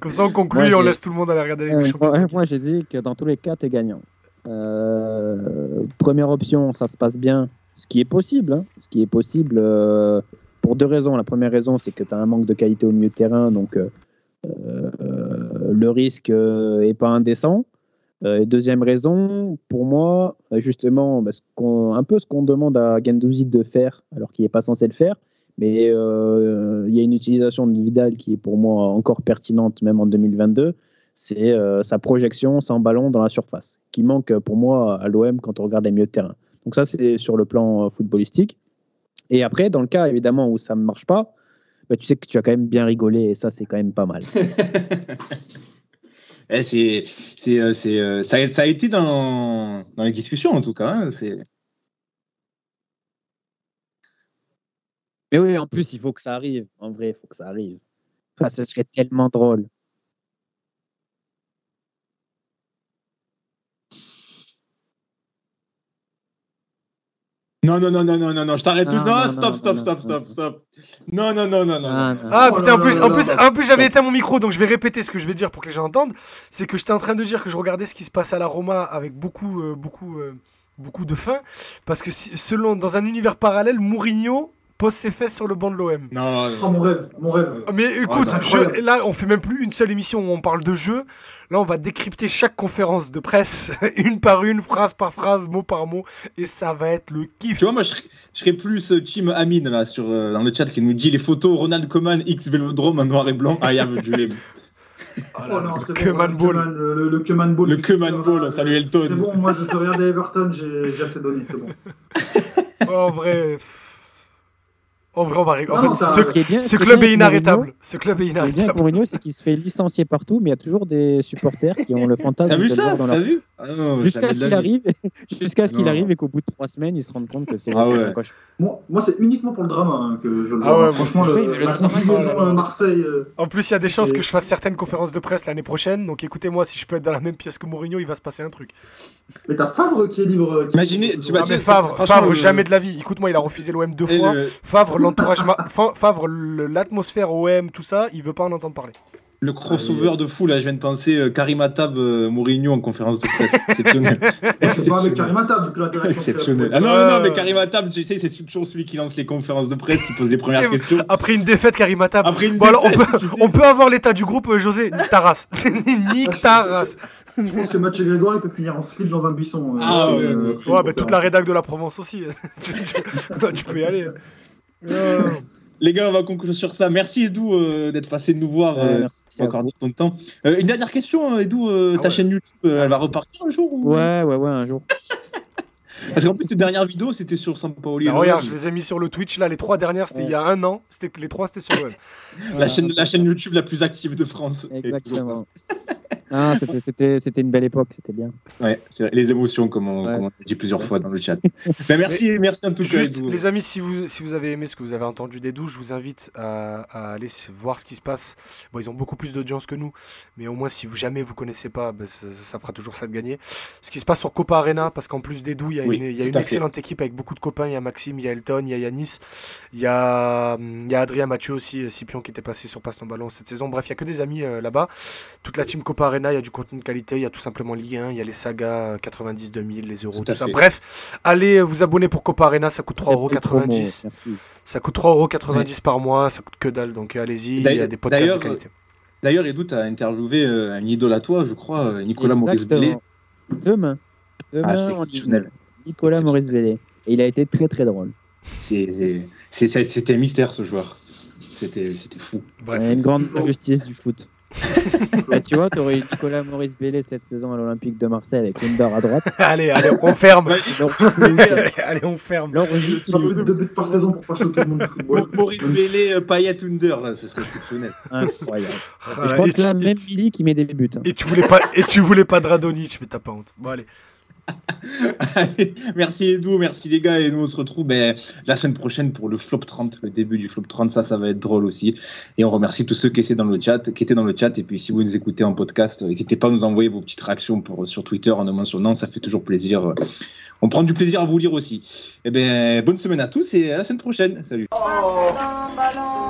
S3: Comme ça, on conclut
S5: Moi,
S3: et on laisse tout le monde aller regarder les
S5: Euh, moi, moi, j'ai dit que dans tous les cas, tu es gagnant. Euh, première option, ça se passe bien, ce qui est possible. hein, ce qui est possible euh, pour deux raisons. La première raison, c'est que tu as un manque de qualité au milieu de terrain, donc euh, le risque euh, est pas indécent. Euh, deuxième raison, pour moi, euh, justement, bah, ce qu'on- un peu ce qu'on demande à Gendouzi de faire, alors qu'il n'est pas censé le faire, mais euh, il y a une utilisation de Vidal qui est pour moi encore pertinente, même en 2022 c'est euh, sa projection sans ballon dans la surface, qui manque euh, pour moi à l'OM quand on regarde les milieux de terrain. Donc ça, c'est sur le plan euh, footballistique. Et après, dans le cas évidemment où ça ne marche pas, bah, tu sais que tu as quand même bien rigolé et ça, c'est quand même pas mal.
S2: Eh, c'est, c'est, euh, c'est, euh, ça, a, ça a été dans, dans les discussions, en tout cas. hein, c'est...
S5: Mais oui, en plus, il faut que ça arrive. En vrai, il faut que ça arrive. Enfin, ce serait tellement drôle.
S2: Non, non, non, non, non, non, non, je t'arrête tout.
S5: Non,
S2: Non,
S5: non,
S2: stop, stop, stop, stop, stop. Non, non, non, non, non.
S5: Ah.
S3: Ah putain, en plus, en plus,
S4: là.
S3: en plus j'avais éteint mon micro, donc je vais répéter ce que je vais dire pour que les gens entendent. C'est que j'étais en train de dire que je regardais ce qui se passait à la Roma avec beaucoup, euh, beaucoup, euh, beaucoup de faim, parce que si- selon dans un univers parallèle, Mourinho pose ses fesses sur le banc de l'OM.
S2: Non,
S4: Oh, mon rêve, mon rêve.
S3: Mais écoute,
S4: c'est
S3: je-
S4: incroyable.
S3: là, on fait même plus une seule émission où on parle de jeu. Là, on va décrypter chaque conférence de presse, une par une, phrase par phrase, mot par mot, et ça va être le kiff.
S2: Tu vois, moi, je serais, je serais plus euh, Team Amine, là, sur, euh, dans le chat, qui nous dit les photos Ronald Koeman X Vélodrome en noir et blanc. I have a dream.
S3: Oh
S4: Oh non, c'est bon,
S3: Koeman
S4: le
S3: Ball.
S4: Le, le, le Koeman Ball.
S2: Le
S4: futur,
S2: Ball,
S4: là,
S2: salut
S4: euh,
S2: Elton.
S4: C'est bon, moi je te regardais Everton, j'ai assez donné, c'est bon.
S3: Oh, en vrai. En vrai, on va rigoler.
S4: Non,
S3: En
S4: non,
S3: fait, ce,
S5: Ce qui est bien-
S3: ce
S5: est
S3: club est inarrêtable. Ce club est
S5: Ce qui est bien avec
S3: inarrêtable.
S5: Mourinho, c'est qu'il se fait licencier partout, mais il y a toujours des supporters qui ont le fantasme
S2: T'as vu
S5: de le
S2: ça
S5: voir dans leur
S2: T'as vu Ah
S5: Jusqu'à ce qu'il arrive, jusqu'à ce qu'il arrive et qu'au bout de trois semaines, ils se rendent compte que c'est
S2: Ah ouais.
S5: cauchemar.
S4: Moi, moi c'est uniquement pour le drama hein, que je le
S3: Ah
S4: vois.
S3: ouais, moi
S4: Franchement, le, la euh, Marseille. euh,
S3: En plus, il y a des chances que je fasse certaines conférences de presse l'année prochaine. Donc écoutez-moi, si je peux être dans la même pièce que Mourinho, il va se passer un truc.
S4: Mais t'as Favre qui est libre.
S2: Imaginez, tu
S3: Ah, Favre,
S2: le-
S3: jamais de la vie. Écoute-moi, il a refusé l'OM deux fois.
S2: le,
S3: Favre, l'entourage, ma- Favre, l'atmosphère OM, tout ça, il veut pas en entendre parler.
S2: le crossover de fou, là, je viens de penser euh, Karim Attab, euh, Mourinho en conférence de presse. Exceptionnel.
S4: C'est pas avec Karim Attab, vu que l'interaction.
S2: Exceptionnel. Ah non,
S3: Ouais.
S2: non, mais Karim Attab, tu sais, c'est toujours celui qui lance les conférences de presse, qui pose les premières questions.
S3: Après une défaite, Karim Attab.
S2: Après une
S3: Bon, alors, on peut,
S2: tu sais.
S3: on peut avoir l'état du groupe, euh, José. Nique ta race. Nique ta race.
S4: Je pense que Mathieu Grégoire, il peut finir en slip dans un buisson. euh,
S2: Ah, ouais,
S4: euh,
S2: ouais.
S3: bah, toute la rédac de la Provence aussi. tu, tu- tu peux y aller.
S2: Les gars, on va conclure sur ça. Merci Edou euh, d'être passé de nous voir. Euh,
S5: merci
S2: encore ton temps. Euh, une dernière question, Edou. euh,
S3: Ah
S2: ta
S3: ouais.
S2: chaîne YouTube, euh, elle va repartir un jour ou-
S5: Ouais, ouais, ouais, un jour.
S2: Parce qu'en plus, tes dernières vidéos, c'était sur Sampaoli.
S3: bah, regarde, je les ai mis sur le Twitch. Là, les trois dernières, c'était il y a un an. C'était que les trois, c'était sur
S2: la, chaîne, la chaîne YouTube la plus active de France.
S5: Exactement. Ah, c'était- une belle époque, c'était bien.
S2: Ouais, les émotions, comme on,
S5: Ouais.
S2: comme on a dit plusieurs fois dans le chat. Ben, merci, merci en tout cas.
S3: Juste, les amis, si vous, si vous avez aimé ce que vous avez entendu des douches, je vous invite à, à aller voir ce qui se passe. Bon, ils ont beaucoup plus d'audience que nous, mais au moins, si vous jamais vous connaissez pas, ben, ça, ça fera toujours ça de gagner. Ce qui se passe sur Copa Arena, parce qu'en plus des douilles, il y a
S2: Oui,
S3: une, il y a
S2: tout
S3: une
S2: à fait.
S3: excellente équipe avec beaucoup de copains. Il y a Maxime, il y a Elton, il y a Yanis, il y a, il y a Adrien Mathieu aussi, Scipion qui était passé sur Passe ton ballon cette saison. Bref, il y a que des amis euh, là-bas. Toute la team Copa Arena, il y a du contenu de qualité, il y a tout simplement Ligue 1, il y a les sagas euh, 90-2000, les euros,
S2: Tout
S3: ça.
S2: fait.
S3: Bref, allez euh, vous abonner pour Copa Arena, ça coûte
S5: Très belle promo,
S3: 3,90€.
S5: merci.
S3: Ça coûte 3,90€ par mois, ça coûte que dalle, donc euh, allez-y, il y a des podcasts de qualité.
S2: D'ailleurs, Edu, tu as interviewé euh, un idole à toi, je crois, euh, Nicolas Maurice Bellé.
S5: Demain. Demain,
S2: Ah,
S5: on dit. Nicolas Maurice Bellé. Et il a été très très drôle.
S2: C'était un mystère, ce joueur. C'était c'était fou.
S3: Bref.
S5: Une grande injustice du foot. Bah, tu vois, tu aurais eu Nicolas Maurice Bellé cette saison à l'Olympique de Marseille avec Under à droite.
S3: allez, allez, on ferme. Allez, on ferme.
S5: là, on joue
S4: Ça fait deux buts par saison pour pas choquer le monde du football.
S2: Maurice Bellé, euh, Payet Under, là, ce serait exceptionnel.
S5: incroyable.
S3: Ah,
S5: je pense que
S3: tu,
S5: là, même Billy qui met des buts. hein.
S3: et tu voulais pas, et tu voulais pas de Radonic, mais t'as pas honte. Bon, allez.
S2: Merci Edu, merci les gars, et nous on se retrouve ben, la semaine prochaine pour le flop 30, le début du flop 30, ça, ça va être drôle aussi. Et on remercie tous ceux qui étaient dans le chat, qui étaient dans le chat, et puis si vous nous écoutez en podcast, n'hésitez pas à nous envoyer vos petites réactions sur Twitter en nous mentionnant, ça fait toujours plaisir. On prend du plaisir à vous lire aussi. Et ben, bonne semaine à tous et à la semaine prochaine. Salut.
S1: Oh,